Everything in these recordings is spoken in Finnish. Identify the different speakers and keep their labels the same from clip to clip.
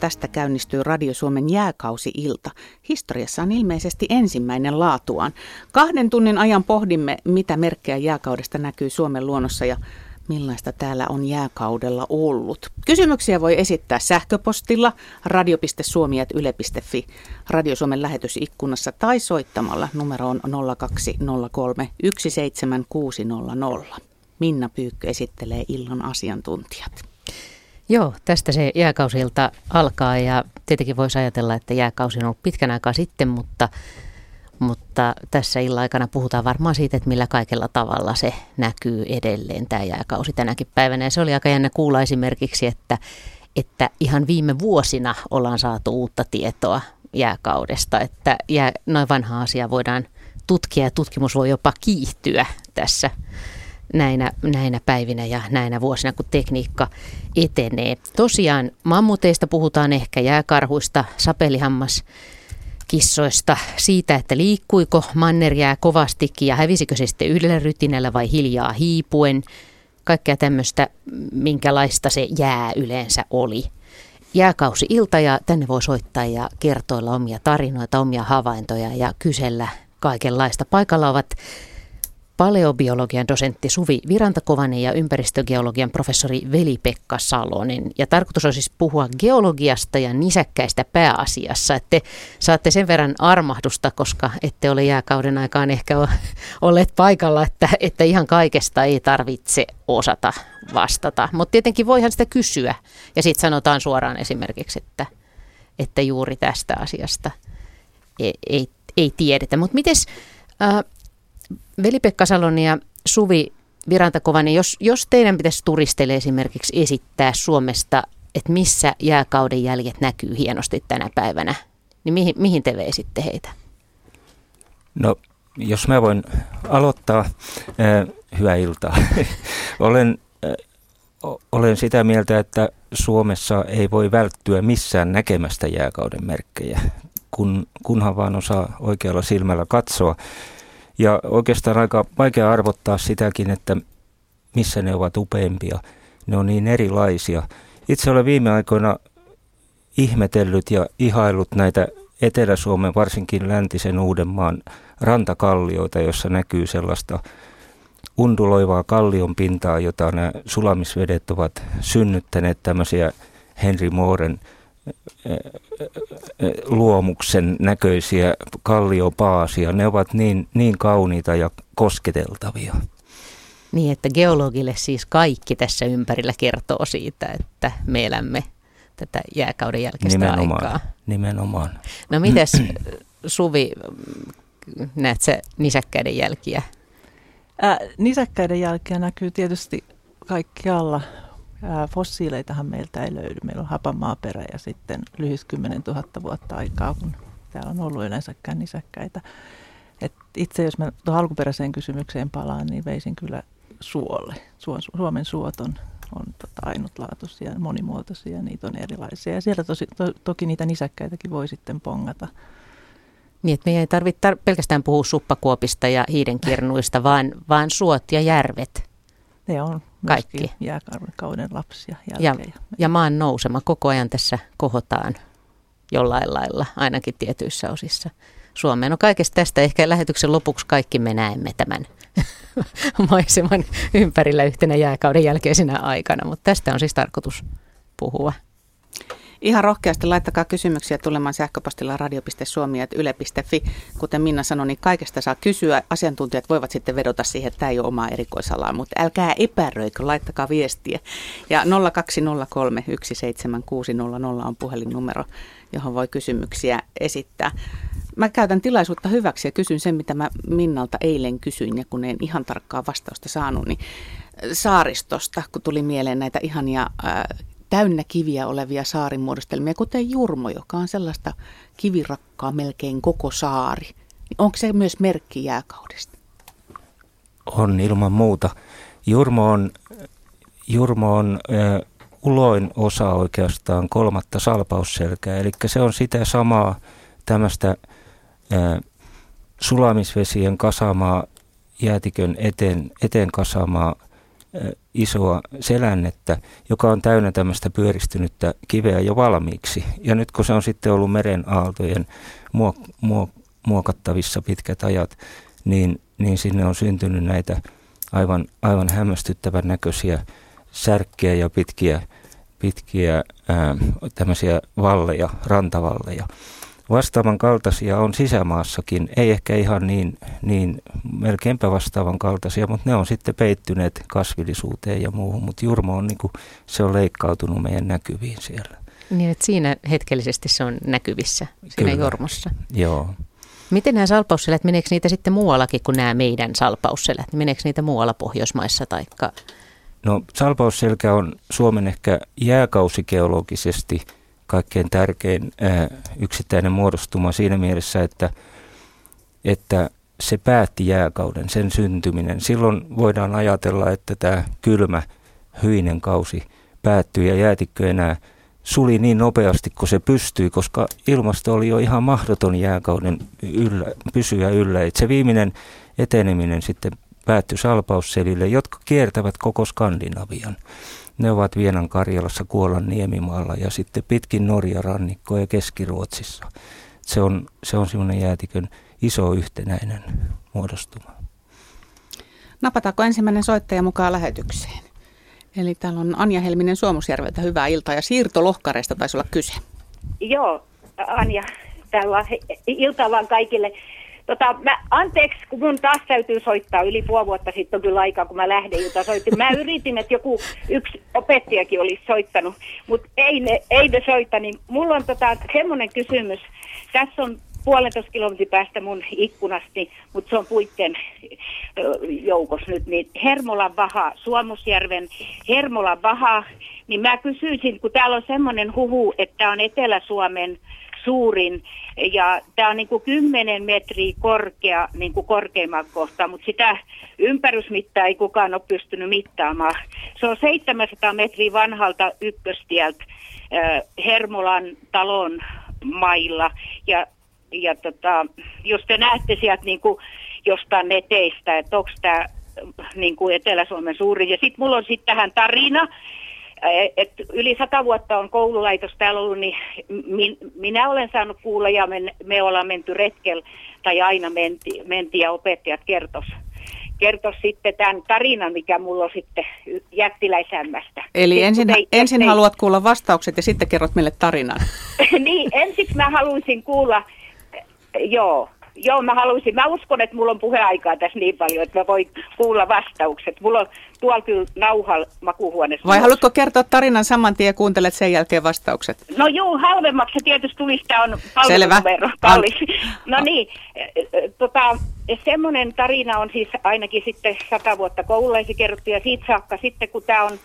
Speaker 1: Tästä käynnistyy Radio Suomen jääkausi-ilta. Historiassa on ilmeisesti ensimmäinen laatuaan. Kahden tunnin ajan pohdimme, mitä merkkejä jääkaudesta näkyy Suomen luonnossa ja millaista täällä on jääkaudella ollut. Kysymyksiä voi esittää sähköpostilla radio.suomi.yle.fi Radio Suomen lähetysikkunassa tai soittamalla numeroon 0203 17600. Minna Pyykkö esittelee illan asiantuntijat.
Speaker 2: Joo, tästä se jääkausilta alkaa ja tietenkin voisi ajatella, että jääkausi on ollut pitkän aikaa sitten, mutta, mutta tässä illan aikana puhutaan varmaan siitä, että millä kaikella tavalla se näkyy edelleen tämä jääkausi tänäkin päivänä. Ja se oli aika jännä kuulla esimerkiksi, että, että ihan viime vuosina ollaan saatu uutta tietoa jääkaudesta, että jää, noin vanha asia voidaan tutkia ja tutkimus voi jopa kiihtyä tässä näinä, näinä päivinä ja näinä vuosina, kun tekniikka etenee. Tosiaan mammuteista puhutaan ehkä jääkarhuista, sapelihammas, kissoista, siitä, että liikkuiko mannerjää kovastikin ja hävisikö se sitten yhdellä rytinällä vai hiljaa hiipuen. Kaikkea tämmöistä, minkälaista se jää yleensä oli. Jääkausi ilta ja tänne voi soittaa ja kertoilla omia tarinoita, omia havaintoja ja kysellä kaikenlaista. Paikalla ovat paleobiologian dosentti Suvi Virantakovanen ja ympäristögeologian professori Veli-Pekka Salonen. Ja tarkoitus on siis puhua geologiasta ja nisäkkäistä pääasiassa. Että te saatte sen verran armahdusta, koska ette ole jääkauden aikaan ehkä olleet paikalla, että, että ihan kaikesta ei tarvitse osata vastata. Mutta tietenkin voihan sitä kysyä. Ja sitten sanotaan suoraan esimerkiksi, että, että juuri tästä asiasta ei, ei, ei tiedetä. Mutta miten... Äh, Veli-Pekka Salon ja Suvi Virantakovanen, jos, jos teidän pitäisi turistelle esimerkiksi esittää Suomesta, että missä jääkauden jäljet näkyy hienosti tänä päivänä, niin mihin, mihin te veisitte heitä?
Speaker 3: No, jos mä voin aloittaa, äh, hyvää iltaa. olen, äh, olen sitä mieltä, että Suomessa ei voi välttyä missään näkemästä jääkauden merkkejä, kun, kunhan vaan osaa oikealla silmällä katsoa. Ja oikeastaan aika vaikea arvottaa sitäkin, että missä ne ovat upeimpia. Ne on niin erilaisia. Itse olen viime aikoina ihmetellyt ja ihailut näitä Etelä-Suomen, varsinkin läntisen Uudenmaan rantakallioita, jossa näkyy sellaista unduloivaa kallion pintaa, jota nämä sulamisvedet ovat synnyttäneet tämmöisiä Henry Mooren luomuksen näköisiä kalliopaasia. Ne ovat niin, niin kauniita ja kosketeltavia.
Speaker 2: Niin, että geologille siis kaikki tässä ympärillä kertoo siitä, että me elämme tätä jääkauden jälkeistä
Speaker 3: nimenomaan,
Speaker 2: aikaa.
Speaker 3: Nimenomaan.
Speaker 2: No mites Suvi, näet se nisäkkäiden jälkiä?
Speaker 4: Ää, nisäkkäiden jälkiä näkyy tietysti kaikkialla fossiileitahan meiltä ei löydy. Meillä on hapamaaperä ja sitten lyhys 10 000 vuotta aikaa, kun täällä on ollut yleensäkään nisäkkäitä. Et itse jos mä tuohon alkuperäiseen kysymykseen palaan, niin veisin kyllä suolle. Suomen suot on, on tota ainutlaatuisia, monimuotoisia, niitä on erilaisia. Ja siellä tosi, to, toki niitä nisäkkäitäkin voi sitten pongata.
Speaker 2: Niin, että meidän ei tarvitse tar- pelkästään puhua suppakuopista ja hiidenkirnuista, vaan, vaan suot ja järvet.
Speaker 4: Ne on kaikki jääkauden lapsia
Speaker 2: Ja, ja maan nousema koko ajan tässä kohotaan jollain lailla, ainakin tietyissä osissa Suomea. No kaikesta tästä ehkä lähetyksen lopuksi kaikki me näemme tämän maiseman ympärillä yhtenä jääkauden jälkeisenä aikana, mutta tästä on siis tarkoitus puhua.
Speaker 1: Ihan rohkeasti laittakaa kysymyksiä tulemaan sähköpostilla radio.suomi.yle.fi. Kuten Minna sanoi, niin kaikesta saa kysyä. Asiantuntijat voivat sitten vedota siihen, että tämä ei ole oma erikoisalaa, mutta älkää epäröikö, laittakaa viestiä. Ja 0203 17600 on puhelinnumero, johon voi kysymyksiä esittää. Mä käytän tilaisuutta hyväksi ja kysyn sen, mitä mä Minnalta eilen kysyin, ja kun en ihan tarkkaa vastausta saanut, niin saaristosta, kun tuli mieleen näitä ihania täynnä kiviä olevia saarimuodostelmia, kuten Jurmo, joka on sellaista kivirakkaa melkein koko saari. Onko se myös merkki jääkaudesta?
Speaker 3: On ilman muuta. Jurmo on, Jurmo on äh, uloin osa oikeastaan kolmatta salpausselkää, eli se on sitä samaa tämmöistä sulamisvesien kasamaa, jäätikön eteen, eteen kasamaa isoa selännettä, joka on täynnä tämmöistä pyöristynyttä kiveä jo valmiiksi. Ja nyt kun se on sitten ollut meren aaltojen muok- muok- muokattavissa pitkät ajat, niin, niin sinne on syntynyt näitä aivan, aivan hämmästyttävän näköisiä särkkejä ja pitkiä, pitkiä ää, tämmöisiä valleja, rantavalleja. Vastaavan kaltaisia on sisämaassakin, ei ehkä ihan niin, niin melkeinpä vastaavan kaltaisia, mutta ne on sitten peittyneet kasvillisuuteen ja muuhun, mutta Jurmo on niin kuin, se on leikkautunut meidän näkyviin siellä.
Speaker 2: Niin, että siinä hetkellisesti se on näkyvissä, siinä Kyllä. Jormossa.
Speaker 3: Joo.
Speaker 2: Miten nämä salpausselät, meneekö niitä sitten muuallakin kuin nämä meidän salpausselät? Meneekö niitä muualla Pohjoismaissa taikka?
Speaker 3: No salpausselkä on Suomen ehkä jääkausikeologisesti kaikkein tärkein ää, yksittäinen muodostuma siinä mielessä, että, että se päätti jääkauden, sen syntyminen. Silloin voidaan ajatella, että tämä kylmä, hyinen kausi päättyy ja jäätikkö enää suli niin nopeasti kuin se pystyi, koska ilmasto oli jo ihan mahdoton jääkauden yllä, pysyä yllä. Et se viimeinen eteneminen sitten päättyi salpausselille, jotka kiertävät koko Skandinavian. Ne ovat Vienan Karjalassa, Kuolan niemimaalla ja sitten pitkin Norja rannikkoa ja Keski-Ruotsissa. Se on, se on semmoinen jäätikön iso yhtenäinen muodostuma.
Speaker 1: Napataanko ensimmäinen soittaja mukaan lähetykseen? Eli täällä on Anja Helminen Suomusjärveltä. Hyvää iltaa ja siirtolohkareista taisi olla kyse.
Speaker 5: Joo, Anja, täällä on iltaa vaan kaikille. Tota, mä, anteeksi, kun mun taas täytyy soittaa. Yli puoli vuotta sitten on kyllä aikaa, kun mä lähden jota soitin. Mä yritin, että joku yksi opettajakin olisi soittanut, mutta ei ne, ei ne soita. Niin mulla on tota, semmoinen kysymys. Tässä on puolentoista kilometrin päästä mun ikkunasti, mutta se on puitten joukossa nyt, niin Hermolan Vaha, Suomusjärven Hermolan Vaha, niin mä kysyisin, kun täällä on semmoinen huhu, että on Etelä-Suomen suurin ja tämä on niin kuin 10 metriä korkea niin kuin korkeimman kohta, mutta sitä ympärysmittaa ei kukaan ole pystynyt mittaamaan. Se on 700 metriä vanhalta ykköstieltä Hermolan talon mailla ja ja tota, jos te näette sieltä niin kuin jostain neteistä, että onko tämä niin kuin Etelä-Suomen suuri. Ja sitten mulla on sitten tähän tarina, että yli sata vuotta on koululaitos täällä ollut, niin min, minä olen saanut kuulla ja me, me ollaan menty retkel tai aina menti, menti ja opettajat kertos kertoa sitten tämän tarinan, mikä mulla on sitten jättiläisämmästä.
Speaker 1: Eli sitten ensin, ei, ensin ei, haluat kuulla vastaukset ja sitten kerrot meille tarinan.
Speaker 5: niin, ensin mä haluaisin kuulla Joo, Joo, mä haluaisin. Mä uskon, että mulla on puheaikaa tässä niin paljon, että mä voin kuulla vastaukset. Mulla on tuolla kyllä nauhal makuhuoneessa.
Speaker 1: Vai haluatko kertoa tarinan saman tien ja kuuntelet sen jälkeen vastaukset?
Speaker 5: No juu, halvemmaksi se tietysti tulisi, tämä on palvelunumero kallis. No niin, tota, semmoinen tarina on siis ainakin sitten sata vuotta koululaisi kerrottu ja siitä saakka sitten kun tämä on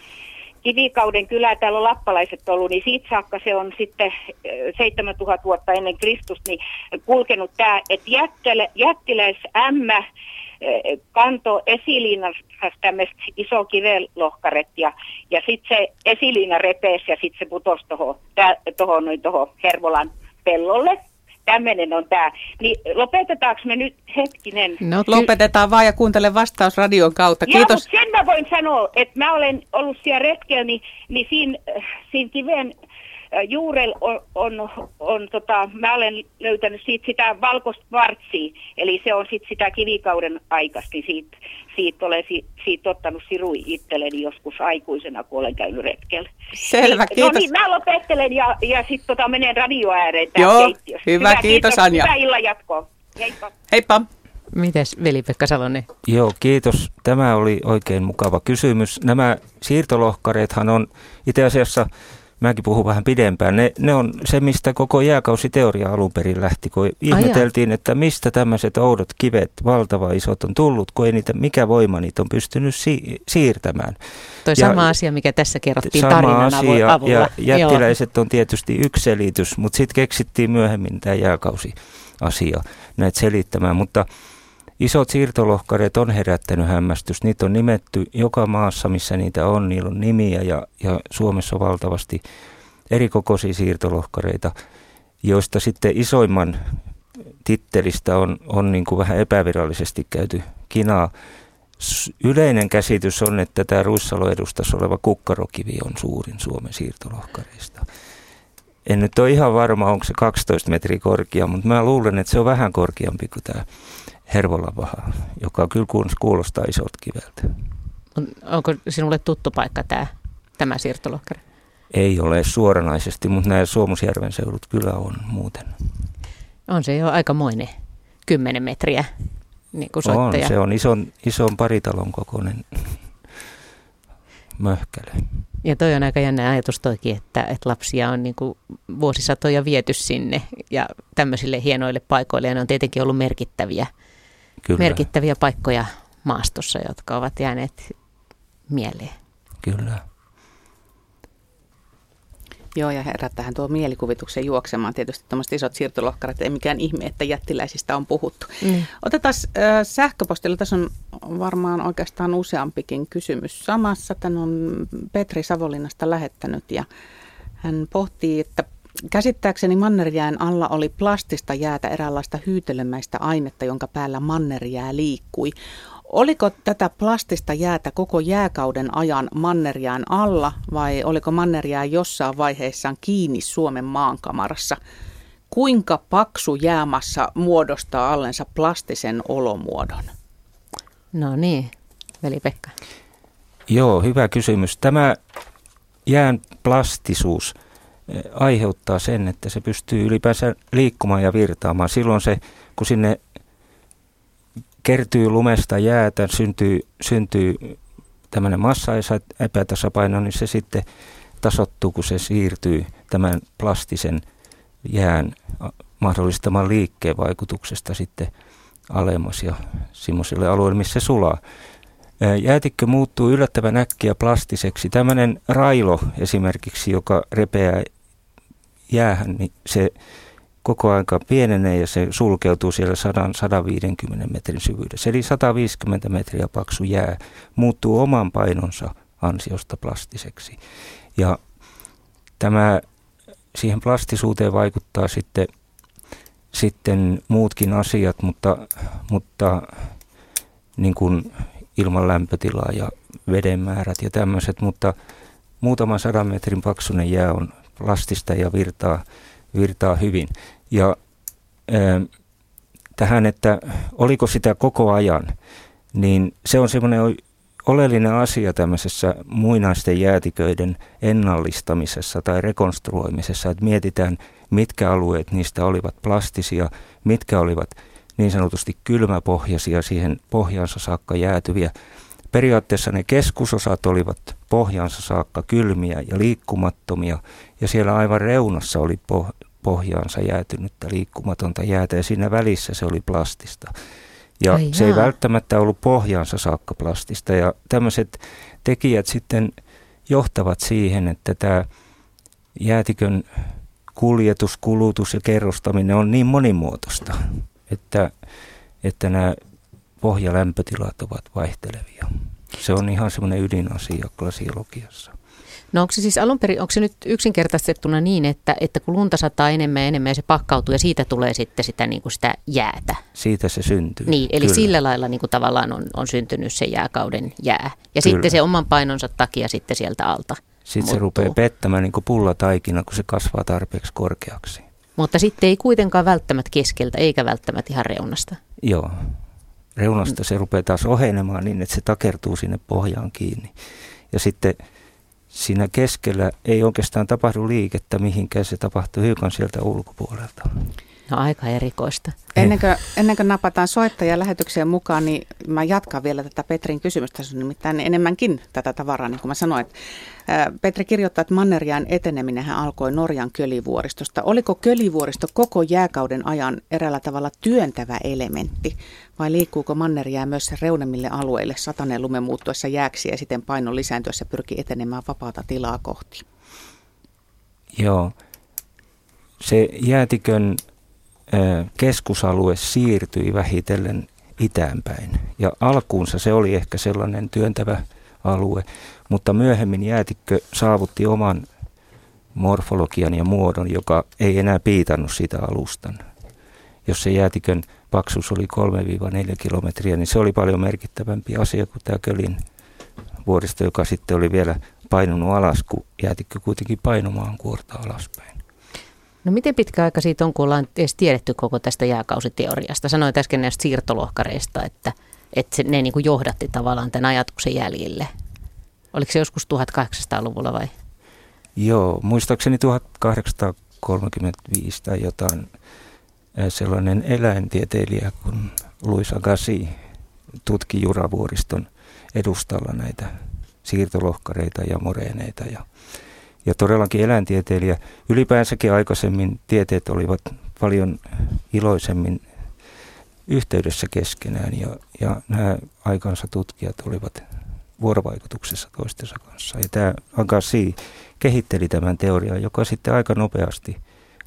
Speaker 5: kivikauden kylä, täällä on lappalaiset ollut, niin siitä saakka se on sitten 7000 vuotta ennen Kristusta niin kulkenut tämä, että jättilä, jättiläis ämmä kanto esiliinassa tämmöistä iso kivelohkaret ja, ja sitten se esiliina repeesi ja sitten se putosi tuohon Hervolan pellolle tämmöinen on tämä. Niin lopetetaanko me nyt hetkinen?
Speaker 1: No lopetetaan vaan ja kuuntele vastaus radion kautta. Kiitos.
Speaker 5: Joo, sen mä voin sanoa, että mä olen ollut siellä retkellä, niin, niin siinä, siinä kiven juurella on, on, on tota, mä olen löytänyt siitä sitä valkoista vartsia, eli se on sitten sitä kivikauden aikasti, siitä, siitä olen si, siitä ottanut sirui itselleni joskus aikuisena, kun olen käynyt retkellä.
Speaker 1: Selvä,
Speaker 5: niin,
Speaker 1: kiitos.
Speaker 5: No niin, mä lopettelen ja, ja sitten tota, menen radio ääreen
Speaker 1: Joo, hyvä, hyvä, kiitos, kiitos Anja.
Speaker 5: Hyvää illan jatkoa. Heippa.
Speaker 1: Heippa.
Speaker 2: Mites veli-Pekka Salonen?
Speaker 3: Joo, kiitos. Tämä oli oikein mukava kysymys. Nämä siirtolohkareethan on itse asiassa mäkin puhun vähän pidempään, ne, ne on se, mistä koko jääkausiteoria alun perin lähti, kun ihmeteltiin, että mistä tämmöiset oudot kivet, valtava isot on tullut, kun ei niitä, mikä voima niitä on pystynyt si- siirtämään.
Speaker 2: Toi ja, sama asia, mikä tässä kerrottiin
Speaker 3: sama
Speaker 2: tarinan
Speaker 3: asia,
Speaker 2: avulla.
Speaker 3: Ja jättiläiset on tietysti yksi selitys, mutta sitten keksittiin myöhemmin tämä jääkausi-asia näitä selittämään, mutta Isot siirtolohkareet on herättänyt hämmästys. Niitä on nimetty joka maassa, missä niitä on. Niillä on nimiä ja, ja Suomessa on valtavasti erikokoisia siirtolohkareita, joista sitten isoimman tittelistä on, on niin kuin vähän epävirallisesti käyty kinaa. yleinen käsitys on, että tämä Ruissalo-edustassa oleva kukkarokivi on suurin Suomen siirtolohkareista. En nyt ole ihan varma, onko se 12 metriä korkea, mutta mä luulen, että se on vähän korkeampi kuin tämä Hervolavaha, joka kyllä kuulostaa isot kiveltä.
Speaker 2: Onko sinulle tuttu paikka tämä, tämä siirtolohkari?
Speaker 3: Ei ole suoranaisesti, mutta nämä Suomusjärven seudut kyllä on muuten.
Speaker 2: On se jo aikamoinen, 10 metriä niin kuin soittaja.
Speaker 3: On, se on ison, ison paritalon kokoinen möhkäle.
Speaker 2: Ja toi on aika jännä ajatus toikin, että, että lapsia on niin kuin vuosisatoja viety sinne ja tämmöisille hienoille paikoille. Ja ne on tietenkin ollut merkittäviä, Kyllä. merkittäviä paikkoja maastossa, jotka ovat jääneet mieleen.
Speaker 3: Kyllä.
Speaker 1: Joo, ja herättähän tuo mielikuvituksen juoksemaan tietysti tuommoiset isot siirtolohkarat, ei mikään ihme, että jättiläisistä on puhuttu. Mm. Otetaan äh, sähköpostilla, tässä on varmaan oikeastaan useampikin kysymys samassa. Tän on Petri Savolinnasta lähettänyt ja hän pohtii, että Käsittääkseni mannerjään alla oli plastista jäätä eräänlaista hyytelömäistä ainetta, jonka päällä mannerjää liikkui. Oliko tätä plastista jäätä koko jääkauden ajan mannerjään alla vai oliko mannerjää jossain vaiheessaan kiinni Suomen maankamarassa? Kuinka paksu jäämassa muodostaa allensa plastisen olomuodon?
Speaker 2: No niin, veli-Pekka.
Speaker 3: Joo, hyvä kysymys. Tämä jään plastisuus aiheuttaa sen, että se pystyy ylipäänsä liikkumaan ja virtaamaan. Silloin se, kun sinne kertyy lumesta jäätä, syntyy, syntyy tämmöinen massa epätasapaino, niin se sitten tasottuu, kun se siirtyy tämän plastisen jään mahdollistaman liikkeen vaikutuksesta sitten alemmas ja semmoisille alueille, missä se sulaa. Jäätikkö muuttuu yllättävän äkkiä plastiseksi. Tämmöinen railo esimerkiksi, joka repeää jäähän, niin se koko aika pienenee ja se sulkeutuu siellä 100-150 metrin syvyydessä. Eli 150 metriä paksu jää muuttuu oman painonsa ansiosta plastiseksi. Ja tämä, siihen plastisuuteen vaikuttaa sitten, sitten muutkin asiat, mutta, mutta niin kuin ilman lämpötilaa ja veden määrät ja tämmöiset, mutta muutaman sadan metrin paksunen jää on plastista ja virtaa virtaa hyvin. Ja ää, tähän, että oliko sitä koko ajan, niin se on semmoinen oleellinen asia tämmöisessä muinaisten jäätiköiden ennallistamisessa tai rekonstruoimisessa, että mietitään, mitkä alueet niistä olivat plastisia, mitkä olivat niin sanotusti kylmäpohjaisia, siihen pohjansa saakka jäätyviä. Periaatteessa ne keskusosat olivat pohjansa saakka kylmiä ja liikkumattomia, ja siellä aivan reunassa oli pohjaansa jäätynyttä liikkumatonta jäätä, ja siinä välissä se oli plastista. Ja Ai se ei välttämättä ollut pohjaansa saakka plastista, ja tämmöiset tekijät sitten johtavat siihen, että tämä jäätikön kuljetus, kulutus ja kerrostaminen on niin monimuotoista, että, että nämä pohjalämpötilat ovat vaihtelevia. Se on ihan semmoinen ydinasia glasiologiassa.
Speaker 2: No onko se siis alun perin, onko se nyt yksinkertaistettuna niin, että, että kun lunta sataa enemmän ja enemmän ja se pakkautuu ja siitä tulee sitten sitä, niin kuin sitä jäätä?
Speaker 3: Siitä se syntyy.
Speaker 2: Niin, eli Kyllä. sillä lailla niin kuin tavallaan on, on syntynyt se jääkauden jää. Ja Kyllä. sitten se oman painonsa takia sitten sieltä alta
Speaker 3: Sitten muuttuu. se rupeaa pettämään niin kuin pullataikina, kun se kasvaa tarpeeksi korkeaksi.
Speaker 2: Mutta sitten ei kuitenkaan välttämättä keskeltä eikä välttämättä ihan reunasta.
Speaker 3: Joo, reunasta se rupeaa taas ohenemaan niin, että se takertuu sinne pohjaan kiinni. Ja sitten siinä keskellä ei oikeastaan tapahdu liikettä mihinkään, se tapahtuu hiukan sieltä ulkopuolelta.
Speaker 2: No aika erikoista.
Speaker 1: Ennen kuin, ennen kuin napataan soittajan lähetykseen mukaan, niin mä jatkan vielä tätä Petrin kysymystä. Se on nimittäin enemmänkin tätä tavaraa, niin kuin mä sanoin. Petri kirjoittaa, että Mannerjään eteneminen alkoi Norjan kölivuoristosta. Oliko kölivuoristo koko jääkauden ajan eräällä tavalla työntävä elementti? Vai liikkuuko Mannerjää myös reunemmille alueille sataneen lumen muuttuessa jääksi ja siten painon lisääntyessä pyrki etenemään vapaata tilaa kohti?
Speaker 3: Joo. Se jäätikön keskusalue siirtyi vähitellen itäänpäin. Ja alkuunsa se oli ehkä sellainen työntävä alue, mutta myöhemmin jäätikkö saavutti oman morfologian ja muodon, joka ei enää piitannut sitä alustan. Jos se jäätikön paksuus oli 3-4 kilometriä, niin se oli paljon merkittävämpi asia kuin tämä Kölin vuoristo, joka sitten oli vielä painunut alas, kun jäätikkö kuitenkin painumaan kuorta alaspäin.
Speaker 2: No miten pitkä aika siitä on, kun ollaan edes tiedetty koko tästä jääkausiteoriasta? Sanoit äsken näistä siirtolohkareista, että, että se, ne niin kuin johdatti tavallaan tämän ajatuksen jäljille. Oliko se joskus 1800-luvulla vai?
Speaker 3: Joo, muistaakseni 1835 tai jotain sellainen eläintieteilijä kuin Louis Agassi tutki Juravuoriston edustalla näitä siirtolohkareita ja moreeneita. Ja, ja todellakin eläintieteilijä, ylipäänsäkin aikaisemmin tieteet olivat paljon iloisemmin yhteydessä keskenään ja, ja nämä aikansa tutkijat olivat vuorovaikutuksessa toistensa kanssa. Ja tämä Agassi kehitteli tämän teorian, joka sitten aika nopeasti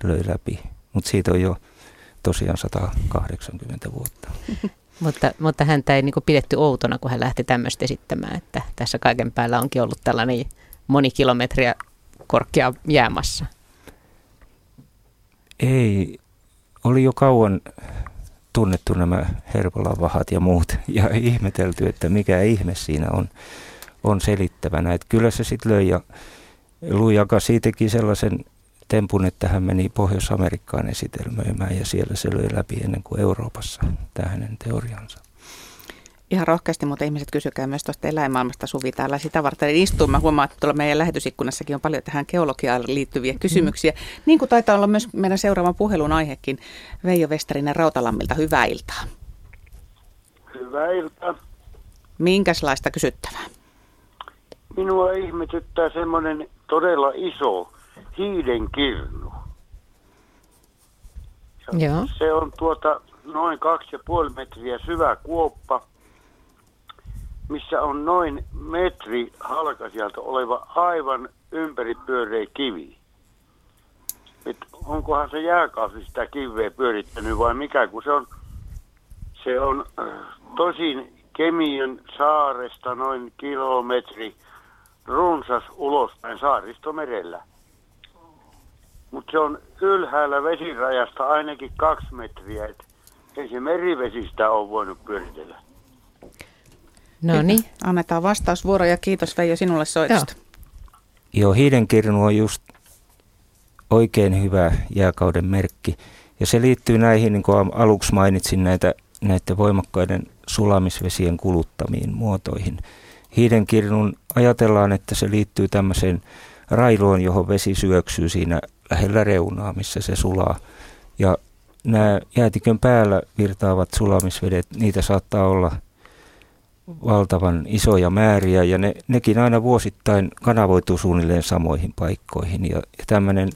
Speaker 3: löi läpi, mutta siitä on jo tosiaan 180 vuotta.
Speaker 2: mutta, mutta häntä ei niin pidetty outona, kun hän lähti tämmöistä esittämään, että tässä kaiken päällä onkin ollut tällainen moni kilometriä korkea jäämassa.
Speaker 3: Ei, oli jo kauan tunnettu nämä Hervolan ja muut ja ihmetelty, että mikä ihme siinä on, on selittävänä. Että kyllä se sitten löi ja Luijaka siitäkin sellaisen tempun, että hän meni Pohjois-Amerikkaan esitelmöimään ja siellä se löi läpi ennen kuin Euroopassa tämä hänen teoriansa.
Speaker 1: Ihan rohkeasti, mutta ihmiset kysykää myös tuosta eläinmaailmasta Suvi täällä sitä varten istuu. Mä huomaan, että tuolla meidän lähetysikkunassakin on paljon tähän geologiaan liittyviä kysymyksiä. Mm. Niin kuin taitaa olla myös meidän seuraavan puhelun aihekin. Veijo Westerinen Rautalammilta, hyvää iltaa.
Speaker 6: Hyvää iltaa.
Speaker 1: Minkälaista kysyttävää?
Speaker 6: Minua ihmetyttää semmoinen todella iso hiiden kirnu.
Speaker 2: Joo.
Speaker 6: Se on tuota noin kaksi ja puoli metriä syvä kuoppa, missä on noin metri halkasijalta oleva aivan ympäripyöreä kivi. Et onkohan se jääkausi sitä kiveä pyörittänyt vai mikä, kun se on, se on tosin Kemiön saaresta noin kilometri runsas ulospäin saaristomerellä. Mutta se on ylhäällä vesirajasta ainakin kaksi metriä, että ei se merivesistä ole voinut pyöritellä.
Speaker 2: No niin.
Speaker 1: Annetaan vastausvuoro ja kiitos Veijo sinulle soitosta. Joo,
Speaker 3: Joo hiidenkirnu on just oikein hyvä jääkauden merkki. Ja se liittyy näihin, niin kuin aluksi mainitsin, näitä, näiden voimakkaiden sulamisvesien kuluttamiin muotoihin. Hiidenkirnun ajatellaan, että se liittyy tämmöiseen railoon, johon vesi syöksyy siinä lähellä reunaa, missä se sulaa. Ja nämä jäätikön päällä virtaavat sulamisvedet, niitä saattaa olla valtavan isoja määriä ja ne, nekin aina vuosittain kanavoituu suunnilleen samoihin paikkoihin. Ja, ja tämmöinen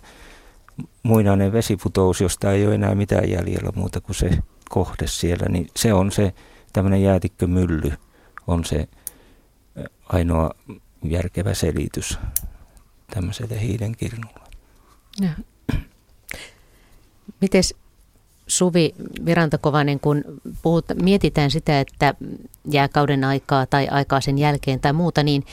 Speaker 3: muinainen vesiputous, josta ei ole enää mitään jäljellä muuta kuin se kohde siellä, niin se on se tämmöinen jäätikkömylly, on se ainoa järkevä selitys tämmöiselle hiilenkirnulle.
Speaker 2: Mites Suvi Virantokovanen, kun puhut, mietitään sitä, että jääkauden aikaa tai aikaa sen jälkeen tai muuta, niin,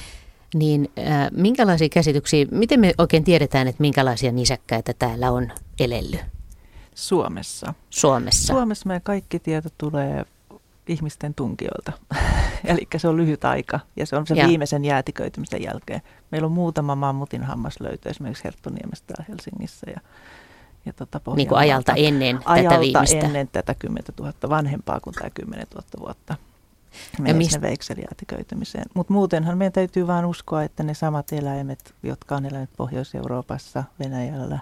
Speaker 2: niin äh, minkälaisia käsityksiä, miten me oikein tiedetään, että minkälaisia nisäkkäitä täällä on elellyt?
Speaker 4: Suomessa.
Speaker 2: Suomessa.
Speaker 4: Suomessa meidän kaikki tieto tulee ihmisten tunkijoilta. Eli se on lyhyt aika ja se on se ja. viimeisen jäätiköitymisen jälkeen. Meillä on muutama mammutin hammas löytyy esimerkiksi Herttoniemessä täällä Helsingissä ja,
Speaker 2: ja tota niin kuin ajalta ennen
Speaker 4: ajalta
Speaker 2: tätä viimeistä.
Speaker 4: ennen tätä 10 000, vanhempaa kuin tämä 10 000 vuotta. Meidän mist... veikselijäätiköitymiseen. Mutta muutenhan meidän täytyy vain uskoa, että ne samat eläimet, jotka on eläneet Pohjois-Euroopassa, Venäjällä,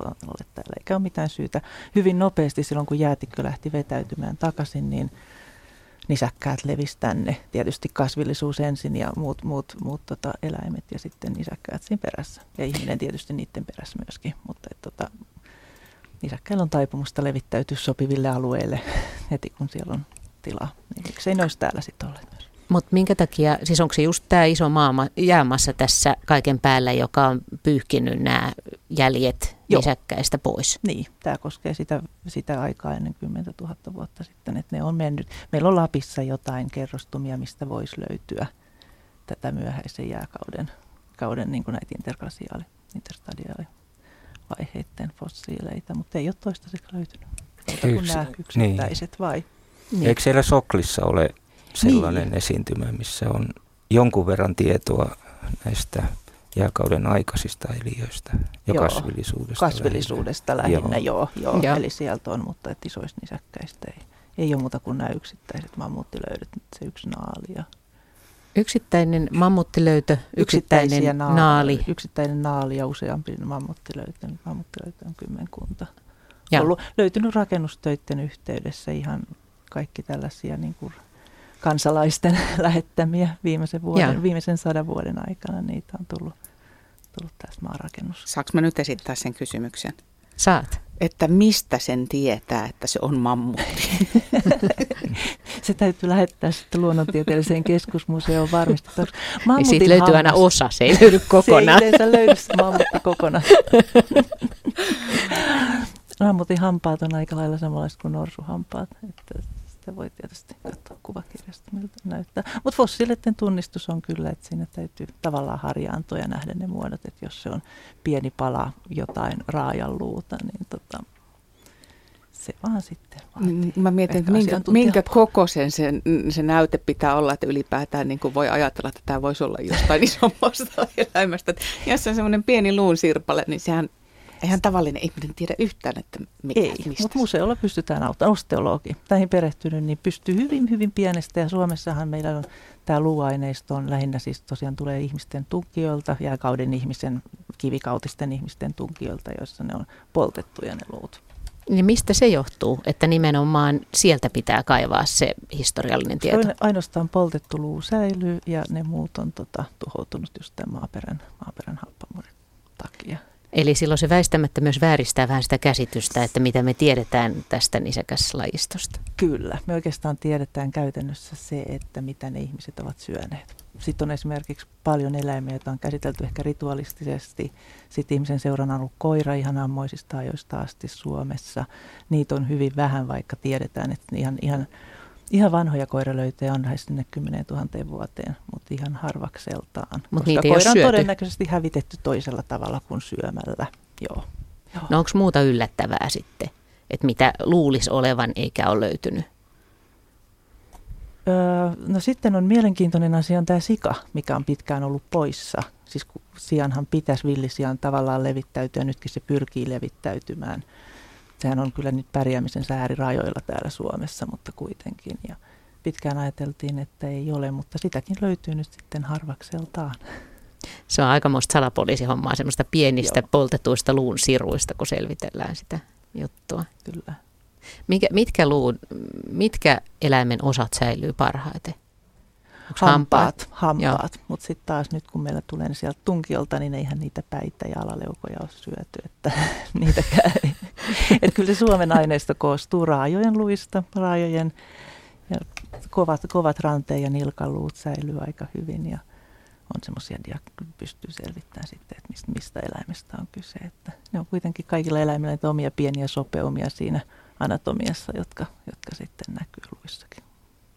Speaker 4: on olleet täällä. Eikä ole mitään syytä. Hyvin nopeasti silloin, kun jäätikkö lähti vetäytymään takaisin, niin nisäkkäät levisi tänne. Tietysti kasvillisuus ensin ja muut, muut, muut tota, eläimet ja sitten nisäkkäät siinä perässä. Ja ihminen tietysti niiden perässä myöskin. Mutta et, tota, nisäkkäillä on taipumusta levittäytyä sopiville alueille heti kun siellä on tilaa. Niin miksei ne olisi täällä sitten olleet myös.
Speaker 2: Mutta minkä takia, siis onko se just tämä iso maama jäämassa tässä kaiken päällä, joka on pyyhkinyt nämä jäljet Joo. nisäkkäistä pois?
Speaker 4: Niin, tämä koskee sitä, sitä aikaa ennen 10 000 vuotta sitten, että ne on mennyt. Meillä on Lapissa jotain kerrostumia, mistä voisi löytyä tätä myöhäisen jääkauden kauden, niin kuin näitä interglasiaali, interstadiaali vaiheiden fossiileita, mutta ei ole toistaiseksi löytynyt. muuta kuin
Speaker 3: Yksi-
Speaker 4: nämä yksittäiset niin. vai?
Speaker 2: Niin.
Speaker 3: Eikö siellä Soklissa ole sellainen niin. esiintymä, missä on jonkun verran tietoa näistä jääkauden aikaisista eliöistä ja
Speaker 4: Joo,
Speaker 3: kasvillisuudesta?
Speaker 4: Kasvillisuudesta lähinnä, joo. joo, joo.
Speaker 2: Joo.
Speaker 4: Eli sieltä on, mutta et isoista nisäkkäistä ei, ei ole muuta kuin nämä yksittäiset mammuttilöydöt, nyt se yksi naali ja
Speaker 2: Yksittäinen mammuttilöytö, yksittäinen
Speaker 4: yksittäisiä
Speaker 2: naali.
Speaker 4: Yksittäinen naali ja useampi mammuttilöytö. Mammuttilöytö on kymmenkunta.
Speaker 2: Ja
Speaker 4: Ollut, löytynyt rakennustöiden yhteydessä ihan kaikki tällaisia niin kuin kansalaisten lähettämiä viimeisen, vuoden,
Speaker 2: Joo.
Speaker 4: viimeisen sadan vuoden aikana. Niitä on tullut, tullut tästä maanrakennus.
Speaker 1: Saanko mä nyt esittää sen kysymyksen?
Speaker 2: saat.
Speaker 1: Että mistä sen tietää, että se on mammutti?
Speaker 4: Se täytyy lähettää sitten luonnontieteelliseen keskusmuseoon varmistettavaksi.
Speaker 2: Ja siitä löytyy aina osa, se ei löydy kokonaan.
Speaker 4: Se ei yleensä löydy se mammutti kokonaan. Mammutin hampaat on aika lailla samanlaiset kuin norsuhampaat. Että sitä voi tietysti katsoa kuvakirjasta, miltä näyttää. Mutta fossiileiden tunnistus on kyllä, että siinä täytyy tavallaan harjaantoja nähdä ne muodot. Että jos se on pieni pala jotain raajanluuta, niin tota, se vaan sitten vaatii.
Speaker 1: Mm, Mä mietin, että minkä, minkä kokoisen se, se näyte pitää olla, että ylipäätään niin kuin voi ajatella, että tämä voisi olla jostain isommasta eläimestä. Että Jos se on semmoinen pieni luun sirpale, niin sehän, eihän tavallinen ihminen tiedä yhtään, että mikä,
Speaker 4: Ei,
Speaker 1: mistä
Speaker 4: mutta museolla pystytään auttamaan. Osteologi, näihin perehtynyt, niin pystyy hyvin, hyvin pienestä. Ja Suomessahan meillä on tämä luuaineisto on lähinnä siis tosiaan tulee ihmisten tunkijoilta, jääkauden ihmisen, kivikautisten ihmisten tunkijoilta, joissa ne on poltettuja ne luut.
Speaker 2: Niin mistä se johtuu, että nimenomaan sieltä pitää kaivaa se historiallinen tieto?
Speaker 4: Toinen, ainoastaan poltettu luu säilyy ja ne muut on tota, tuhoutunut just tämän maaperän, maaperän happamuuden takia.
Speaker 2: Eli silloin se väistämättä myös vääristää vähän sitä käsitystä, että mitä me tiedetään tästä nisäkäslajistosta.
Speaker 4: Kyllä, me oikeastaan tiedetään käytännössä se, että mitä ne ihmiset ovat syöneet. Sitten on esimerkiksi paljon eläimiä, joita on käsitelty ehkä ritualistisesti. Sitten ihmisen seurana on ollut koira ihan ammoisista ajoista asti Suomessa. Niitä on hyvin vähän, vaikka tiedetään, että ihan, ihan, ihan vanhoja koiralöytöjä on lähes sinne 10 000 vuoteen, mutta ihan harvakseltaan. koska
Speaker 2: niitä
Speaker 4: koira on
Speaker 2: syöty.
Speaker 4: todennäköisesti hävitetty toisella tavalla kuin syömällä. Joo. Joo.
Speaker 2: No onko muuta yllättävää sitten, että mitä luulisi olevan eikä ole löytynyt?
Speaker 4: No sitten on mielenkiintoinen asia on tämä sika, mikä on pitkään ollut poissa. Siis kun sianhan pitäisi villisian tavallaan levittäytyä, nytkin se pyrkii levittäytymään. Sehän on kyllä nyt pärjäämisen äärirajoilla täällä Suomessa, mutta kuitenkin. Ja pitkään ajateltiin, että ei ole, mutta sitäkin löytyy nyt sitten harvakseltaan.
Speaker 2: Se on aikamoista salapoliisihommaa, semmoista pienistä
Speaker 4: Joo.
Speaker 2: poltetuista luun siruista, kun selvitellään sitä juttua.
Speaker 4: Kyllä.
Speaker 2: Mikä, mitkä, luun, mitkä eläimen osat säilyy parhaiten? Onks
Speaker 4: Hampaat, hampaat. mutta sitten taas nyt kun meillä tulee sieltä tunkiolta, niin eihän niitä päitä ja alaleukoja ole syöty, että niitäkään ei. Et kyllä se Suomen aineisto koostuu raajojen luista, raajojen ja kovat, kovat ranteen ja nilkaluut säilyy aika hyvin ja on semmoisia, pystyy selvittämään sitten, että mistä, mistä eläimestä on kyse. Että ne on kuitenkin kaikilla eläimillä niitä omia pieniä sopeumia siinä anatomiassa, jotka, jotka sitten näkyy luissakin.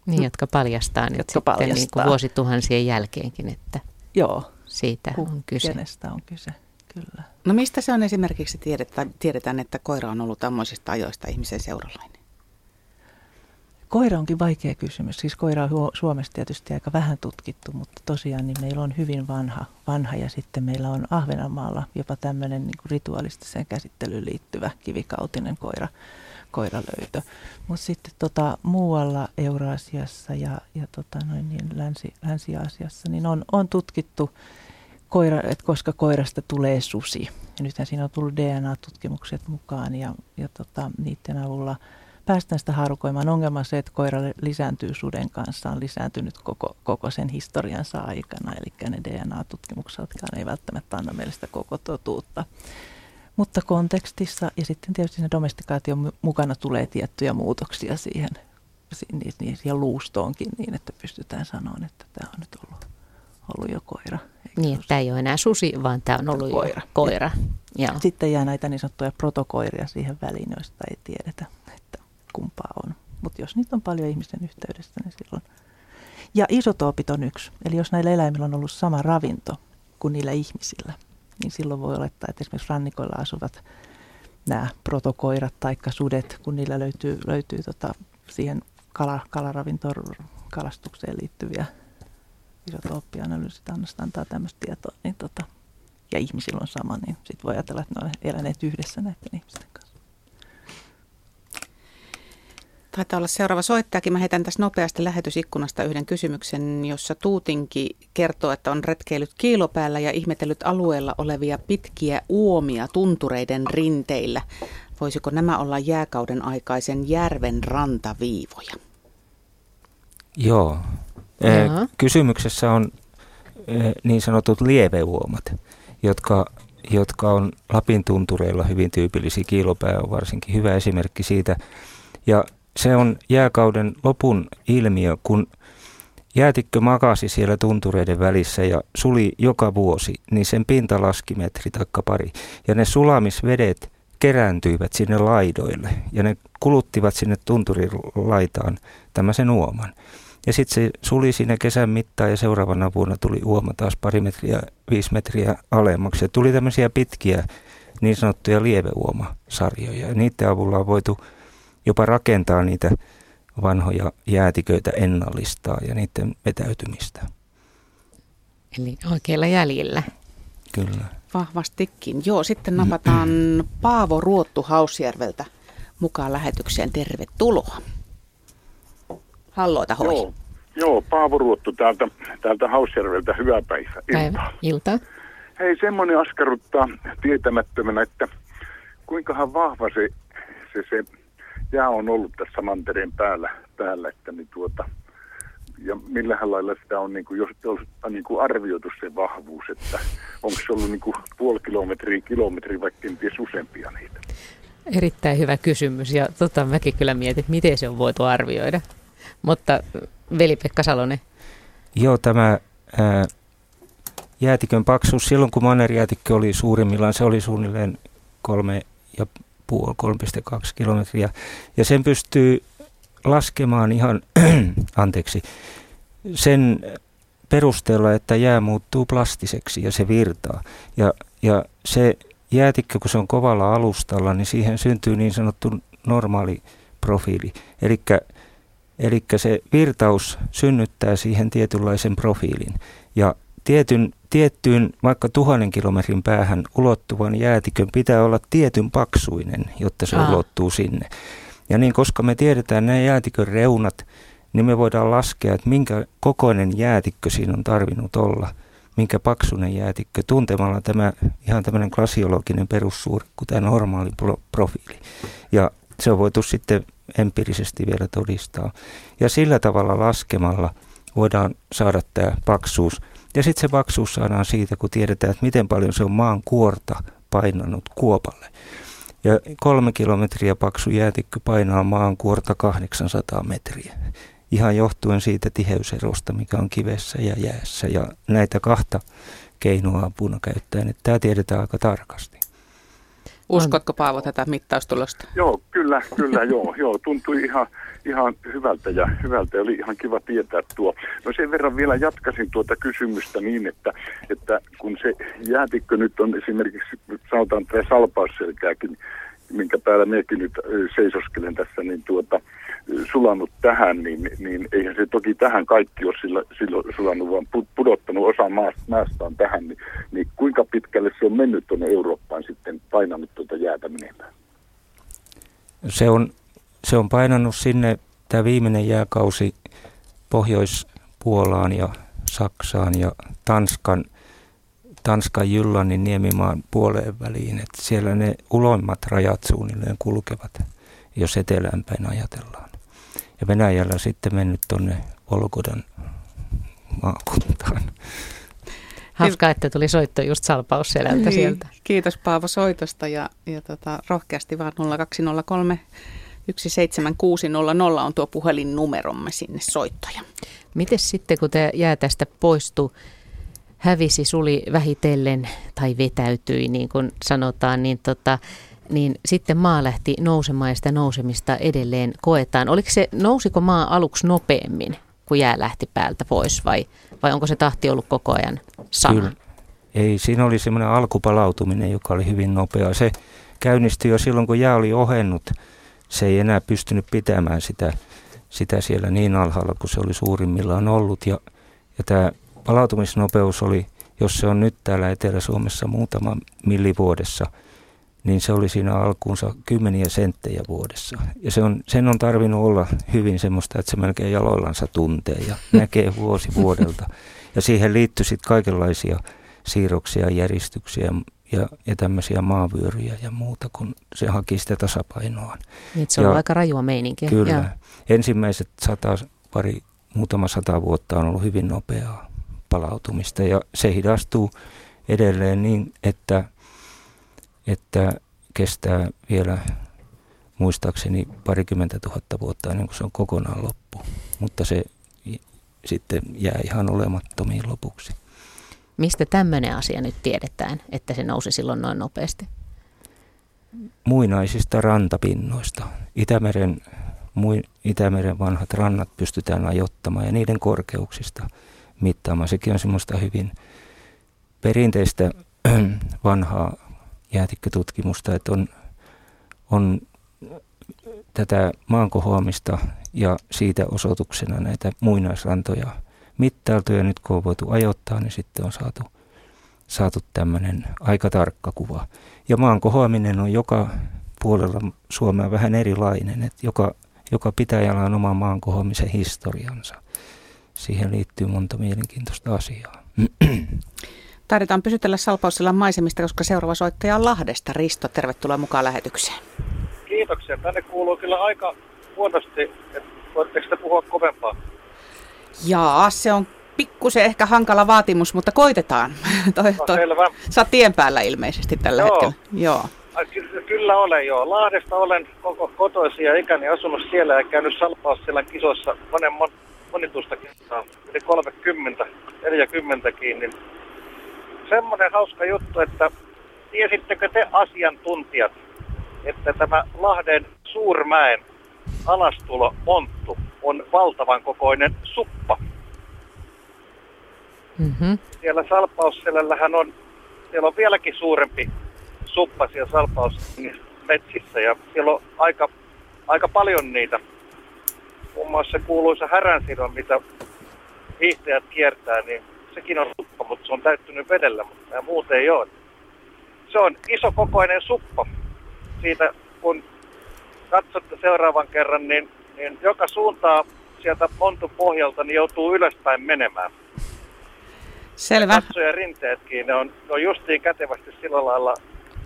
Speaker 2: Niin, jotka paljastaa nyt
Speaker 4: Jotka
Speaker 2: sitten Niin
Speaker 4: paljastaa.
Speaker 2: kuin vuosituhansien jälkeenkin, että
Speaker 4: Joo,
Speaker 2: siitä
Speaker 4: ku-
Speaker 2: on kyse.
Speaker 4: kenestä on kyse, kyllä.
Speaker 1: No mistä se on esimerkiksi tiedetään, tiedetään, että koira on ollut ammoisista ajoista ihmisen seuralainen?
Speaker 4: Koira onkin vaikea kysymys. Siis koira on Suomessa tietysti aika vähän tutkittu, mutta tosiaan niin meillä on hyvin vanha, vanha ja sitten meillä on Ahvenanmaalla jopa tämmöinen niin kuin ritualistiseen käsittelyyn liittyvä kivikautinen koira, koiralöytö. Mutta sitten tota, muualla Euraasiassa ja, ja tota noin niin Länsi, Länsi-Aasiassa niin on, on tutkittu, koira, että koska koirasta tulee susi. Ja nythän siinä on tullut DNA-tutkimukset mukaan ja, ja tota, niiden avulla päästään sitä haarukoimaan. Ongelma on se, että koira lisääntyy suden kanssa, on lisääntynyt koko, koko sen historiansa aikana, eli ne DNA-tutkimuksetkaan ei välttämättä anna meille sitä koko totuutta. Mutta kontekstissa ja sitten tietysti siinä domestikaation mu- mukana tulee tiettyjä muutoksia siihen, si- niin, niin, siihen luustoonkin niin, että pystytään sanomaan, että tämä on nyt ollut, ollut jo koira. eikä
Speaker 2: Niin, tämä ei ole enää susi, vaan tämä on ollut
Speaker 4: Koira.
Speaker 2: jo koira. Joo.
Speaker 4: Sitten jää näitä niin sanottuja protokoiria siihen väliin, joista ei tiedetä, että kumpaa on. Mutta jos niitä on paljon ihmisen yhteydessä, niin silloin... Ja isotoopit on yksi. Eli jos näillä eläimillä on ollut sama ravinto kuin niillä ihmisillä, niin silloin voi olettaa, että esimerkiksi rannikoilla asuvat nämä protokoirat tai sudet, kun niillä löytyy, löytyy tota, siihen kala, kalaravintoon kalastukseen liittyviä isotooppianalyysit antaa tämmöistä tietoa, niin tota, ja ihmisillä on sama, niin sitten voi ajatella, että ne on eläneet yhdessä näiden ihmisten kanssa.
Speaker 1: Taitaa olla seuraava soittajakin. Mä heitän tässä nopeasti lähetysikkunasta yhden kysymyksen, jossa Tuutinki kertoo, että on retkeilyt kiilopäällä ja ihmetellyt alueella olevia pitkiä uomia tuntureiden rinteillä. Voisiko nämä olla jääkauden aikaisen järven rantaviivoja?
Speaker 3: Joo. Jaha. Kysymyksessä on niin sanotut lieveuomat, jotka, jotka on Lapin tuntureilla hyvin tyypillisiä. Kiilopää on varsinkin hyvä esimerkki siitä. Ja se on jääkauden lopun ilmiö, kun jäätikkö makasi siellä tuntureiden välissä ja suli joka vuosi, niin sen pinta laski metri taikka pari. Ja ne sulamisvedet kerääntyivät sinne laidoille ja ne kuluttivat sinne tunturin laitaan tämmöisen uoman. Ja sitten se suli siinä kesän mittaan ja seuraavana vuonna tuli uoma taas pari metriä, viisi metriä alemmaksi. Ja tuli tämmöisiä pitkiä niin sanottuja lieveuomasarjoja. Ja niiden avulla on voitu jopa rakentaa niitä vanhoja jäätiköitä ennallistaa ja niiden vetäytymistä.
Speaker 2: Eli oikeilla jäljillä.
Speaker 3: Kyllä.
Speaker 1: Vahvastikin. Joo, sitten napataan Paavo Ruottu Hausjärveltä mukaan lähetykseen. Tervetuloa. Halloita hoi.
Speaker 7: Joo, joo Paavo Ruottu täältä, täältä Hausjärveltä. Hyvää päivää.
Speaker 2: Päivä. Ilta.
Speaker 7: Hei, semmoinen askarruttaa tietämättömänä, että kuinkahan vahva se, se, se jää on ollut tässä mantereen päällä, päällä että niin tuota, ja millähän lailla sitä on niin kuin, jos on niin kuin arvioitu se vahvuus, että onko se ollut niin kuin puoli kilometriä, kilometriä vai kenties useampia niitä?
Speaker 2: Erittäin hyvä kysymys ja tota, mäkin kyllä mietin, että miten se on voitu arvioida. Mutta veli-Pekka Salonen.
Speaker 3: Joo, tämä ää, jäätikön paksuus, silloin kun manerjäätikkö oli suurimmillaan, se oli suunnilleen kolme ja 3,2 kilometriä. Ja sen pystyy laskemaan ihan, anteeksi, sen perusteella, että jää muuttuu plastiseksi ja se virtaa. Ja, ja se jäätikkö, kun se on kovalla alustalla, niin siihen syntyy niin sanottu normaali profiili. Eli se virtaus synnyttää siihen tietynlaisen profiilin. Ja tietyn, tiettyyn vaikka tuhannen kilometrin päähän ulottuvan jäätikön pitää olla tietyn paksuinen, jotta se Aa. ulottuu sinne. Ja niin, koska me tiedetään nämä jäätikön reunat, niin me voidaan laskea, että minkä kokoinen jäätikkö siinä on tarvinnut olla, minkä paksuinen jäätikkö, tuntemalla tämä ihan tämmöinen klasiologinen perussuuri, kuin tämä normaali pro- profiili. Ja se on voitu sitten empiirisesti vielä todistaa. Ja sillä tavalla laskemalla voidaan saada tämä paksuus. Ja sitten se paksuus saadaan siitä, kun tiedetään, että miten paljon se on maan kuorta painanut kuopalle. Ja kolme kilometriä paksu jäätikkö painaa maan kuorta 800 metriä. Ihan johtuen siitä tiheyserosta, mikä on kivessä ja jäässä. Ja näitä kahta keinoa apuna käyttäen, että tämä tiedetään aika tarkasti.
Speaker 1: Uskotko Paavo tätä mittaustulosta?
Speaker 7: Joo, kyllä, kyllä, joo, joo. Tuntui ihan, ihan hyvältä ja hyvältä oli ihan kiva tietää tuo. No sen verran vielä jatkasin tuota kysymystä niin, että, että kun se jäätikkö nyt on esimerkiksi, sanotaan tämä salpausselkääkin, minkä päällä minäkin nyt seisoskelen tässä, niin tuota, sulanut tähän, niin, niin eihän se toki tähän kaikki ole sillä, silloin sulannut, vaan pudottanut osa maasta, maastaan tähän, niin, niin kuinka pitkälle se on mennyt tuonne Eurooppaan sitten painanut tuota jäätä menemään?
Speaker 3: Se on, se on painanut sinne tämä viimeinen jääkausi Pohjois-Puolaan ja Saksaan ja Tanskan, Tanskan Jyllannin niemimaan puoleen väliin. että siellä ne uloimmat rajat suunnilleen kulkevat, jos eteläänpäin ajatellaan ja Venäjällä sitten mennyt tuonne Volgodan maakuntaan.
Speaker 2: Hauska, että tuli soitto just salpausselältä niin, sieltä.
Speaker 1: Kiitos Paavo soitosta ja, ja tota, rohkeasti vaan 0203 17600 on tuo puhelinnumeromme sinne soittoja.
Speaker 2: Miten sitten, kun tämä jää tästä poistu, hävisi, suli vähitellen tai vetäytyi, niin kuin sanotaan, niin tota, niin sitten maa lähti nousemaan ja sitä nousemista edelleen koetaan. Oliko se, nousiko maa aluksi nopeammin, kun jää lähti päältä pois vai, vai onko se tahti ollut koko ajan sama? Kyllä.
Speaker 3: Ei, siinä oli semmoinen alkupalautuminen, joka oli hyvin nopea. Se käynnistyi jo silloin, kun jää oli ohennut. Se ei enää pystynyt pitämään sitä, sitä siellä niin alhaalla kuin se oli suurimmillaan ollut. Ja, ja tämä palautumisnopeus oli, jos se on nyt täällä Etelä-Suomessa muutama millivuodessa, niin se oli siinä alkuunsa kymmeniä senttejä vuodessa. Ja se on, sen on tarvinnut olla hyvin semmoista, että se melkein jaloillansa tuntee ja näkee vuosi vuodelta. Ja siihen liittyy sitten kaikenlaisia siirroksia, järjestyksiä ja, ja tämmöisiä maavyöryjä ja muuta, kun se haki sitä tasapainoa.
Speaker 2: Niin, se on ja, aika rajua meininkiä.
Speaker 3: Kyllä. Ja. Ensimmäiset sata, pari, muutama sata vuotta on ollut hyvin nopeaa palautumista ja se hidastuu edelleen niin, että, että kestää vielä muistaakseni parikymmentä tuhatta vuotta ennen kuin se on kokonaan loppu. Mutta se sitten jää ihan olemattomiin lopuksi.
Speaker 2: Mistä tämmöinen asia nyt tiedetään, että se nousi silloin noin nopeasti?
Speaker 3: Muinaisista rantapinnoista. Itämeren, mui, Itämeren vanhat rannat pystytään ajottamaan ja niiden korkeuksista mittaamaan. Sekin on semmoista hyvin perinteistä vanhaa jäätikkötutkimusta, että on, on tätä maankohoamista ja siitä osoituksena näitä muinaisrantoja mittailtu ja nyt kun on voitu ajoittaa, niin sitten on saatu, saatu tämmöinen aika tarkka kuva. Ja maan kohoaminen on joka puolella Suomea vähän erilainen, että joka, joka pitäjällä on oma maan kohoamisen historiansa. Siihen liittyy monta mielenkiintoista asiaa.
Speaker 1: Taidetaan pysytellä Salpausselän maisemista, koska seuraava soittaja on Lahdesta. Risto, tervetuloa mukaan lähetykseen.
Speaker 8: Kiitoksia. Tänne kuuluu kyllä aika huonosti, että voitteko te puhua kovempaa?
Speaker 1: Jaa, se on pikkusen ehkä hankala vaatimus, mutta koitetaan. toi,
Speaker 8: no, toi, selvä.
Speaker 1: Sä oot tien päällä ilmeisesti tällä
Speaker 8: joo.
Speaker 1: hetkellä. Joo.
Speaker 8: Ky- kyllä olen joo. Lahdesta olen koko kotoisin ja ikäni asunut siellä ja käynyt Salpausselän kisossa monen mon, monitusta kisaa, yli 30, 40 niin semmoinen hauska juttu, että tiesittekö te asiantuntijat, että tämä Lahden Suurmäen alastulo Monttu on valtavan kokoinen suppa. Mm-hmm. Siellä Salpausselällähän on, siellä on vieläkin suurempi suppa siellä Salpausmetsissä ja siellä on aika, aika paljon niitä. Muun muassa se kuuluisa häränsidon, mitä hiihtäjät kiertää, niin sekin on suppa, mutta se on täyttynyt vedellä, mutta muuten ei ole. Se on iso kokoinen suppa. Siitä kun katsotte seuraavan kerran, niin, niin joka suuntaa sieltä montun pohjalta niin joutuu ylöspäin menemään.
Speaker 1: Selvä.
Speaker 8: Ja rinteetkin, ne on, ne on justiin kätevästi sillä lailla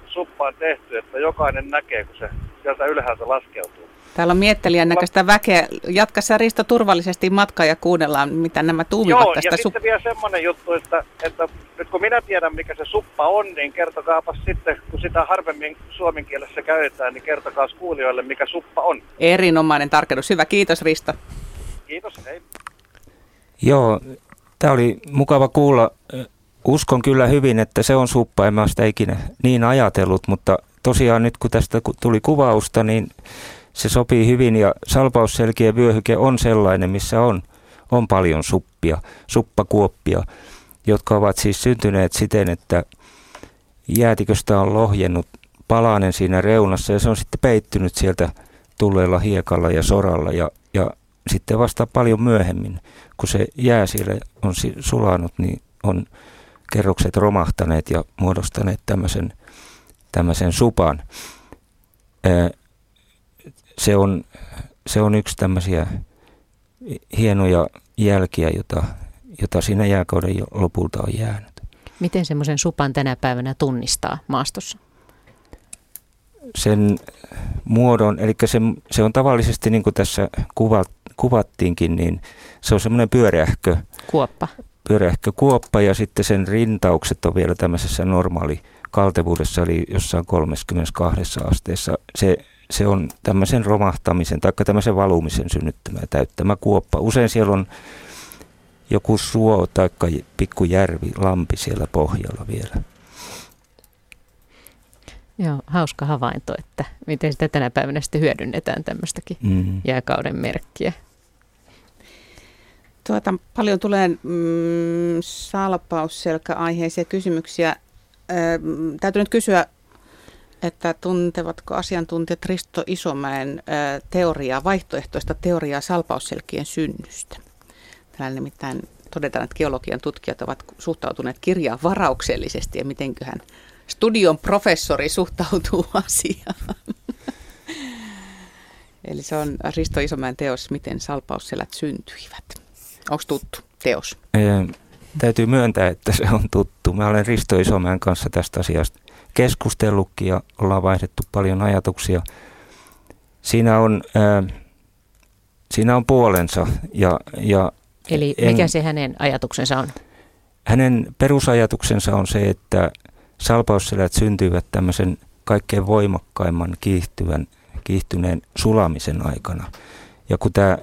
Speaker 8: suppaan tehty, että jokainen näkee, kun se sieltä ylhäältä laskeutuu.
Speaker 1: Täällä on miettelijän näköistä väkeä. Jatka sä Risto turvallisesti matkaa ja kuunnellaan, mitä nämä tuumivat
Speaker 8: Joo,
Speaker 1: tästä.
Speaker 8: ja sitten vielä semmoinen juttu, että, että nyt kun minä tiedän, mikä se suppa on, niin kertokaapas sitten, kun sitä harvemmin suomen kielessä käytetään, niin kertokaa kuulijoille, mikä suppa on.
Speaker 1: Erinomainen tarkennus. Hyvä, kiitos Risto.
Speaker 8: Kiitos, hei.
Speaker 3: Joo, tämä oli mukava kuulla. Uskon kyllä hyvin, että se on suppa. En mä sitä ikinä niin ajatellut, mutta tosiaan nyt kun tästä tuli kuvausta, niin se sopii hyvin ja salpausselkiä vyöhyke on sellainen, missä on, on paljon suppia, suppakuoppia, jotka ovat siis syntyneet siten, että jäätiköstä on lohjennut palanen siinä reunassa ja se on sitten peittynyt sieltä tulleella hiekalla ja soralla ja, ja sitten vasta paljon myöhemmin, kun se jää siellä on sulanut, niin on kerrokset romahtaneet ja muodostaneet tämmöisen, tämmöisen supan se on, se on yksi tämmöisiä hienoja jälkiä, jota, jota siinä jääkauden lopulta on jäänyt.
Speaker 2: Miten semmoisen supan tänä päivänä tunnistaa maastossa?
Speaker 3: Sen muodon, eli se, se on tavallisesti niin kuin tässä kuvat, kuvattiinkin, niin se on semmoinen pyöreähkö.
Speaker 2: Kuoppa.
Speaker 3: Pyöreähkö kuoppa ja sitten sen rintaukset on vielä tämmöisessä normaali kaltevuudessa, eli jossain 32 asteessa. Se se on tämmöisen romahtamisen tai tämmöisen valumisen synnyttämä ja täyttämä kuoppa. Usein siellä on joku suo tai pikkujärvi, lampi siellä pohjalla vielä.
Speaker 2: Joo, hauska havainto, että miten sitä tänä päivänä sitten hyödynnetään tämmöistäkin mm. jääkauden merkkiä.
Speaker 1: Tuota, paljon tulee mm, salpausselkä-aiheisia kysymyksiä. Ö, täytyy nyt kysyä että tuntevatko asiantuntijat Risto Isomäen teoriaa, vaihtoehtoista teoriaa salpausselkien synnystä. Täällä nimittäin todetaan, että geologian tutkijat ovat suhtautuneet kirjaan varauksellisesti ja mitenköhän studion professori suhtautuu asiaan. Eli se on Risto Isomäen teos, miten salpausselät syntyivät. Onko tuttu teos?
Speaker 3: Ee, täytyy myöntää, että se on tuttu. Mä olen Risto Isomäen kanssa tästä asiasta keskustellutkin ja ollaan vaihdettu paljon ajatuksia. Siinä on, ää, siinä on puolensa. Ja, ja
Speaker 2: Eli mikä en, se hänen ajatuksensa on?
Speaker 3: Hänen perusajatuksensa on se, että salpausselät syntyivät tämmöisen kaikkein voimakkaimman kiihtyvän, kiihtyneen sulamisen aikana. Ja kun tämä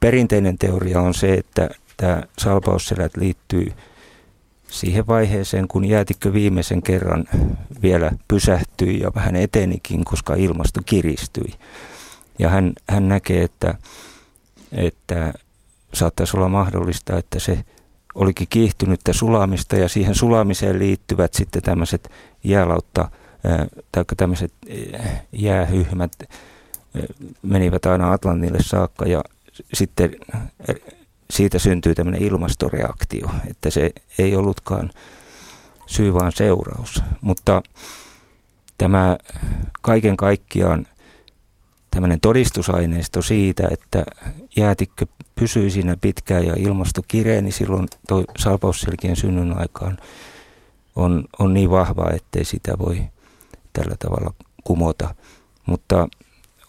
Speaker 3: perinteinen teoria on se, että tämä salpausselät liittyy siihen vaiheeseen, kun jäätikkö viimeisen kerran vielä pysähtyi ja vähän etenikin, koska ilmasto kiristyi. Ja hän, hän näkee, että, että saattaisi olla mahdollista, että se olikin kiihtynyttä sulamista ja siihen sulamiseen liittyvät sitten tämmöiset jäälautta tai tämmöiset jäähyhmät menivät aina Atlantille saakka ja sitten siitä syntyy tämmöinen ilmastoreaktio, että se ei ollutkaan syy vaan seuraus. Mutta tämä kaiken kaikkiaan tämmöinen todistusaineisto siitä, että jäätikkö pysyy siinä pitkään ja ilmasto kireeni silloin toi salpausselkien synnyn aikaan on, on niin vahva, ettei sitä voi tällä tavalla kumota. Mutta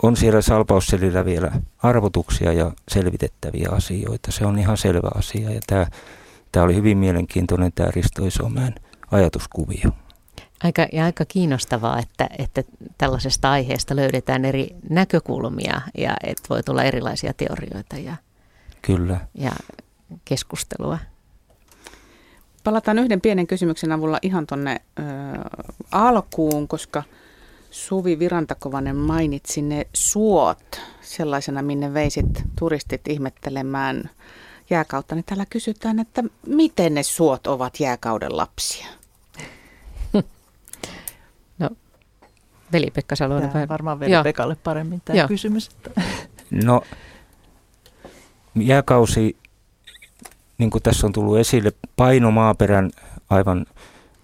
Speaker 3: on siellä salpausselillä vielä arvotuksia ja selvitettäviä asioita. Se on ihan selvä asia ja tämä, tämä oli hyvin mielenkiintoinen tämä Risto Isomäen ajatuskuvio.
Speaker 2: Aika, ja aika kiinnostavaa, että, että tällaisesta aiheesta löydetään eri näkökulmia ja että voi tulla erilaisia teorioita ja,
Speaker 3: Kyllä.
Speaker 2: ja keskustelua.
Speaker 1: Palataan yhden pienen kysymyksen avulla ihan tuonne alkuun, koska – Suvi Virantakovanen mainitsi ne suot sellaisena, minne veisit turistit ihmettelemään jääkautta, niin täällä kysytään, että miten ne suot ovat jääkauden lapsia?
Speaker 2: No, veli-Pekka Salonen.
Speaker 4: Tämä varmaan veli-Pekalle paremmin tämä Joo. kysymys.
Speaker 3: No, jääkausi, niin kuin tässä on tullut esille, paino maaperän aivan,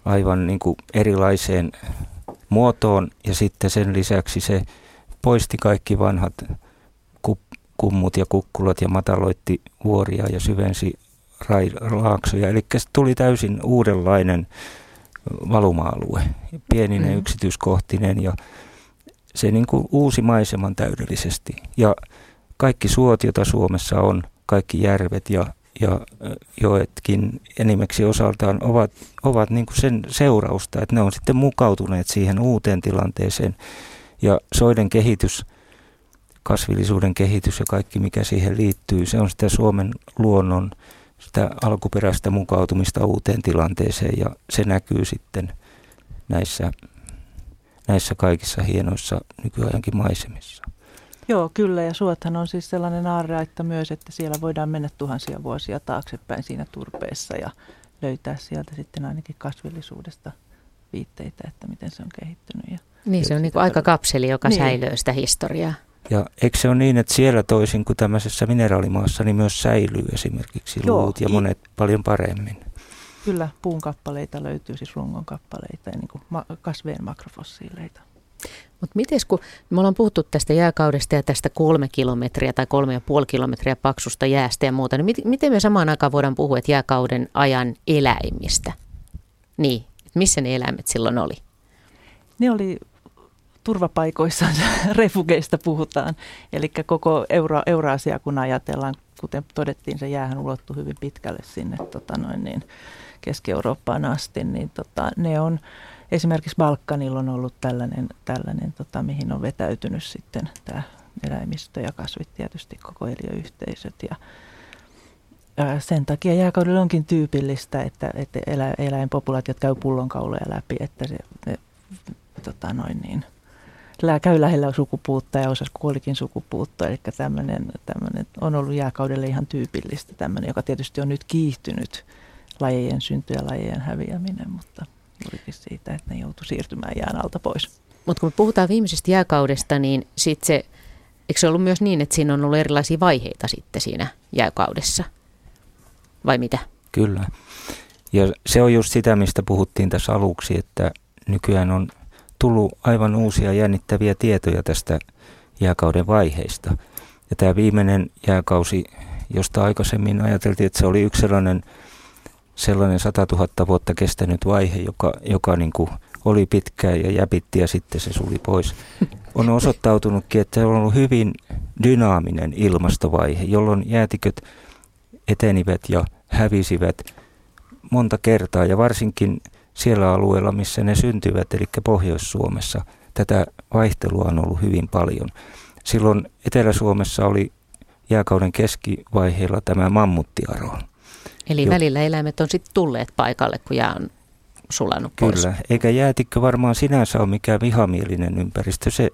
Speaker 3: aivan niin kuin erilaiseen muotoon ja sitten sen lisäksi se poisti kaikki vanhat kummut ja kukkulat ja mataloitti vuoria ja syvensi laaksoja. Eli tuli täysin uudenlainen valuma-alue, pieninen mm. yksityiskohtinen ja se niin kuin uusi maiseman täydellisesti. Ja kaikki suot, joita Suomessa on, kaikki järvet ja ja joetkin enimmäksi osaltaan ovat, ovat niin kuin sen seurausta, että ne on sitten mukautuneet siihen uuteen tilanteeseen ja soiden kehitys, kasvillisuuden kehitys ja kaikki mikä siihen liittyy, se on sitä Suomen luonnon sitä alkuperäistä mukautumista uuteen tilanteeseen ja se näkyy sitten näissä, näissä kaikissa hienoissa nykyajankin maisemissa.
Speaker 4: Joo, kyllä. Ja suothan on siis sellainen aarreaitta myös, että siellä voidaan mennä tuhansia vuosia taaksepäin siinä turpeessa ja löytää sieltä sitten ainakin kasvillisuudesta viitteitä, että miten se on kehittynyt. Ja
Speaker 2: niin, se on niin kuin aika kapseli, joka niin. säilyy sitä historiaa.
Speaker 3: Ja eikö se ole niin, että siellä toisin kuin tämmöisessä mineraalimaassa, niin myös säilyy esimerkiksi Joo, luut ja monet i- paljon paremmin?
Speaker 4: Kyllä, puun kappaleita löytyy, siis rungon kappaleita ja niin kuin ma- kasvien makrofossiileita.
Speaker 2: Mutta miten kun me ollaan puhuttu tästä jääkaudesta ja tästä kolme kilometriä tai kolme ja puoli kilometriä paksusta jäästä ja muuta, niin miten me samaan aikaan voidaan puhua, että jääkauden ajan eläimistä? Niin, missä ne eläimet silloin oli?
Speaker 4: Ne oli turvapaikoissa, refugeista puhutaan. Eli koko Euro, Euraasia, kun ajatellaan, kuten todettiin, se jäähän ulottui hyvin pitkälle sinne tota noin niin, Keski-Eurooppaan asti, niin tota, ne on esimerkiksi Balkanilla on ollut tällainen, tällainen tota, mihin on vetäytynyt sitten tämä eläimistö ja kasvit tietysti koko eliöyhteisöt. Ja, sen takia jääkaudella onkin tyypillistä, että, että elä, eläinpopulaatiot käy pullonkauloja läpi, että se, ne, tota noin niin, käy lähellä sukupuutta ja osas kuolikin sukupuutta. Eli tämmöinen, tämmöinen on ollut jääkaudelle ihan tyypillistä, tämmöinen, joka tietysti on nyt kiihtynyt lajien synty ja lajien häviäminen, mutta juurikin siitä, että ne joutu siirtymään jään alta pois.
Speaker 2: Mutta kun me puhutaan viimeisestä jääkaudesta, niin sit se, eikö se ollut myös niin, että siinä on ollut erilaisia vaiheita sitten siinä jääkaudessa? Vai mitä?
Speaker 3: Kyllä. Ja se on just sitä, mistä puhuttiin tässä aluksi, että nykyään on tullut aivan uusia jännittäviä tietoja tästä jääkauden vaiheista. Ja tämä viimeinen jääkausi, josta aikaisemmin ajateltiin, että se oli yksi sellainen, sellainen 100 000 vuotta kestänyt vaihe, joka, joka niin kuin oli pitkään ja jäpitti ja sitten se suli pois. On osoittautunutkin, että se on ollut hyvin dynaaminen ilmastovaihe, jolloin jäätiköt etenivät ja hävisivät monta kertaa ja varsinkin siellä alueella, missä ne syntyvät, eli Pohjois-Suomessa, tätä vaihtelua on ollut hyvin paljon. Silloin Etelä-Suomessa oli jääkauden keskivaiheella tämä mammuttiaro.
Speaker 2: Eli jo. välillä eläimet on sitten tulleet paikalle, kun jää on sulanut
Speaker 3: pois. Kyllä, eikä jäätikkö varmaan sinänsä ole mikään vihamielinen ympäristö. Se,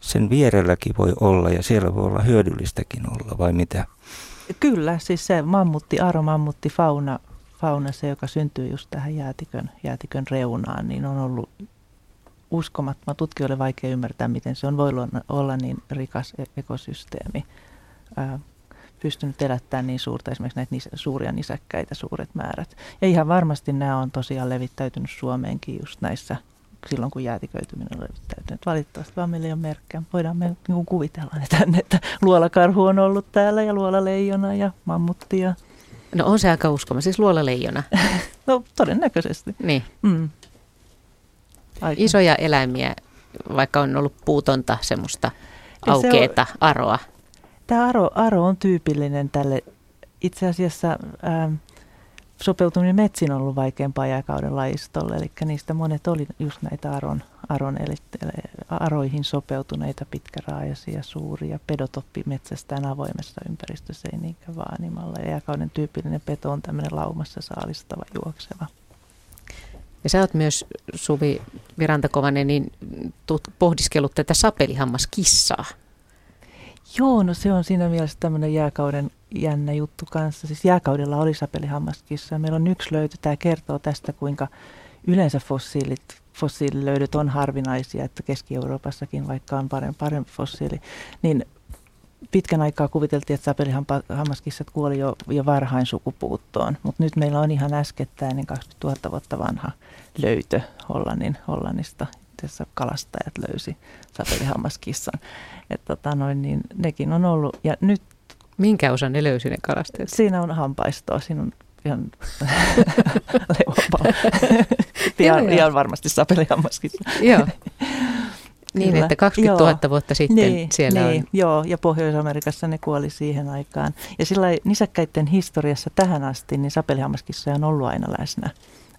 Speaker 3: sen vierelläkin voi olla ja siellä voi olla hyödyllistäkin olla, vai mitä?
Speaker 4: Kyllä, siis se mammutti, aromammutti fauna, fauna, se joka syntyy just tähän jäätikön, jäätikön reunaan, niin on ollut uskomattoman tutkijoille vaikea ymmärtää, miten se on voi olla niin rikas e-, ekosysteemi. Pystynyt elättämään niin suurta, esimerkiksi näitä nis- suuria nisäkkäitä, suuret määrät. Ja ihan varmasti nämä on tosiaan levittäytynyt Suomeenkin just näissä silloin, kun jäätiköityminen on levittäytynyt. Valitettavasti vaan meillä ei ole merkkejä. Voidaan me niin kuvitella ne tänne, että luolakarhu on ollut täällä ja luolaleijona ja mammutti. Ja...
Speaker 2: No on se aika uskoma, siis luolaleijona.
Speaker 4: no todennäköisesti.
Speaker 2: Niin. Mm. Aika. Isoja eläimiä, vaikka on ollut puutonta semmoista aukeeta se on, aroa.
Speaker 4: Tämä aro, aro on tyypillinen tälle. Itse asiassa ähm, sopeutuminen metsiin on ollut vaikeampaa jääkauden lajistolle, eli niistä monet oli just näitä aron, aron eli aroihin sopeutuneita pitkäraajaisia, suuria. Pedotoppi metsästään avoimessa ympäristössä, ei niinkään vaanimalla. Ja jääkauden tyypillinen peto on tämmöinen laumassa saalistava, juokseva.
Speaker 2: Ja sä oot myös, Suvi Virantakovanen, niin pohdiskellut tätä sapelihammaskissaa.
Speaker 4: Joo, no se on siinä mielessä tämmöinen jääkauden jännä juttu kanssa. Siis jääkaudella oli sapelihammaskissa. Meillä on yksi löytö. Tämä kertoo tästä, kuinka yleensä fossiilit, fossiililöydöt on harvinaisia, että Keski-Euroopassakin, vaikka on parempi, parempi fossiili, niin pitkän aikaa kuviteltiin, että sapelihammaskissat kuoli jo, jo varhain sukupuuttoon, mutta nyt meillä on ihan äskettäinen 20 000 vuotta vanha löytö Hollannin, Hollannista, jossa kalastajat löysi sapelihammaskissan. Et tota noin, niin nekin on ollut. Ja nyt,
Speaker 2: Minkä osan ne löysi ne kalastajat?
Speaker 4: Siinä on hampaistoa, siinä on ihan pian, pian varmasti sapelihammaskissa.
Speaker 2: Joo. Niin, Kyllä. että 20 000 joo. vuotta sitten niin, siellä niin, on.
Speaker 4: Joo, ja Pohjois-Amerikassa ne kuoli siihen aikaan. Ja sillä nisäkkäiden historiassa tähän asti, niin sapelihammaskissa on ollut aina läsnä.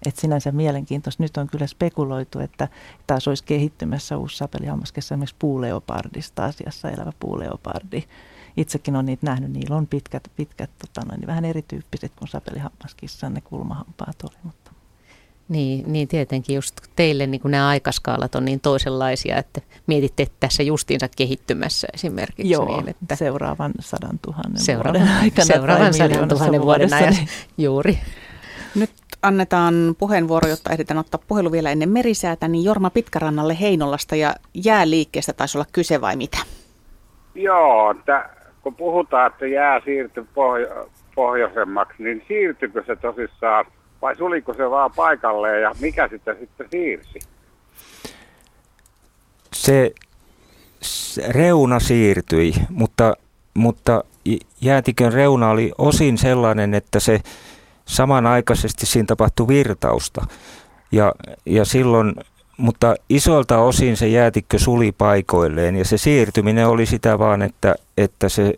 Speaker 4: Et sinänsä mielenkiintoista. Nyt on kyllä spekuloitu, että taas olisi kehittymässä uusi sapelihammaskessa esimerkiksi puuleopardista asiassa elävä puuleopardi. Itsekin on niitä nähnyt, niillä on pitkät, pitkät tota noin, vähän erityyppiset kuin sapelihammaskissa ne kulmahampaat oli. Mutta.
Speaker 2: Niin, niin tietenkin just teille niin kuin nämä aikaskaalat on niin toisenlaisia, että mietitte, että tässä justiinsa kehittymässä esimerkiksi.
Speaker 4: Joo,
Speaker 2: niin, että
Speaker 4: seuraavan sadan tuhannen
Speaker 2: seuraavan,
Speaker 4: vuoden aikana.
Speaker 2: Seuraavan sadan tuhannen vuoden ajan, juuri.
Speaker 1: Nyt annetaan puheenvuoro, jotta ehditään ottaa puhelu vielä ennen merisäätä, niin Jorma Pitkärannalle Heinolasta ja jääliikkeestä taisi olla kyse vai mitä?
Speaker 6: Joo, että kun puhutaan, että jää siirtyy pohjo- pohjoisemmaksi, niin siirtyykö se tosissaan vai suliko se vaan paikalleen ja mikä sitä sitten siirsi?
Speaker 3: Se, se reuna siirtyi, mutta, mutta jäätikön reuna oli osin sellainen, että se samanaikaisesti siinä tapahtui virtausta. Ja, ja silloin, mutta isolta osin se jäätikkö suli paikoilleen ja se siirtyminen oli sitä vaan, että, että se,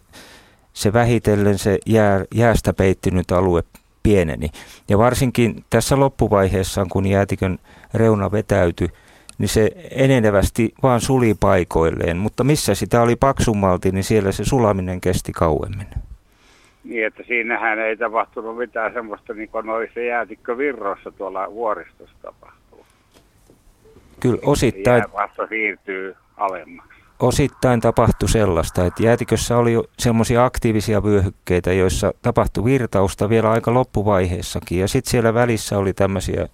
Speaker 3: se vähitellen se jää, jäästä peittynyt alue pieneni. Ja varsinkin tässä loppuvaiheessa, kun jäätikön reuna vetäytyi, niin se enenevästi vaan suli paikoilleen. Mutta missä sitä oli paksummalti, niin siellä se sulaminen kesti kauemmin.
Speaker 6: Niin, että siinähän ei tapahtunut mitään semmoista niin kuin noissa jäätikkövirroissa tuolla vuoristossa tapahtuu.
Speaker 3: Kyllä osittain...
Speaker 6: Jäävasta siirtyy alemmaksi.
Speaker 3: Osittain tapahtui sellaista, että jäätikössä oli semmoisia aktiivisia vyöhykkeitä, joissa tapahtui virtausta vielä aika loppuvaiheessakin. Ja sitten siellä välissä oli tämmöisiä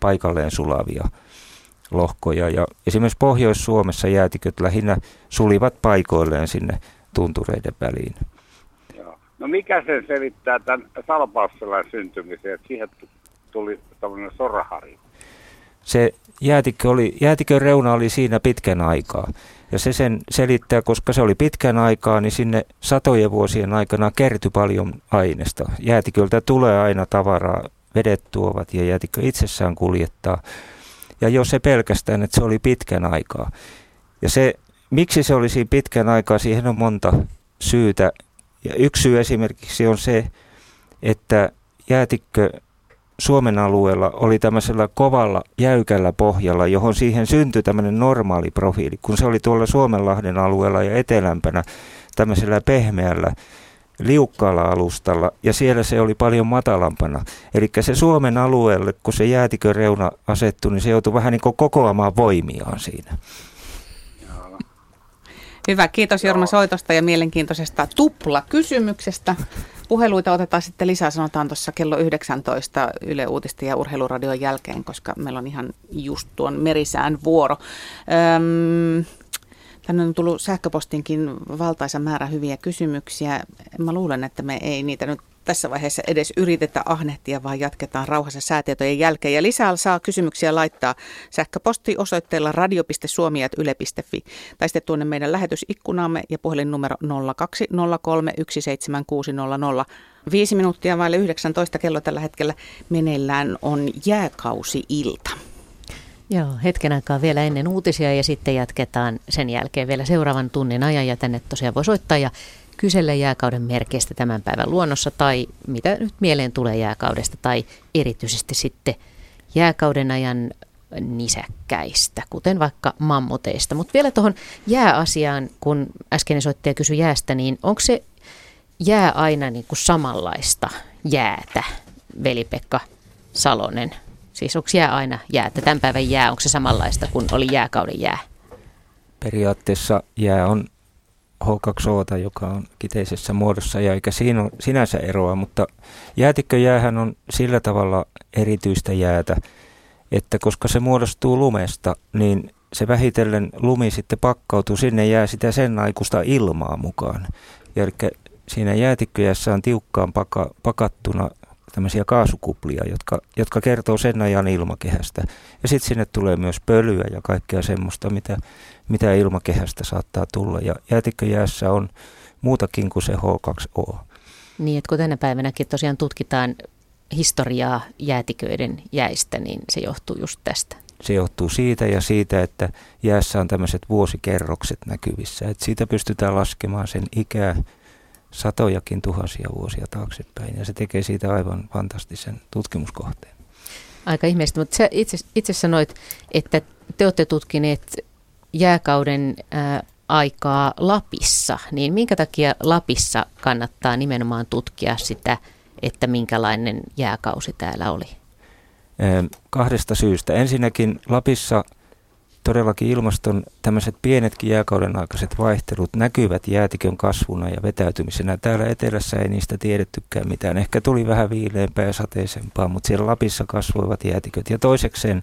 Speaker 3: paikalleen sulavia lohkoja. Ja esimerkiksi Pohjois-Suomessa jäätiköt lähinnä sulivat paikoilleen sinne tuntureiden väliin.
Speaker 6: No mikä sen selittää tämän salpausselän syntymisen, että siihen tuli tämmöinen sorahari?
Speaker 3: Se jäätikkö oli, jäätikön reuna oli siinä pitkän aikaa. Ja se sen selittää, koska se oli pitkän aikaa, niin sinne satojen vuosien aikana kertyi paljon aineesta. Jäätiköltä tulee aina tavaraa, vedet tuovat ja jäätikö itsessään kuljettaa. Ja jos se pelkästään, että se oli pitkän aikaa. Ja se, miksi se olisi pitkän aikaa, siihen on monta syytä. Ja yksi syy esimerkiksi on se, että jäätikkö Suomen alueella oli tämmöisellä kovalla, jäykällä pohjalla, johon siihen syntyi tämmöinen normaali profiili, kun se oli tuolla Suomenlahden alueella ja etelämpänä tämmöisellä pehmeällä, liukkaalla alustalla, ja siellä se oli paljon matalampana. Eli se Suomen alueelle, kun se jäätikön reuna asettui, niin se joutui vähän niin kuin kokoamaan voimiaan siinä.
Speaker 1: Hyvä, kiitos Jorma soitosta ja mielenkiintoisesta tupla-kysymyksestä. Puheluita otetaan sitten lisää, sanotaan tuossa kello 19 Yle Uutisten ja Urheiluradion jälkeen, koska meillä on ihan just tuon merisään vuoro. Öm, Tänne on tullut sähköpostinkin valtaisa määrä hyviä kysymyksiä. Mä luulen, että me ei niitä nyt tässä vaiheessa edes yritetä ahnehtia, vaan jatketaan rauhassa säätietojen jälkeen. Ja lisää saa kysymyksiä laittaa sähköpostiosoitteella radio.suomi.yle.fi tai sitten tuonne meidän lähetysikkunaamme ja puhelinnumero 020317600. Viisi minuuttia vaille 19 kello tällä hetkellä meneillään on jääkausi-ilta.
Speaker 2: Joo, hetken aikaa vielä ennen uutisia ja sitten jatketaan sen jälkeen vielä seuraavan tunnin ajan ja tänne tosiaan voi soittaa ja kysellä jääkauden merkeistä tämän päivän luonnossa tai mitä nyt mieleen tulee jääkaudesta tai erityisesti sitten jääkauden ajan nisäkkäistä, kuten vaikka mammuteista. Mutta vielä tuohon jääasiaan, kun äsken soittaja kysyi jäästä, niin onko se jää aina niin kuin samanlaista jäätä, veli-Pekka Salonen? Siis onko jää aina jäätä? Tämän päivän jää, onko se samanlaista kuin oli jääkauden jää?
Speaker 3: Periaatteessa jää on H2O, joka on kiteisessä muodossa, ja eikä siinä ole sinänsä eroa, mutta jäätikköjäähän on sillä tavalla erityistä jäätä, että koska se muodostuu lumesta, niin se vähitellen lumi sitten pakkautuu, sinne jää sitä sen aikuista ilmaa mukaan. Eli siinä jäätikköjässä on tiukkaan paka, pakattuna tämmöisiä kaasukuplia, jotka, jotka kertoo sen ajan ilmakehästä. Ja sitten sinne tulee myös pölyä ja kaikkea semmoista, mitä, mitä ilmakehästä saattaa tulla. Ja jäätikköjäässä on muutakin kuin se H2O.
Speaker 2: Niin, että kun tänä päivänäkin tosiaan tutkitaan historiaa jäätiköiden jäistä, niin se johtuu just tästä.
Speaker 3: Se johtuu siitä ja siitä, että jäässä on tämmöiset vuosikerrokset näkyvissä. Että siitä pystytään laskemaan sen ikää satojakin tuhansia vuosia taaksepäin ja se tekee siitä aivan fantastisen tutkimuskohteen.
Speaker 2: Aika ihmeellistä, mutta sä itse, itse sanoit, että te olette tutkineet jääkauden ää, aikaa Lapissa, niin minkä takia Lapissa kannattaa nimenomaan tutkia sitä, että minkälainen jääkausi täällä oli?
Speaker 3: Kahdesta syystä. Ensinnäkin Lapissa – todellakin ilmaston tämmöiset pienetkin jääkauden aikaiset vaihtelut näkyvät jäätikön kasvuna ja vetäytymisenä. Täällä etelässä ei niistä tiedettykään mitään. Ehkä tuli vähän viileämpää ja sateisempaa, mutta siellä Lapissa kasvoivat jäätiköt. Ja toisekseen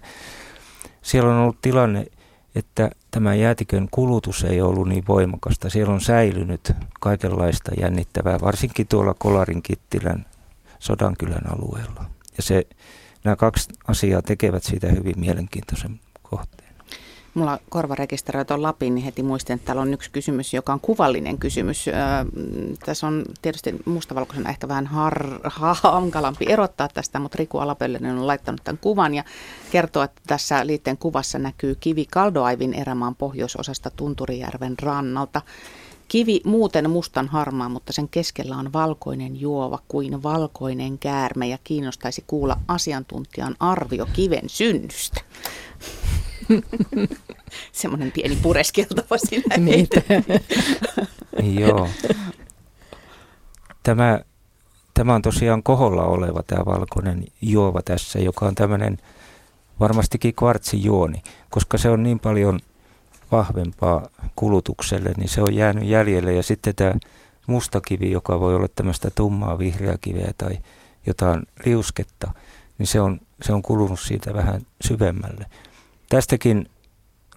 Speaker 3: siellä on ollut tilanne, että tämä jäätikön kulutus ei ollut niin voimakasta. Siellä on säilynyt kaikenlaista jännittävää, varsinkin tuolla Kolarin Kittilän Sodankylän alueella. Ja se, nämä kaksi asiaa tekevät siitä hyvin mielenkiintoisen kohteen
Speaker 1: mulla korvarekisteröit on Lapin, niin heti muistin, että täällä on yksi kysymys, joka on kuvallinen kysymys. Öö, tässä on tietysti mustavalkoisena ehkä vähän har, hankalampi erottaa tästä, mutta Riku Alapöllinen on laittanut tämän kuvan ja kertoo, että tässä liitteen kuvassa näkyy kivi Kaldoaivin erämaan pohjoisosasta Tunturijärven rannalta. Kivi muuten mustan harmaa, mutta sen keskellä on valkoinen juova kuin valkoinen käärme ja kiinnostaisi kuulla asiantuntijan arvio kiven synnystä. Semmoinen pieni pureskeltava siinä.
Speaker 2: Niitä.
Speaker 3: Joo. Tämä, tämä on tosiaan koholla oleva tämä valkoinen juova tässä, joka on tämmöinen varmastikin kvartsijuoni, koska se on niin paljon vahvempaa kulutukselle, niin se on jäänyt jäljelle. Ja sitten tämä mustakivi, joka voi olla tämmöistä tummaa vihreää kiveä tai jotain liusketta, niin se on, se on kulunut siitä vähän syvemmälle. Tästäkin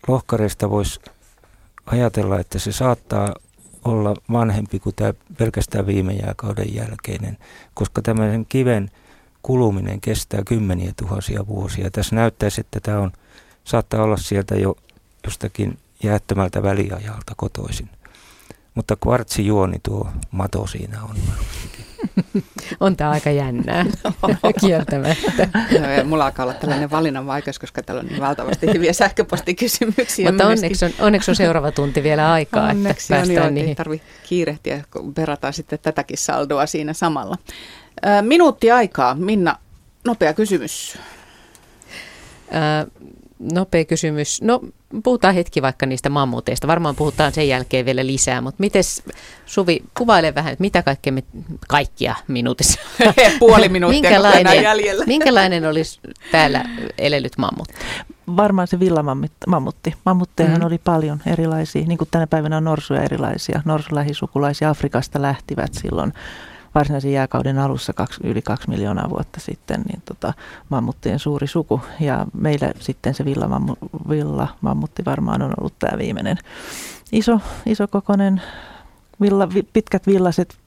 Speaker 3: lohkareesta voisi ajatella, että se saattaa olla vanhempi kuin tämä pelkästään viime jääkauden jälkeinen, koska tämmöisen kiven kuluminen kestää kymmeniä tuhansia vuosia. Tässä näyttäisi, että tämä on, saattaa olla sieltä jo jostakin jäättömältä väliajalta kotoisin. Mutta kvartsijuoni tuo mato siinä on varmastikin.
Speaker 2: on tämä aika jännää, kieltämättä.
Speaker 1: No, mulla alkaa olla tällainen valinnan vaikeus, koska täällä on niin valtavasti hyviä sähköpostikysymyksiä.
Speaker 2: Mutta onneksi on, onneksi on seuraava tunti vielä aikaa, onneksi että päästään
Speaker 1: on, niihin. Ei tarvitse kiirehtiä, kun verrataan sitten tätäkin saldoa siinä samalla. Minuutti aikaa. Minna, nopea kysymys.
Speaker 2: Äh, nopea kysymys. No puhutaan hetki vaikka niistä mammuteista. Varmaan puhutaan sen jälkeen vielä lisää, mutta miten Suvi, kuvaile vähän, että mitä kaikkea me, kaikkia minuutissa.
Speaker 1: Puoli minuuttia minkälainen,
Speaker 2: jäljellä. minkälainen olisi täällä elelyt mammut?
Speaker 4: Varmaan se villamammutti. Mammuttejahan mm. oli paljon erilaisia, niin kuin tänä päivänä on norsuja erilaisia. Norsulähisukulaisia Afrikasta lähtivät silloin varsinaisen jääkauden alussa kaksi, yli kaksi miljoonaa vuotta sitten niin tota, mammuttien suuri suku. Ja meillä sitten se villamammu, villamammutti varmaan on ollut tämä viimeinen iso, isokokoinen, villa, pitkät villaset,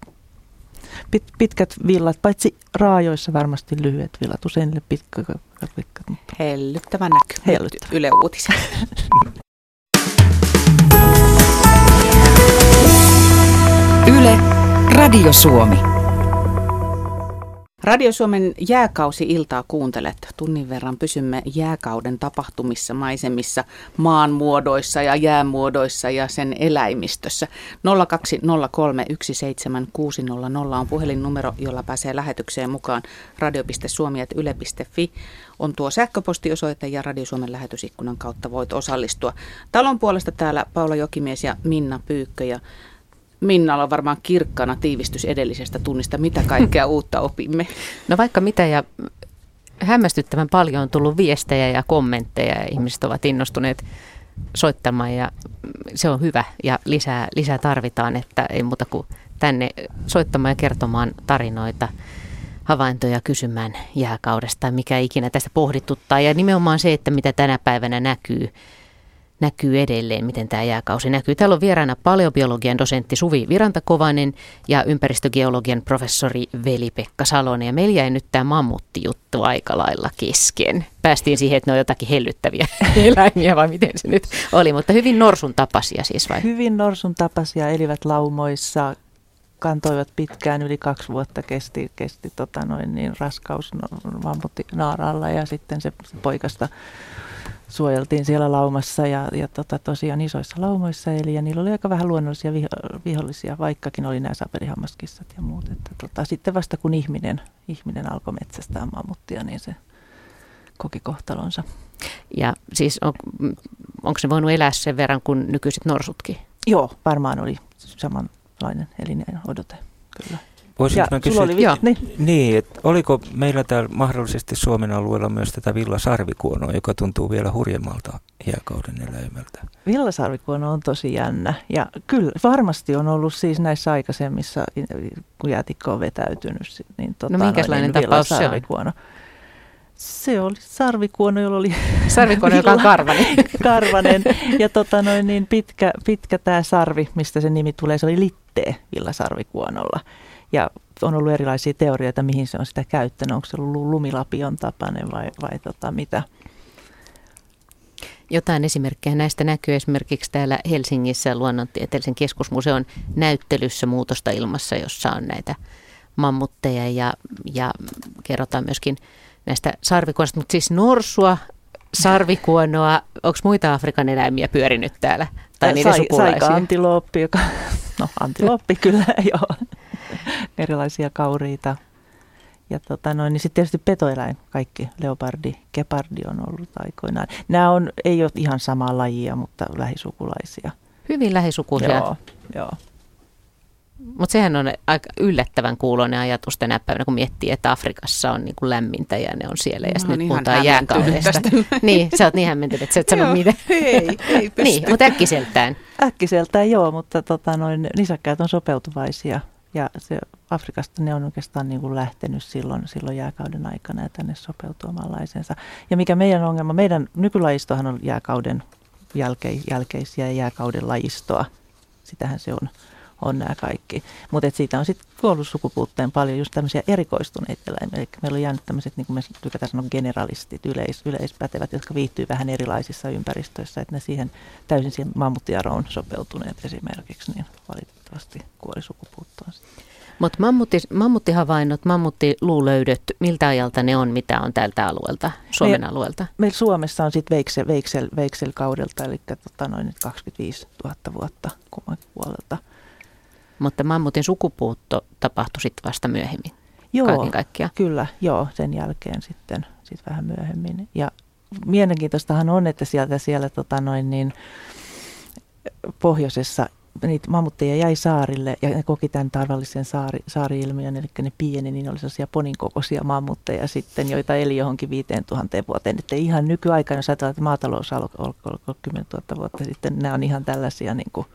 Speaker 4: pit, pitkät villat, paitsi raajoissa varmasti lyhyet villat, usein pitkät. pitkät
Speaker 1: mutta... Hellyttävä näky. Hellyttävä. Yle Uutiset.
Speaker 9: Yle, Radio Suomi.
Speaker 1: Radio Suomen jääkausi-iltaa kuuntelet. Tunnin verran pysymme jääkauden tapahtumissa, maisemissa, maanmuodoissa ja jäämuodoissa ja sen eläimistössä. 020317600 on puhelinnumero, jolla pääsee lähetykseen mukaan. radio.suomi.yle.fi on tuo sähköpostiosoite ja Radio Suomen lähetysikkunan kautta voit osallistua. Talon puolesta täällä Paula Jokimies ja Minna Pyykkö ja Minnalla on varmaan kirkkana tiivistys edellisestä tunnista, mitä kaikkea uutta opimme.
Speaker 2: No vaikka mitä ja hämmästyttävän paljon on tullut viestejä ja kommentteja ja ihmiset ovat innostuneet soittamaan ja se on hyvä ja lisää, lisää tarvitaan, että ei muuta kuin tänne soittamaan ja kertomaan tarinoita, havaintoja kysymään jääkaudesta, mikä ikinä tästä pohdituttaa ja nimenomaan se, että mitä tänä päivänä näkyy näkyy edelleen, miten tämä jääkausi näkyy. Täällä on vieraana paleobiologian dosentti Suvi Virantakovanen ja ympäristögeologian professori Veli-Pekka Salonen. Ja meillä jäi nyt tämä mammuttijuttu aika lailla kesken. Päästiin siihen, että ne on jotakin hellyttäviä eläimiä vai miten se nyt oli, mutta hyvin norsun tapasia siis vai?
Speaker 4: Hyvin norsun tapasia, elivät laumoissa, kantoivat pitkään, yli kaksi vuotta kesti, kesti tota noin, niin raskaus mammutti naaralla ja sitten se poikasta suojeltiin siellä laumassa ja, ja tota, tosiaan isoissa laumoissa eli ja niillä oli aika vähän luonnollisia viho, vihollisia, vaikkakin oli nämä sapelihammaskissat ja muut. Että, tota, sitten vasta kun ihminen, ihminen alkoi metsästää mammuttia, niin se koki kohtalonsa.
Speaker 2: Ja siis on, onko se voinut elää sen verran kuin nykyiset norsutkin?
Speaker 4: Joo, varmaan oli samanlainen elinjään odote, kyllä.
Speaker 3: Voisinko mä kysyä, oli, joo. Niin. niin, että oliko meillä täällä mahdollisesti Suomen alueella myös tätä villasarvikuonoa, joka tuntuu vielä hurjemmalta jääkauden eläimeltä?
Speaker 4: Villasarvikuono on tosi jännä ja kyllä varmasti on ollut siis näissä aikaisemmissa, kun jäätikko on vetäytynyt. Niin
Speaker 2: tota, no minkälainen niin tapaus se on?
Speaker 4: Se oli sarvikuono, jolla oli...
Speaker 2: Sarvikuono, joka on karvanen.
Speaker 4: karvanen. Ja tota noin, niin pitkä, pitkä tämä sarvi, mistä se nimi tulee, se oli littee villasarvikuonolla. Ja on ollut erilaisia teorioita, mihin se on sitä käyttänyt. Onko se ollut lumilapion tapainen vai, vai tota, mitä?
Speaker 2: Jotain esimerkkejä näistä näkyy esimerkiksi täällä Helsingissä luonnontieteellisen keskusmuseon näyttelyssä Muutosta ilmassa, jossa on näitä mammutteja ja, ja kerrotaan myöskin näistä sarvikuonoista, mutta siis norsua, sarvikuonoa, onko muita Afrikan eläimiä pyörinyt täällä? Tai niiden Sai, sukulaisia?
Speaker 4: Saika antilooppi, joka, no antilooppi kyllä, joo. erilaisia kauriita. Ja tota noin, niin sitten tietysti petoeläin, kaikki leopardi, kepardi on ollut aikoinaan. Nämä on, ei ole ihan samaa lajia, mutta lähisukulaisia.
Speaker 2: Hyvin lähisukuisia.
Speaker 4: Joo, joo.
Speaker 2: Mutta sehän on aika yllättävän kuuloinen ajatus tänä päivänä, kun miettii, että Afrikassa on niin kuin lämmintä ja ne on siellä. Ja sitten nyt puhutaan jääkaudesta. niin, sä oot niin hämmentynyt, että sä et sano mitä.
Speaker 1: ei, ei
Speaker 2: niin, mutta äkkiseltään.
Speaker 4: Äkkiseltään joo, mutta tota, noin, nisäkkäät on sopeutuvaisia Ja se, Afrikasta ne on oikeastaan niin kuin lähtenyt silloin, silloin jääkauden aikana ja tänne sopeutuu omanlaisensa. Ja mikä meidän ongelma, meidän nykylajistohan on jääkauden jälke, jälkeisiä ja jääkauden lajistoa. Sitähän se on on nämä kaikki. Mutta siitä on sitten kuollut sukupuutteen paljon just tämmöisiä erikoistuneita eläimiä. Eli meillä on jäänyt tämmöiset, niin kuin me tykätään sanoa, generalistit, yleis, yleispätevät, jotka viihtyy vähän erilaisissa ympäristöissä. Että ne siihen täysin siihen mammuttiaroon sopeutuneet esimerkiksi, niin valitettavasti kuoli sukupuuttoon.
Speaker 2: Mutta mammutti, mammuttihavainnot, mammuttiluulöydöt, miltä ajalta ne on, mitä on tältä alueelta, Suomen
Speaker 4: Me,
Speaker 2: alueelta?
Speaker 4: Meillä Suomessa on sitten veiksel, veiksel, veikselkaudelta, eli tota noin 25 000 vuotta kummankin puolelta.
Speaker 2: Mutta mammutin sukupuutto tapahtui sitten vasta myöhemmin.
Speaker 4: Joo,
Speaker 2: kaiken kaikkiaan.
Speaker 4: kyllä, joo, sen jälkeen sitten, sitten vähän myöhemmin. Ja mielenkiintoistahan on, että sieltä siellä tota noin niin, pohjoisessa niitä mammutteja jäi saarille ja ne koki tämän tavallisen saari, saari-ilmiön, eli ne pieni, niin oli sellaisia poninkokoisia mammutteja sitten, joita eli johonkin 5000 vuoteen. Että ihan nykyaikana, jos ajatellaan, että maatalous alkoi 10 000 vuotta sitten, nämä on ihan tällaisia niin kuin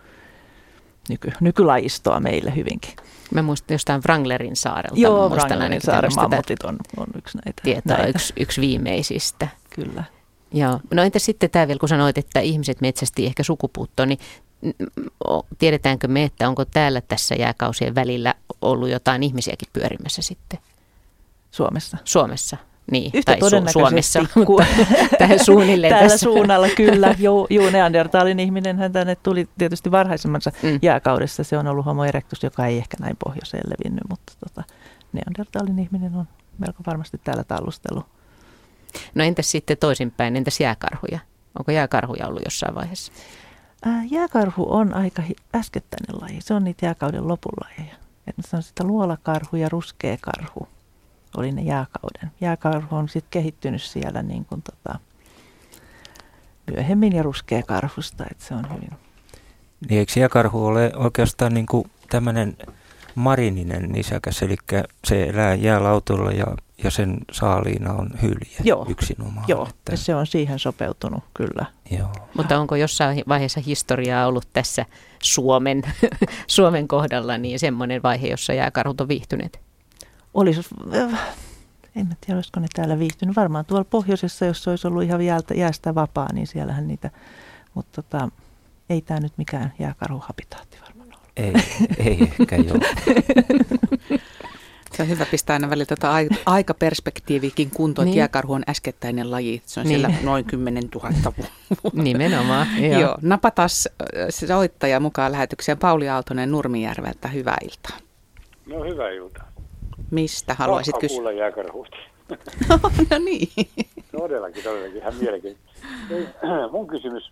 Speaker 4: nyky, nykylajistoa meille hyvinkin.
Speaker 2: Mä muistan jostain Wranglerin saarelta.
Speaker 4: Joo, Wranglerin saaren mammutit on, on yksi näitä.
Speaker 2: Tietoa,
Speaker 4: näitä.
Speaker 2: Yksi, yksi viimeisistä.
Speaker 4: Kyllä.
Speaker 2: Joo. No entä sitten tämä vielä, kun sanoit, että ihmiset metsästi ehkä sukupuuttoon, niin tiedetäänkö me, että onko täällä tässä jääkausien välillä ollut jotain ihmisiäkin pyörimässä sitten?
Speaker 4: Suomessa.
Speaker 2: Suomessa. Niin,
Speaker 4: Yhtä
Speaker 2: tai
Speaker 4: todennäköisesti
Speaker 2: Suomessa, mutta tähän suunnilleen
Speaker 4: Tällä
Speaker 2: tässä.
Speaker 4: suunnalla kyllä. Juu, juu Neandertalin ihminen hän tänne tuli tietysti varhaisemmassa
Speaker 2: Mm.
Speaker 4: jääkaudessa. Se on ollut homo erectus, joka ei ehkä näin pohjoiseen levinnyt, mutta tota, Neandertalin ihminen on melko varmasti täällä tallustellut.
Speaker 2: No entäs sitten toisinpäin, entäs jääkarhuja? Onko jääkarhuja ollut jossain vaiheessa?
Speaker 4: Ää, jääkarhu on aika äskettäinen laji. Se on niitä jääkauden. Et se on sitä luolakarhu ja ruskeakarhu oli ne jääkauden. Jääkarhu on sitten kehittynyt siellä niin kuin tota, myöhemmin ja ruskeakarhusta, että se on hyvin
Speaker 3: Niin eikö jääkarhu ole oikeastaan niin kuin tämmöinen marininen nisäkäs, eli se elää jäälautolla ja, ja sen saaliina on hylje
Speaker 4: Joo.
Speaker 3: yksinomaan.
Speaker 4: Joo,
Speaker 3: Että,
Speaker 4: ja se on siihen sopeutunut kyllä.
Speaker 3: joo.
Speaker 2: Mutta onko jossain vaiheessa historiaa ollut tässä Suomen, Suomen kohdalla niin semmoinen vaihe, jossa jääkarhut on viihtyneet?
Speaker 4: Olisi, äh, en mä tiedä, olisiko ne täällä viihtynyt. Varmaan tuolla pohjoisessa, jos se olisi ollut ihan jäältä, jäästä vapaa, niin siellähän niitä, mutta tota, ei tämä nyt mikään jääkarhuhabitaatti varmaan ole.
Speaker 3: Ei, ei ehkä joo.
Speaker 1: Se on hyvä pistää aina välillä tota ai- aikaperspektiivikin kuntoon,
Speaker 2: Niin.
Speaker 1: että jääkarhu on äskettäinen laji. Se on
Speaker 2: Niin.
Speaker 1: siellä noin 10 000 vuotta.
Speaker 2: Nimenomaan.
Speaker 1: Joo. Joo. Napatas soittaja mukaan lähetykseen Pauli Aaltonen Nurmijärveltä. Hyvää iltaa.
Speaker 6: No hyvää iltaa.
Speaker 1: Mistä haluaisit kysyä?
Speaker 6: kuulla jääkarhusta.
Speaker 1: no niin.
Speaker 6: Todellakin, todellakin. Ihan mielenkiintoista. Ei, Mun kysymys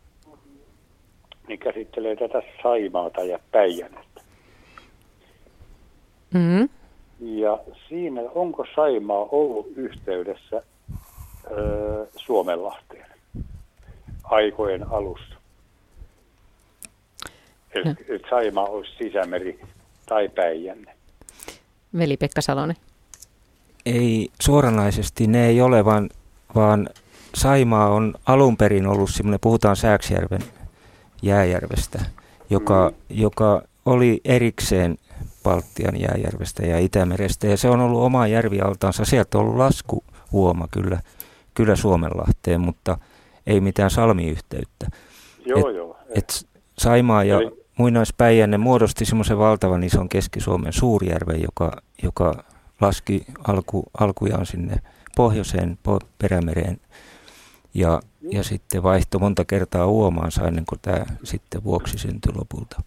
Speaker 6: niin käsittelee tätä Saimaata ja Päijänettä.
Speaker 2: Mm-hmm.
Speaker 6: Ja siinä, onko Saimaa ollut yhteydessä öö, Suomenlahteen aikojen alussa?
Speaker 2: No.
Speaker 6: et Saimaa olisi sisämeri tai Päijänne.
Speaker 2: Veli-Pekka Salonen.
Speaker 3: Ei suoranaisesti ne ei ole, vaan, vaan Saimaa on alun perin ollut semmoinen, puhutaan Sääksjärven jääjärvestä, joka,
Speaker 6: Mm.
Speaker 3: joka oli erikseen Baltian jääjärvestä ja Itämerestä. Ja se on ollut oma järvialtaansa. Sieltä on ollut laskuhuoma kyllä, kyllä Suomenlahteen, mutta ei mitään salmiyhteyttä.
Speaker 6: Joo,
Speaker 3: Et-
Speaker 6: joo.
Speaker 3: Et Saimaa ja
Speaker 6: Eli-
Speaker 3: muinaispäijänne muodosti semmoisen valtavan ison Keski-Suomen suurjärven, joka, joka laski alku, alkujaan sinne pohjoiseen po- perämereen ja, ja sitten vaihtoi monta kertaa uomaansa ennen kuin tämä sitten vuoksi syntyi lopulta.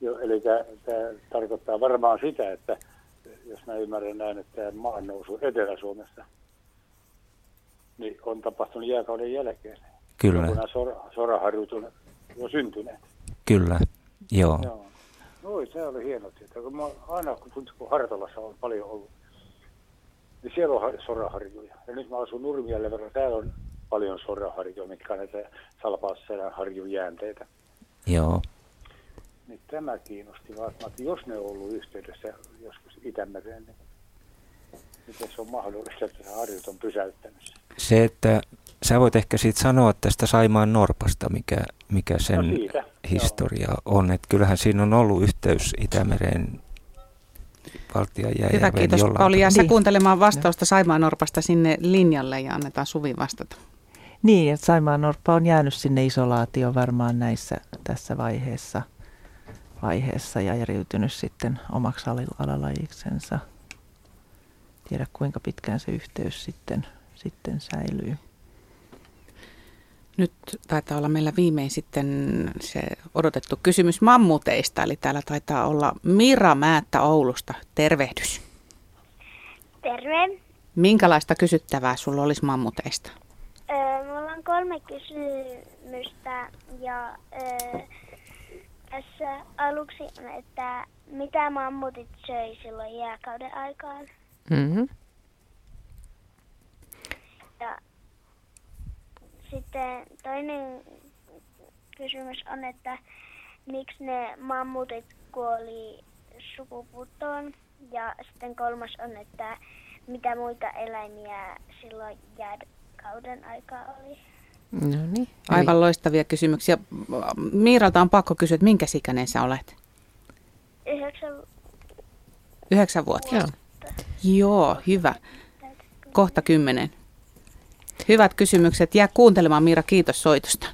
Speaker 6: Joo, eli tämä tarkoittaa varmaan sitä, että jos mä ymmärrän näin, että tämä maan nousu Etelä-Suomessa niin on tapahtunut jääkauden jälkeen.
Speaker 3: Kyllä,
Speaker 6: Kun nämä sora, soraharjut on jo syntyneet.
Speaker 3: kyllä, joo.
Speaker 6: Joo. Oi, se oli hieno tieto. Kun mä aina kun, kun Hartolassa on paljon ollut, niin siellä on har- soraharjuja. Ja nyt mä asun Nurmijälle verran, täällä on paljon soraharjuja, mitkä on näitä salpausselän harjun jäänteitä.
Speaker 3: joo.
Speaker 6: Niin tämä kiinnosti vaan, että jos ne on ollut yhteydessä joskus Itämereen, niin miten se on mahdollista, että se harjut on pysäyttänyt?
Speaker 3: Se, että sä voit ehkä siitä sanoa tästä Saimaan Norpasta, mikä, mikä sen
Speaker 6: No siitä,
Speaker 3: historia on. Että kyllähän siinä on ollut yhteys Itämereen Baltian ja
Speaker 1: Hyvä, kiitos Pauli. Ja
Speaker 4: Niin.
Speaker 1: kuuntelemaan vastausta Saimaan Norpasta sinne linjalle ja annetaan Suvi vastata.
Speaker 4: Niin, että Saimaan Norppa on jäänyt sinne isolaatioon varmaan näissä tässä vaiheessa, vaiheessa ja järjytynyt sitten omaksi al- alalajiksensa. Tiedä kuinka pitkään se yhteys sitten, sitten säilyy.
Speaker 1: Nyt taitaa olla meillä viimein sitten se odotettu kysymys mammuteista, eli täällä taitaa olla Mira Määttä Oulusta. Tervehdys.
Speaker 10: Terve.
Speaker 1: Minkälaista kysyttävää sulla olisi mammuteista?
Speaker 10: Öö, mulla on kolme kysymystä ja öö, tässä aluksi on, että mitä mammutit söi silloin jääkauden aikaan?
Speaker 2: Mm-hmm.
Speaker 10: Ja sitten toinen kysymys on, että miksi ne mammutit kuoli sukupuuttoon? Ja sitten kolmas on, että mitä muita eläimiä silloin jääkauden aikaa oli?
Speaker 2: No niin.
Speaker 1: Aivan loistavia kysymyksiä. Miiralta on pakko kysyä, että minkä ikäinen sä olet?
Speaker 10: Yhdeksän
Speaker 1: Yhdeksänvuotias.
Speaker 2: Joo.
Speaker 1: Joo, hyvä. Kohta kymmenen. Hyvät kysymykset. Jää kuuntelemaan Miira, kiitos soitosta.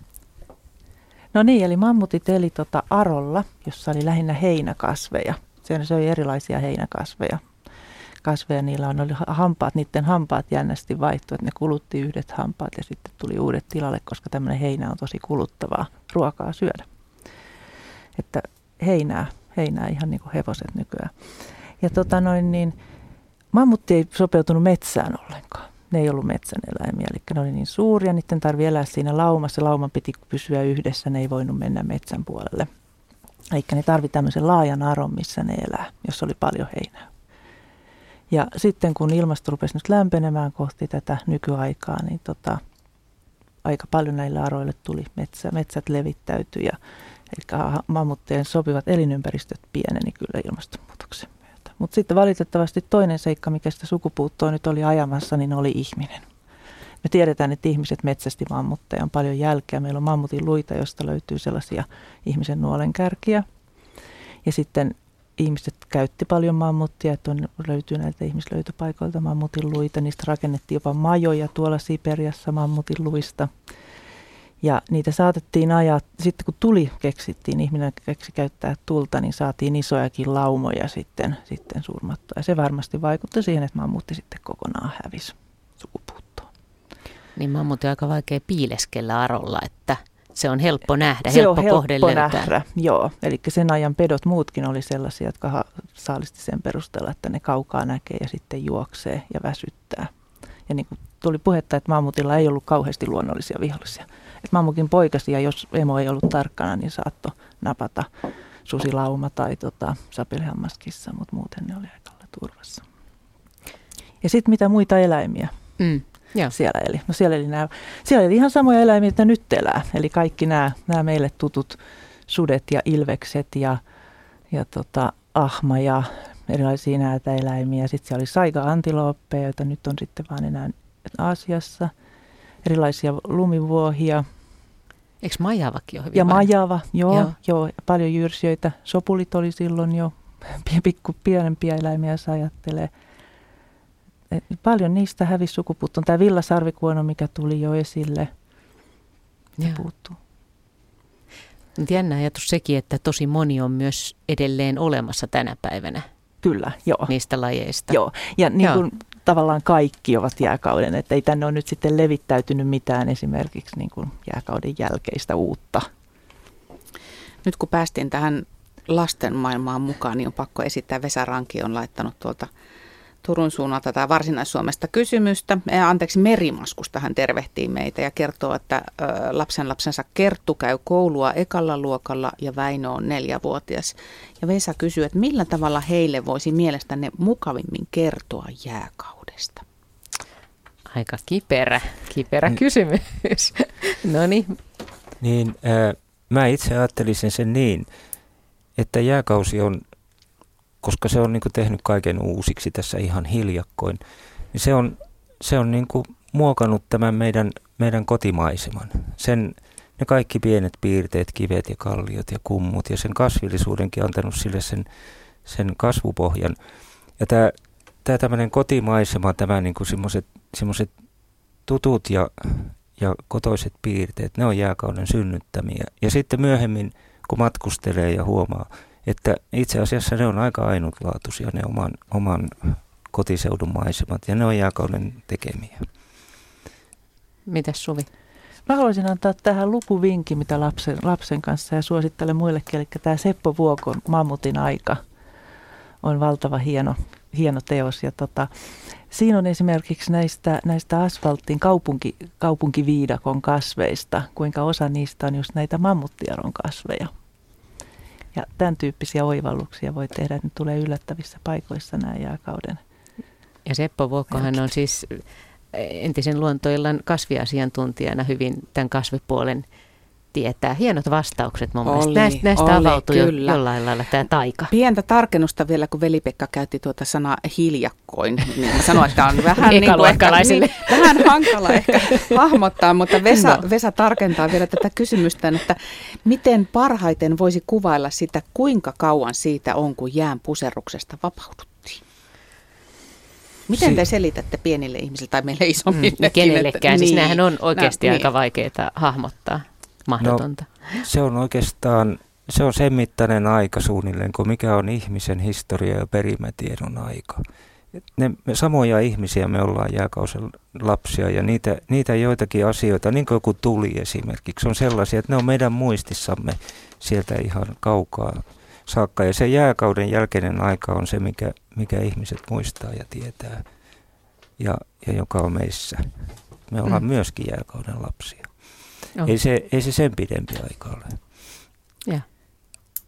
Speaker 4: No niin, eli mammutit eli tota arolla, jossa oli lähinnä heinäkasveja. Se söi erilaisia heinäkasveja. Kasveja, niillä on oli hampaat, niiden hampaat jännästi vaihtui, että ne kulutti yhdet hampaat ja sitten tuli uudet tilalle, koska tämmöinen heinä on tosi kuluttavaa ruokaa syödä. Että heinää, heinää ihan niin kuin hevoset nykyään. Ja tota noin niin, mammutti ei sopeutunut metsään ollenkaan. Ne ei ollut metsän eläimiä, eli ne oli niin suuria, niiden tarvii elää siinä laumassa. Lauman piti pysyä yhdessä, ne ei voinut mennä metsän puolelle. Eli ne tarvi tämmöisen laajan aron, missä ne elää, jos oli paljon heinää. Ja sitten kun ilmasto rupesi nyt lämpenemään kohti tätä nykyaikaa, niin tota, aika paljon näille aroille tuli metsä, metsät levittäytyi ja eli mammutteen sopivat elinympäristöt pieneni kyllä ilmastonmuutoksen. Mutta sitten valitettavasti toinen seikka, mikä sitä sukupuuttoa nyt oli ajamassa, niin oli ihminen. Me tiedetään, että ihmiset metsästi mammutteja on paljon jälkeä. Meillä on mammutin luita, josta löytyy sellaisia ihmisen nuolenkärkiä. Ja sitten ihmiset käytti paljon mammuttia, että on, löytyy näiltä ihmislöytöpaikoilta mammutin luita. Niistä rakennettiin jopa majoja tuolla Siperiassa mammutin luista. Ja niitä saatettiin ajaa, sitten kun tuli keksittiin, ihminen keksi käyttää tulta, niin saatiin isojakin laumoja sitten, sitten surmattua. Ja se varmasti vaikutti siihen, että mammutti sitten kokonaan hävisi sukupuuttoon.
Speaker 2: Niin mammutti on aika vaikea piileskellä arolla, että se on helppo nähdä,
Speaker 4: Se
Speaker 2: helppo,
Speaker 4: on helppo
Speaker 2: löytää.
Speaker 4: nähdä, joo. Eli sen ajan pedot muutkin oli sellaisia, jotka saalisti sen perusteella, että ne kaukaa näkee ja sitten juoksee ja väsyttää. Ja niin kuin tuli puhetta, että mammutilla ei ollut kauheasti luonnollisia vihollisia. Että mammukin poikasi ja jos emo ei ollut tarkkana, niin saattoi napata susilauma tai tota, sapelihammaskissa, mutta muuten ne oli aika turvassa. Ja sitten mitä muita eläimiä
Speaker 2: Mm. Joo.
Speaker 4: siellä eli? No siellä eli, nämä, siellä eli ihan samoja eläimiä, että nyt elää. Eli kaikki nämä, nämä meille tutut sudet ja ilvekset ja, ja tota, ahma ja erilaisia näätäeläimiä. Sitten siellä oli saiga-antilooppeja, joita nyt on sitten vaan enää Aasiassa. Erilaisia lumivuohia
Speaker 2: Eikö majavakin ole hyvin
Speaker 4: ja
Speaker 2: vanha?
Speaker 4: majava, joo,
Speaker 2: Joo.
Speaker 4: joo. paljon jyrsijöitä. Sopulit oli silloin jo pikku pienempiä eläimiä, jos ajattelee. Et paljon niistä hävisi sukupuuttoon. Tämä villasarvikuono, mikä tuli jo esille, se
Speaker 2: Joo.
Speaker 4: puuttuu.
Speaker 2: Jännä ajatus sekin, että tosi moni on myös edelleen olemassa tänä päivänä
Speaker 4: Kyllä, joo.
Speaker 2: niistä lajeista.
Speaker 4: joo. Ja niin kuin tavallaan kaikki ovat jääkauden, että ei tänne ole nyt sitten levittäytynyt mitään esimerkiksi niin kuin jääkauden jälkeistä uutta.
Speaker 1: Nyt kun päästiin tähän lasten maailmaan mukaan, niin on pakko esittää. Vesa Ranki on laittanut tuolta Turun suunnalta tai Varsinais-Suomesta kysymystä. Anteeksi, Merimaskusta hän tervehtii meitä ja kertoo, että lapsen lapsensa Kerttu käy koulua ekalla luokalla ja Väinö on neljävuotias. Ja Vesa kysyy, että millä tavalla heille voisi mielestänne mukavimmin kertoa jääkaudesta?
Speaker 2: Aika kiperä, kiperä kysymys. no niin,
Speaker 3: Niin ää, mä itse ajattelisin sen niin, että jääkausi on, koska se on niin kuin tehnyt kaiken uusiksi tässä ihan hiljakkoin, niin se on, se on niin kuin muokannut tämän meidän, meidän kotimaiseman. Sen, ne kaikki pienet piirteet, kivet ja kalliot ja kummut ja sen kasvillisuudenkin antanut sille sen, sen kasvupohjan. Ja tämä, tämä tämmöinen kotimaisema, tämä niin kuin semmoiset, semmoiset tutut ja, ja kotoiset piirteet, ne on jääkauden synnyttämiä. Ja sitten myöhemmin, kun matkustelee ja huomaa, että itse asiassa ne on aika ainutlaatuisia, ne oman, oman kotiseudun maisemat, ja ne on jääkauden tekemiä.
Speaker 2: Mitäs Suvi?
Speaker 4: Mä haluaisin antaa tähän lukuvinkin, mitä lapsen, lapsen kanssa ja suosittelen muillekin. Eli tämä Seppo Vuokon Mammutin aika on valtava hieno, hieno teos. Ja tota, siinä on esimerkiksi näistä, näistä asfaltin kaupunki, kaupunkiviidakon kasveista, kuinka osa niistä on just näitä mammuttiaron kasveja. Ja tämän tyyppisiä oivalluksia voi tehdä, että ne tulee yllättävissä paikoissa nämä jääkauden.
Speaker 2: Ja Seppo Vuokkohan on siis entisen luontoillan kasviasiantuntijana hyvin tämän kasvipuolen tietää. Hienot vastaukset mun mielestä. Näistä, näistä oli, avautui kyllä. jo jollain lailla tämä taika.
Speaker 1: Pientä tarkennusta vielä, kun veli-Pekka käytti tuota sanaa hiljakkoin. Niin sanoin, että on vähän, niin kuin ehkä, niin, vähän hankala ehkä hahmottaa, mutta Vesa, no. Vesa tarkentaa vielä tätä kysymystä, että miten parhaiten voisi kuvailla sitä, kuinka kauan siitä on, kun jään puserruksesta vapaudut? Miten te selitätte pienille ihmisille tai meille isommille? Mm,
Speaker 2: kenellekään, että, siis niin, nämähän on oikeasti no, aika niin. vaikeita hahmottaa, mahdotonta.
Speaker 3: No, se on oikeastaan, se on sen mittainen aika suunnilleen, kuin mikä on ihmisen historia ja perimätiedon aika. Ne, me samoja ihmisiä me ollaan jääkausen lapsia ja niitä, niitä joitakin asioita, niin kuin joku tuli esimerkiksi, on sellaisia, että ne on meidän muistissamme sieltä ihan kaukaa saakka. Ja se jääkauden jälkeinen aika on se, mikä, mikä ihmiset muistaa ja tietää ja, ja joka on meissä. Me ollaan mm. myöskin jääkauden lapsia. Oh. Ei, se, ei se sen pidempi aika ole.
Speaker 1: Ja.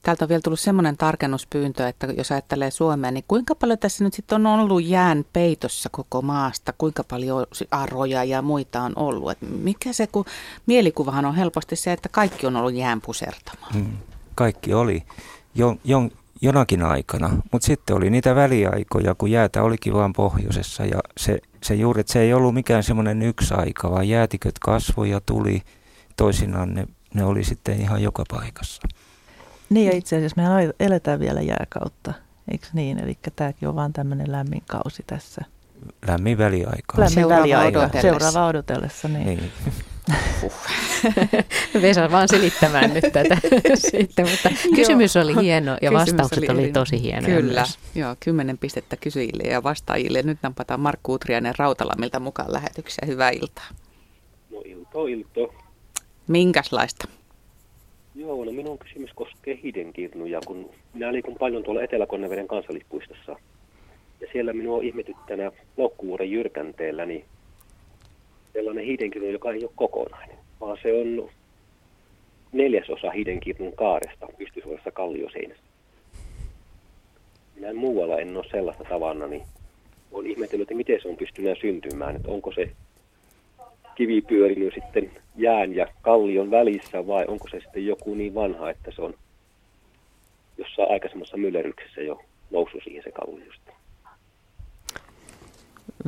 Speaker 1: Täältä on vielä tullut semmoinen tarkennuspyyntö, että jos ajattelee Suomea, niin kuinka paljon tässä nyt sitten on ollut jään peitossa koko maasta? Kuinka paljon arroja ja muita on ollut? Et mikä se, kun mielikuvahan on helposti se, että kaikki on ollut jään pusertama. Hmm.
Speaker 3: Kaikki oli jo, jo, jonakin aikana, mutta sitten oli niitä väliaikoja, kun jäätä olikin vain pohjoisessa ja se, se juuri, että se ei ollut mikään semmoinen yksi aika, vaan jäätiköt kasvoi ja tuli toisinaan, ne, ne oli sitten ihan joka paikassa.
Speaker 4: Niin ja itse asiassa me eletään vielä jääkautta, eikö niin? Eli tämäkin on vaan tämmöinen lämmin kausi tässä.
Speaker 3: Lämmin väliaika.
Speaker 4: Lämmin seuraava väliaika. Odotellessa. Seuraava odotellessa, niin. niin.
Speaker 2: Vesa vaan selittämään nyt tätä sitten, mutta kysymys oli hieno ja vastaukset oli, oli tosi hienoja
Speaker 1: Kyllä, myös. joo, kymmenen pistettä kysyjille ja vastaajille. Nyt nampataan Markku Utriainen Rautalammilta mukaan lähetykseen. Hyvää iltaa.
Speaker 11: No ilto, ilto.
Speaker 1: Minkäslaista?
Speaker 11: Joo, no minun kysymys koskee hidenkirnuja, kun minä liikun paljon tuolla Etelä-Konneveden kansallispuistossa. Ja siellä minua ihmetyttänä lohkuvuoren jyrkänteellä, niin sellainen hiidenkirnu, joka ei ole kokonainen, vaan se on neljäsosa hiidenkirnun kaaresta pystysuorassa kallioseinässä. Minä en muualla en ole sellaista tavana, niin olen ihmetellyt, että miten se on pystynyt syntymään, että onko se kivi pyörinyt sitten jään ja kallion välissä vai onko se sitten joku niin vanha, että se on jossain aikaisemmassa myllerryksessä jo noussut siihen se kallio.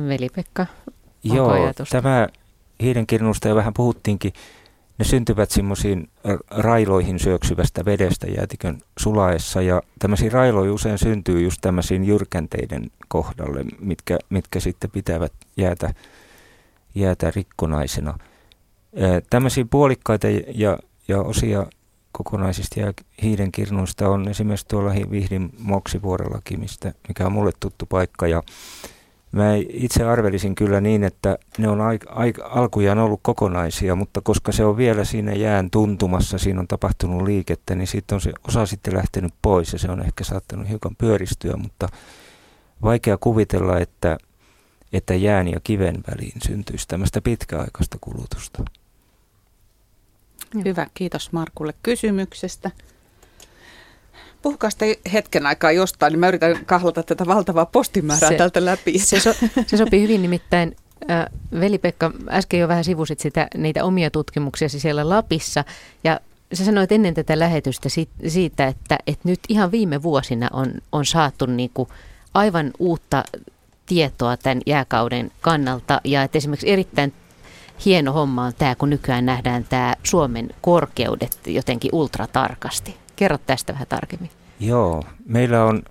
Speaker 2: Veli-Pekka,
Speaker 3: Joo, ajatusta? tämä hiidenkirnusta jo vähän puhuttiinkin. Ne syntyvät semmoisiin railoihin syöksyvästä vedestä jäätikön sulaessa ja tämmöisiä railoja usein syntyy just tämmöisiin jyrkänteiden kohdalle, mitkä, mitkä sitten pitävät jäätä, jäätä rikkonaisena. Tämmöisiä puolikkaita ja, ja osia kokonaisista ja hiidenkirnuista on esimerkiksi tuolla Vihdin Moksivuorellakin, mistä, mikä on mulle tuttu paikka ja Mä itse arvelisin kyllä niin, että ne on aika, aika, alkujaan ollut kokonaisia, mutta koska se on vielä siinä jään tuntumassa, siinä on tapahtunut liikettä, niin siitä on se osa sitten lähtenyt pois ja se on ehkä saattanut hiukan pyöristyä, mutta vaikea kuvitella, että, että jään ja kiven väliin syntyisi tämmöistä pitkäaikaista kulutusta.
Speaker 1: Hyvä, kiitos Markulle kysymyksestä. Puhukaa sitten hetken aikaa jostain, niin mä yritän kahlata tätä valtavaa postimäärää se, tältä läpi.
Speaker 2: Se, so, se sopii hyvin nimittäin. Äh, Veli-Pekka, äsken jo vähän sivusit sitä, niitä omia tutkimuksia siellä Lapissa ja sä sanoit ennen tätä lähetystä siitä, että, että nyt ihan viime vuosina on, on saatu niin kuin aivan uutta tietoa tämän jääkauden kannalta ja että esimerkiksi erittäin hieno homma on tämä, kun nykyään nähdään tämä Suomen korkeudet jotenkin ultratarkasti. Kerro tästä vähän tarkemmin.
Speaker 3: Joo, meillä on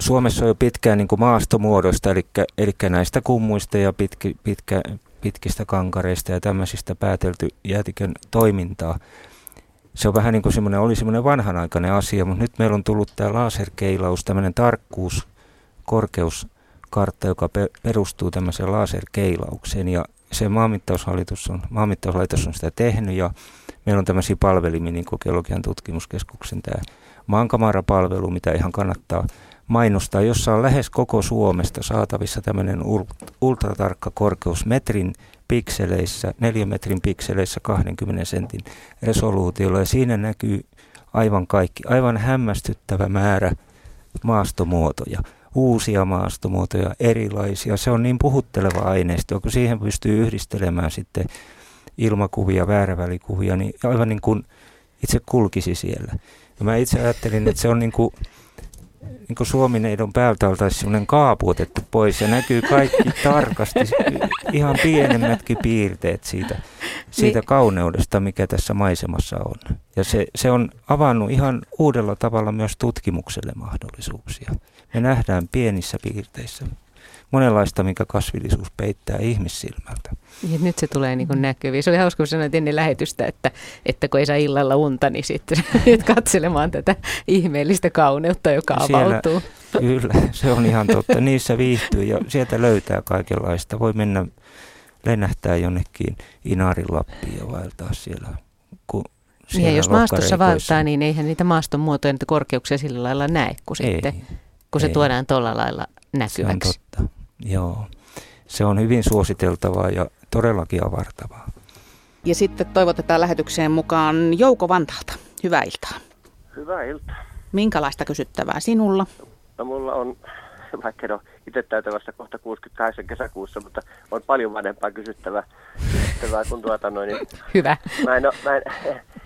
Speaker 3: Suomessa on jo pitkään niin kuin maastomuodoista, eli, eli näistä kummuista ja pitki, pitkä, pitkistä kankareista ja tämmöisistä päätelty jäätikön toimintaa. Se on vähän niin kuin semmoinen, oli semmoinen vanhanaikainen asia, mutta nyt meillä on tullut tämä laserkeilaus, tämmöinen tarkkuus, korkeuskartta, joka pe- perustuu tämmöiseen laserkeilaukseen. Ja se maanmittaushallitus on, maanmittauslaitos on sitä tehnyt ja meillä on tämmöisiä palvelimia, niin kuin Geologian tutkimuskeskuksen tämä maankamarapalvelu, mitä ihan kannattaa mainostaa, jossa on lähes koko Suomesta saatavissa tämmöinen ultratarkka korkeus metrin pikseleissä, neljän metrin pikseleissä 20 sentin resoluutiolla. Ja siinä näkyy aivan kaikki, aivan hämmästyttävä määrä maastomuotoja, uusia maastomuotoja, erilaisia. Se on niin puhutteleva aineisto, kun siihen pystyy yhdistelemään sitten ilmakuvia, väärävälikuvia, niin aivan niin kuin itse kulkisi siellä. Ja mä itse ajattelin, että se on niin kuin niin kuin Suomineidon päältä oltaisiin sellainen kaapu otettu pois ja näkyy kaikki tarkasti, ihan pienemmätkin piirteet siitä, siitä niin. kauneudesta, mikä tässä maisemassa on. Ja se, se on avannut ihan uudella tavalla myös tutkimukselle mahdollisuuksia. Me nähdään pienissä piirteissä monenlaista, mikä kasvillisuus peittää ihmissilmältä.
Speaker 2: Ja nyt se tulee niin näkyviin. Se oli hauska, kun sanoit ennen lähetystä, että, että kun ei saa illalla unta, niin sitten katselemaan tätä ihmeellistä kauneutta, joka Siellä, avautuu.
Speaker 3: Kyllä, se on ihan totta. Niissä viihtyy ja sieltä löytää kaikenlaista. Voi mennä lennähtää jonnekin Inarin Lappiin ja vaeltaa siellä. Kun
Speaker 2: ja jos maastossa vaeltaa, niin eihän niitä maaston muotoja, niitä korkeuksia sillä lailla näe, kun, ei, sitten, kun ei. se tuodaan tuolla lailla näkyväksi.
Speaker 3: Se on totta. Joo. Se on hyvin suositeltavaa ja todellakin avartavaa.
Speaker 1: Ja sitten toivotetaan lähetykseen mukaan Jouko Vantaalta. Hyvää iltaa.
Speaker 12: Hyvää iltaa.
Speaker 1: Minkälaista kysyttävää sinulla?
Speaker 12: No mulla on, vaikka en ole itse täytävässä kohta 68 kesäkuussa, mutta on paljon vanhempaa kysyttävää, kysyttävää kuin tuota noin. Niin
Speaker 2: Hyvä.
Speaker 12: Mä en ole, mä en,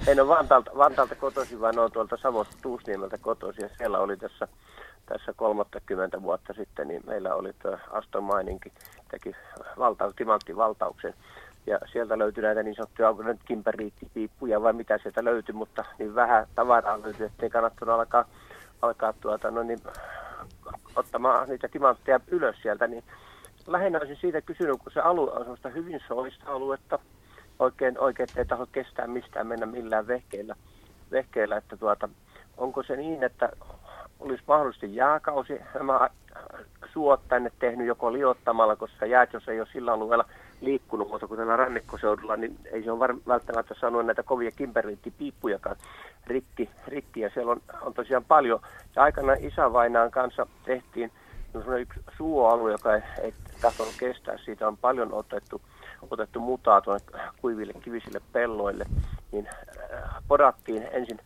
Speaker 12: en ole Vantaalta, Vantaalta kotoisin, vaan olen tuolta Savosta Tuusniemeltä kotoisin ja siellä oli tässä tässä 30 vuotta sitten, niin meillä oli tuo Aston Maininkin teki valtaus, valtauksen. Ja sieltä löytyi näitä niin sanottuja, kimperiittipiippuja vai mitä sieltä löytyi, mutta niin vähän tavaraa löytyi, että ei kannattanut alkaa, alkaa tuota, no niin, ottamaan niitä timantteja ylös sieltä. Niin lähinnä olisin siitä kysynyt, kun se alue on sellaista hyvin soista aluetta, oikein, oikein ei taho kestää mistään mennä millään vehkeillä, vehkeillä että tuota, onko se niin, että olisi mahdollisesti jääkausi nämä suot tänne tehnyt joko liottamalla, koska jäät, jos ei ole sillä alueella liikkunut mutta kuin tällä rannikkoseudulla, niin ei se ole välttämättä saanut näitä kovia kimberliittipiippujakaan rikki, rikki. Ja siellä on, on tosiaan paljon. Ja aikana isävainaan kanssa tehtiin yksi suoalue, joka ei, ei tahtonut kestää. Siitä on paljon otettu, otettu mutaa tuonne kuiville kivisille pelloille. Niin äh, porattiin ensin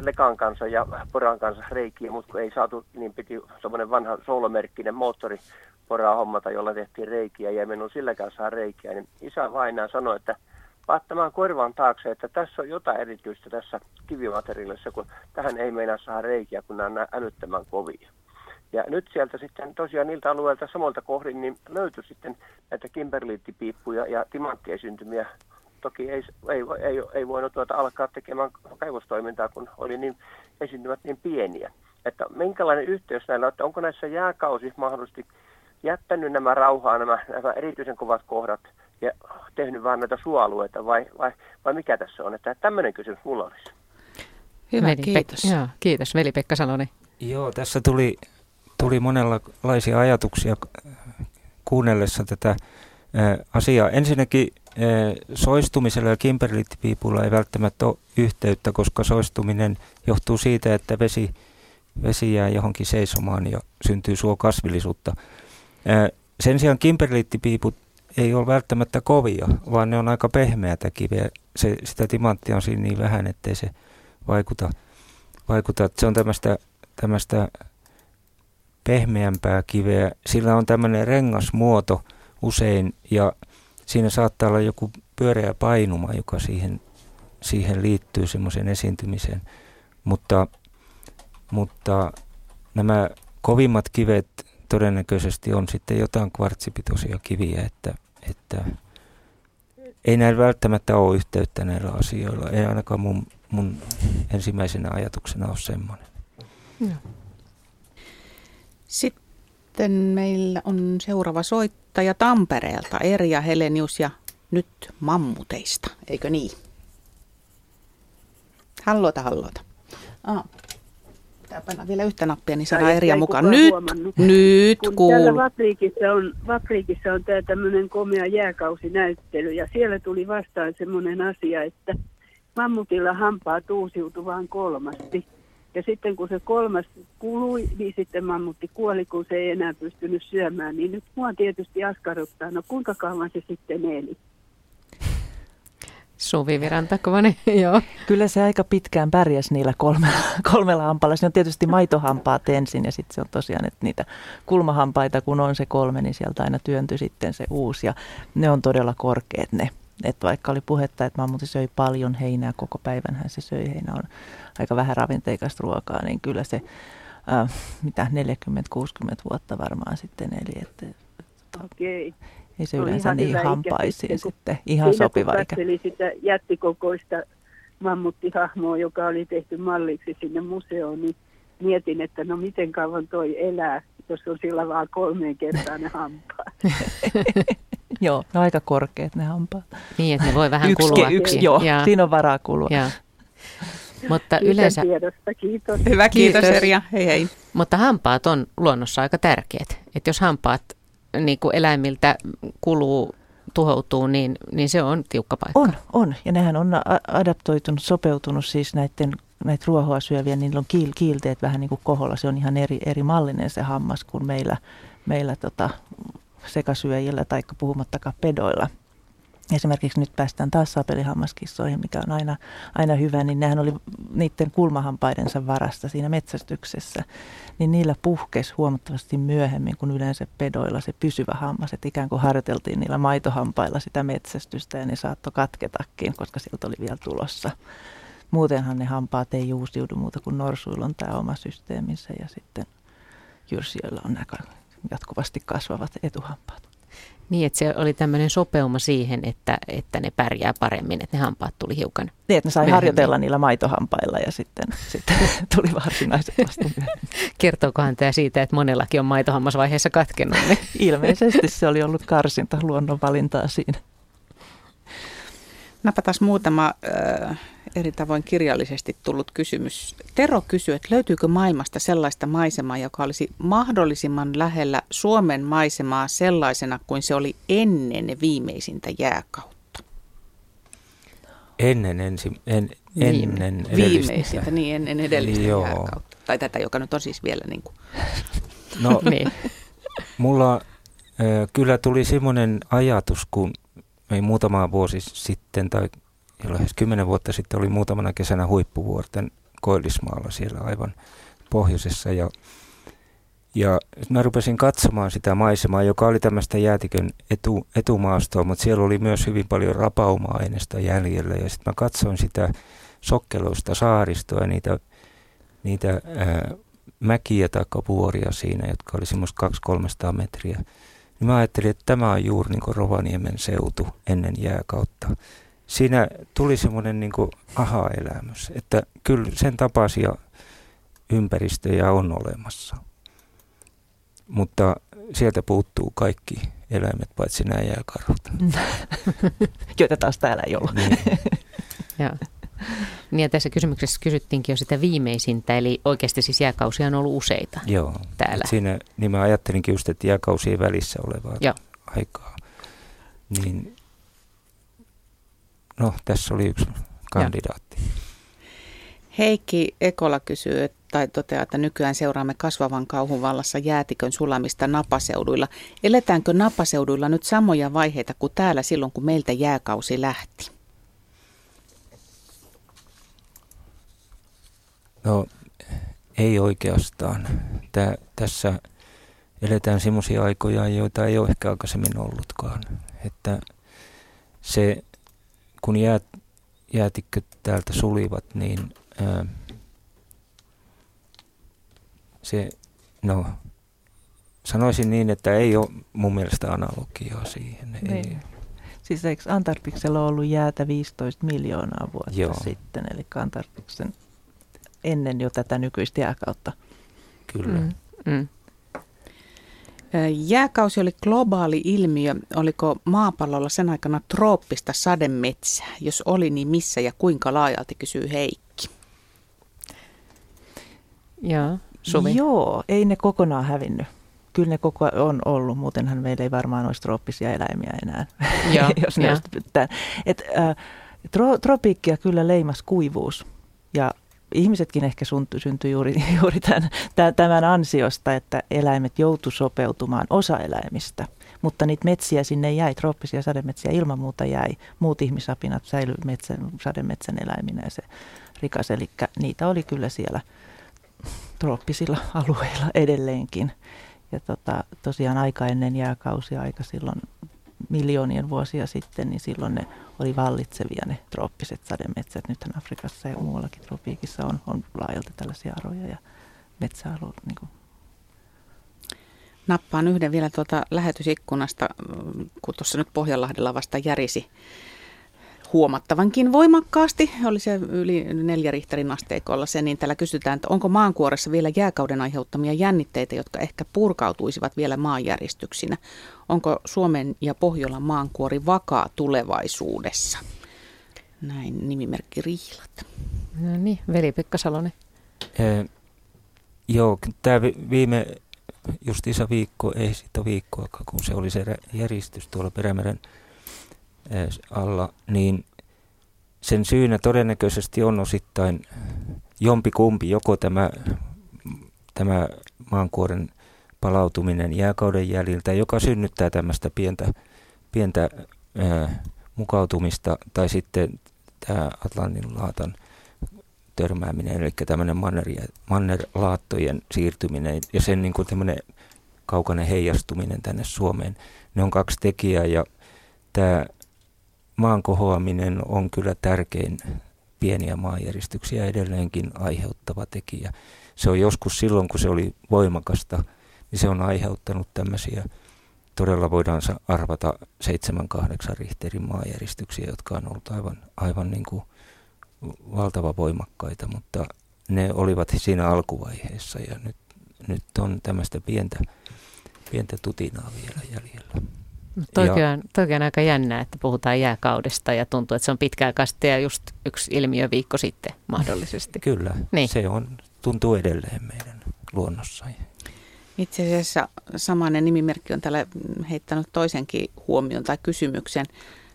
Speaker 12: Lekan kanssa ja Poran kanssa reikiä, mutta kun ei saatu, niin piti semmoinen vanha soolomerkkinen moottori poraa hommata, jolla tehtiin reikiä ja minun silläkään saa reikiä, niin isä vainaan sanoi, että vaattamaan korvan taakse, että tässä on jotain erityistä tässä kivimateriaalissa, kun tähän ei meinaa saada reikiä, kun nämä on älyttömän kovia. Ja nyt sieltä sitten tosiaan niiltä alueilta samalta kohdin niin löytyi sitten näitä kimberliittipiippuja ja timanttiesyntymiä toki ei, ei, ei, ei voinut tuota alkaa tekemään kaivostoimintaa, kun oli niin esiintymät niin pieniä. Että minkälainen yhteys näillä on, että onko näissä jääkausi mahdollisesti jättänyt nämä rauhaa, nämä, nämä erityisen kovat kohdat ja tehnyt vain näitä suoalueita vai, vai, vai mikä tässä on? Että tämmöinen kysymys mulla olisi.
Speaker 2: Hyvä, Veli kiitos. Pek- joo, kiitos, Veli-Pekka Salonen.
Speaker 3: Joo, tässä tuli, tuli monenlaisia ajatuksia kuunnellessa tätä asiaa. Ensinnäkin soistumisella ja kimberlittipiipulla ei välttämättä ole yhteyttä, koska soistuminen johtuu siitä, että vesi, vesi jää johonkin seisomaan ja syntyy suokasvillisuutta. Sen sijaan kimberlittipiiput ei ole välttämättä kovia, vaan ne on aika pehmeätä kiveä. Se, sitä timanttia on siinä niin vähän, ettei se vaikuta. vaikuta. Se on tämmöistä, tämmöistä pehmeämpää kiveä. Sillä on tämmöinen rengasmuoto usein ja siinä saattaa olla joku pyöreä painuma, joka siihen, siihen liittyy semmoisen esiintymiseen. Mutta, mutta nämä kovimmat kivet todennäköisesti on sitten jotain kvartsipitoisia kiviä, että, että ei näillä välttämättä ole yhteyttä näillä asioilla. Ei ainakaan mun, mun ensimmäisenä ajatuksena ole semmoinen.
Speaker 1: Sitten meillä on seuraava soittaja Tampereelta, Erja Helenius ja nyt mammuteista, eikö niin? Hallota, hallota. Ah. Pitää painaa vielä yhtä nappia, niin saadaan Erja mukaan. Nyt, nyt
Speaker 13: Kun
Speaker 1: kuul.
Speaker 13: täällä Vapriikissa on, Vapriikissa on tämä tämmöinen komea jääkausinäyttely ja siellä tuli vastaan semmoinen asia, että mammutilla hampaat uusiutuvaan kolmasti. Ja sitten kun se kolmas kului, niin sitten mammutti kuoli, kun se ei enää pystynyt syömään. Niin nyt mua tietysti askarruttaa, no kuinka kauan se sitten eli?
Speaker 2: Suvi Virantakovanen, joo.
Speaker 4: Kyllä se aika pitkään pärjäs niillä kolmella, kolmella hampaalla. Se on tietysti maitohampaat ensin ja sitten se on tosiaan, että niitä kulmahampaita kun on se kolme, niin sieltä aina työntyi sitten se uusi. Ja ne on todella korkeat ne. Että vaikka oli puhetta, että mammutti söi paljon heinää koko päivän, hän se söi heinää, on aika vähän ravinteikasta ruokaa, niin kyllä se äh, mitä 40-60 vuotta varmaan sitten eli, että
Speaker 13: Okei.
Speaker 4: ei se
Speaker 13: on
Speaker 4: yleensä niin hampaisiin
Speaker 13: sitten, kun
Speaker 4: ihan
Speaker 13: Siinä
Speaker 4: sopiva
Speaker 13: kun
Speaker 4: ikä.
Speaker 13: katseli sitä jättikokoista mammuttihahmoa, joka oli tehty malliksi sinne museoon, niin mietin, että no miten kauan toi elää, jos on sillä vaan kolmeen kertaan ne hampaat.
Speaker 4: Joo, ne on aika korkeat ne hampaat.
Speaker 2: Niin, että ne voi vähän
Speaker 4: yksi,
Speaker 2: kulua.
Speaker 4: Yksi, joo,
Speaker 2: Jaa.
Speaker 4: siinä on varaa kulua.
Speaker 2: Joo. Mutta
Speaker 13: Kiitän
Speaker 2: yleensä,
Speaker 13: tiedosta, kiitos.
Speaker 1: Hyvä, kiitos,
Speaker 2: Kiitos.
Speaker 1: Erja. Hei hei.
Speaker 2: mutta hampaat on luonnossa aika tärkeät. Että jos hampaat niin kuin eläimiltä kuluu, tuhoutuu, niin, niin se on tiukka paikka.
Speaker 4: On, on. Ja nehän on adaptoitunut, sopeutunut siis näiden näitä ruohoa syöviä, niin niillä on kiil, kiilteet vähän niin kuin koholla. Se on ihan eri, eri mallinen se hammas kuin meillä, meillä tota, sekasyöjillä tai puhumattakaan pedoilla. Esimerkiksi nyt päästään taas sapelihammaskissoihin, mikä on aina, aina hyvä, niin nehän oli niiden kulmahampaidensa varasta siinä metsästyksessä. Niin niillä puhkesi huomattavasti myöhemmin kuin yleensä pedoilla se pysyvä hammas, että ikään kuin harjoiteltiin niillä maitohampailla sitä metsästystä ja ne saattoi katketakin, koska sieltä oli vielä tulossa. Muutenhan ne hampaat ei uusiudu muuta kuin norsuilla on tämä oma systeeminsä ja sitten jyrsijöillä on nämä jatkuvasti kasvavat etuhampaat.
Speaker 2: Niin, että se oli tämmöinen sopeuma siihen, että, että ne pärjää paremmin, että ne hampaat tuli hiukan
Speaker 4: Niin, että ne sai
Speaker 2: myöhemmin.
Speaker 4: harjoitella niillä maitohampailla ja sitten, sitten tuli varsinaiset vasta.
Speaker 2: Kertookohan tämä siitä, että monellakin on maitohammasvaiheessa katkennut ne?
Speaker 4: Ilmeisesti se oli ollut karsinta luonnonvalintaa siinä.
Speaker 1: Napataan muutama äh, eri tavoin kirjallisesti tullut kysymys. Tero kysyy, että löytyykö maailmasta sellaista maisemaa, joka olisi mahdollisimman lähellä Suomen maisemaa sellaisena kuin se oli ennen viimeisintä jääkautta?
Speaker 3: Ennen, ensi, en, ennen edellistä.
Speaker 1: Viimeisintä, niin ennen edellistä
Speaker 3: Joo.
Speaker 1: jääkautta. Tai tätä, joka nyt on siis vielä niin kuin.
Speaker 3: No,
Speaker 2: niin.
Speaker 3: mulla kyllä tuli semmoinen ajatus, kun ei muutama vuosi sitten tai jo lähes kymmenen vuotta sitten oli muutamana kesänä huippuvuorten Koillismaalla siellä aivan pohjoisessa ja, ja mä rupesin katsomaan sitä maisemaa, joka oli tämmöistä jäätikön etu, etumaastoa, mutta siellä oli myös hyvin paljon rapauma-aineesta jäljellä ja sitten mä katsoin sitä sokkeloista saaristoa ja niitä, niitä ää, mäkiä tai vuoria siinä, jotka oli semmoista 200-300 metriä. Niin mä ajattelin, että tämä on juuri niin kuin Rovaniemen seutu ennen jääkautta. Siinä tuli semmoinen niin aha-elämys, että kyllä sen tapaisia ympäristöjä on olemassa. Mutta sieltä puuttuu kaikki eläimet, paitsi nämä jääkarhut.
Speaker 4: Joita taas täällä ei olla.
Speaker 3: Niin.
Speaker 2: Joo. Niin ja tässä kysymyksessä kysyttiinkin jo sitä viimeisintä, eli oikeasti siis jääkausia on ollut useita
Speaker 3: Joo.
Speaker 2: täällä.
Speaker 3: Et siinä, niin mä ajattelinkin just, että jääkausien välissä olevaa
Speaker 2: Joo.
Speaker 3: aikaa. Niin, no tässä oli yksi kandidaatti.
Speaker 1: Heikki Ekola kysyy, että- tai toteaa, että nykyään seuraamme kasvavan kauhun vallassa jäätikön sulamista napaseuduilla. Eletäänkö napaseuduilla nyt samoja vaiheita kuin täällä silloin, kun meiltä jääkausi lähti?
Speaker 3: No ei oikeastaan. Tää, tässä eletään semmoisia aikoja, joita ei ole ehkä aikaisemmin ollutkaan. Että se, kun jäät, jäätikkö täältä sulivat, niin ää, se, no sanoisin niin, että ei ole mun mielestä analogiaa siihen. Ei,
Speaker 4: Niin. Siis eikö Antarktiksella ollut jäätä 15 miljoonaa vuotta
Speaker 3: Joo.
Speaker 4: sitten, eli Antarktiksen ennen jo tätä nykyistä jääkautta.
Speaker 3: Kyllä.
Speaker 2: Mm. Mm.
Speaker 1: Jääkausi oli globaali ilmiö. Oliko maapallolla sen aikana trooppista sademetsää? Jos oli, niin missä ja kuinka laajalti, kysyy Heikki.
Speaker 2: Joo, Suvi.
Speaker 4: Joo, ei ne kokonaan hävinnyt. Kyllä ne koko ajan on ollut, muutenhan meillä ei varmaan olisi trooppisia eläimiä enää,
Speaker 2: Joo,
Speaker 4: jos ne pyttään. Et, äh, tro, tropiikkia kyllä leimas kuivuus ja ihmisetkin ehkä syntyi, juuri, juuri tämän, tämän, ansiosta, että eläimet joutu sopeutumaan osa eläimistä. Mutta niitä metsiä sinne jäi, trooppisia sademetsiä ilman muuta jäi. Muut ihmisapinat säilyivät metsän, sademetsän eläiminä ja se rikas. Eli niitä oli kyllä siellä trooppisilla alueilla edelleenkin. Ja tota, tosiaan aika ennen jääkausia, aika silloin miljoonien vuosia sitten, niin silloin ne oli vallitsevia ne trooppiset sademetsät. Nythän Afrikassa ja muuallakin tropiikissa on, on laajalti tällaisia aroja ja metsäalueita. Niin kuin.
Speaker 1: Nappaan yhden vielä tuota lähetysikkunasta, kun tuossa nyt Pohjanlahdella vasta järisi huomattavankin voimakkaasti, oli se yli neljä Richterin asteikolla se, niin täällä kysytään, että onko maankuoressa vielä jääkauden aiheuttamia jännitteitä, jotka ehkä purkautuisivat vielä maanjäristyksinä. Onko Suomen ja Pohjolan maankuori vakaa tulevaisuudessa? Näin nimimerkki Rihlat.
Speaker 2: No niin, veli-Pekka Salonen.
Speaker 3: Eh, joo, tämä viime justiinsa viikko, ei sitä viikkoakaan, kun se oli se järjestys tuolla Perämeren alla, niin sen syynä todennäköisesti on osittain jompi kumpi, joko tämä, tämä maankuoren palautuminen jääkauden jäljiltä, joka synnyttää tämmöistä pientä, pientä ää, mukautumista, tai sitten tämä Atlantin laatan törmääminen, eli tämmöinen manner, mannerlaattojen siirtyminen ja sen niin kuin tämmöinen kaukainen heijastuminen tänne Suomeen. Ne on kaksi tekijää ja tämä maan kohoaminen on kyllä tärkein pieniä maanjäristyksiä edelleenkin aiheuttava tekijä. Se on joskus silloin, kun se oli voimakasta, niin se on aiheuttanut tämmöisiä, todella voidaan arvata 7-8 Richterin maanjäristyksiä, jotka on ollut aivan, aivan niin kuin valtava voimakkaita, mutta ne olivat siinä alkuvaiheessa ja nyt, nyt on tämmöistä pientä, pientä tutinaa vielä jäljellä.
Speaker 2: Toikin on, toikin on aika jännää, että puhutaan jääkaudesta ja tuntuu, että se on pitkäaikaista ja just yksi ilmiö viikko sitten mahdollisesti.
Speaker 3: Kyllä, niin. se on, tuntuu edelleen meidän luonnossa.
Speaker 1: Itse asiassa samainen nimimerkki on täällä heittänyt toisenkin huomion tai kysymyksen.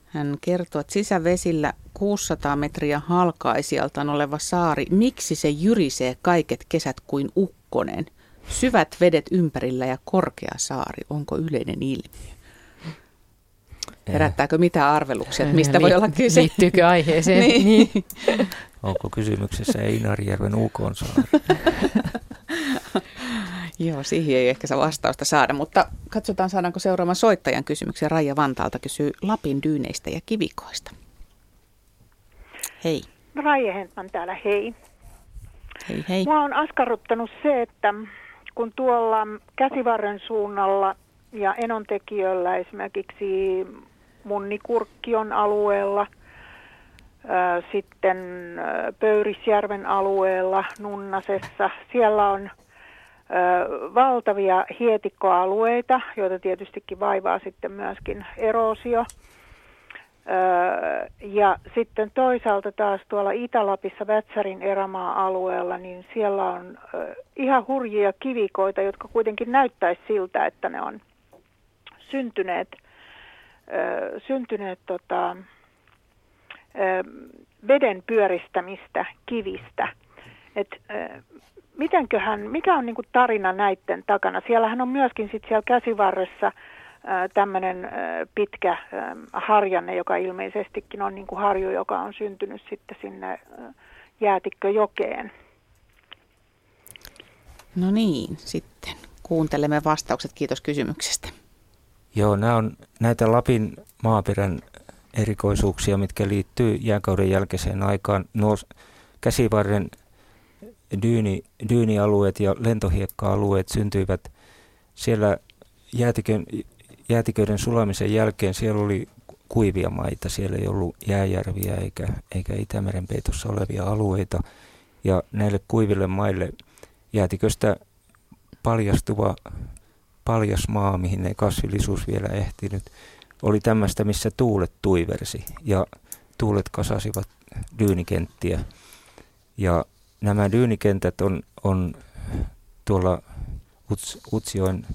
Speaker 1: Hän kertoo, että sisävesillä 600 metriä halkaisijaltaan oleva saari, miksi se jyrisee kaiket kesät kuin ukkonen? Syvät vedet ympärillä ja korkea saari, onko yleinen ilmiö? Herättääkö mitä arveluksia, että mistä voi olla kyse?
Speaker 2: Liittyykö aiheeseen?
Speaker 1: niin. niin.
Speaker 3: Onko kysymyksessä Einarijärven Ukon saari?
Speaker 1: Joo, siihen ei ehkä saa vastausta saada, mutta katsotaan saadaanko seuraavan soittajan kysymyksen. Raija Vantaalta kysyy Lapin dyyneistä ja kivikoista. Hei.
Speaker 14: Raija Hentman täällä, hei.
Speaker 1: Hei hei.
Speaker 14: Mua on askarruttanut se, että kun tuolla käsivarren suunnalla ja enontekijöllä esimerkiksi Munnikurkkion alueella, sitten Pöyrisjärven alueella, Nunnasessa, siellä on valtavia hietikkoalueita, joita tietystikin vaivaa sitten myöskin erosio. Ja sitten toisaalta taas tuolla Itä-Lapissa Vätsärin erämaa-alueella, niin siellä on ihan hurjia kivikoita, jotka kuitenkin näyttäisi siltä, että ne on syntyneet, syntyneet tota, veden pyöristämistä kivistä. Et, mitenköhän, mikä on niinku tarina näiden takana? Siellähän on myöskin sit siellä käsivarressa tämmöinen pitkä harjanne, joka ilmeisestikin on niin kuin harju, joka on syntynyt sitten sinne Jäätikköjokeen.
Speaker 1: No niin, sitten kuuntelemme vastaukset. Kiitos kysymyksestä.
Speaker 3: Joo, nämä on näitä Lapin maaperän erikoisuuksia, mitkä liittyy jääkauden jälkeiseen aikaan. Nuo käsivarren dyyni, dyynialueet ja lentohiekka-alueet syntyivät siellä jäätikön, jäätiköiden sulamisen jälkeen siellä oli kuivia maita, siellä ei ollut jääjärviä eikä, eikä Itämeren peitossa olevia alueita. Ja näille kuiville maille jäätiköstä paljastuva paljas maa, mihin ei kasvillisuus vielä ehtinyt, oli tämmöistä, missä tuulet tuiversi ja tuulet kasasivat dyynikenttiä. Ja nämä dyynikentät on, on tuolla Uts, Utsjoen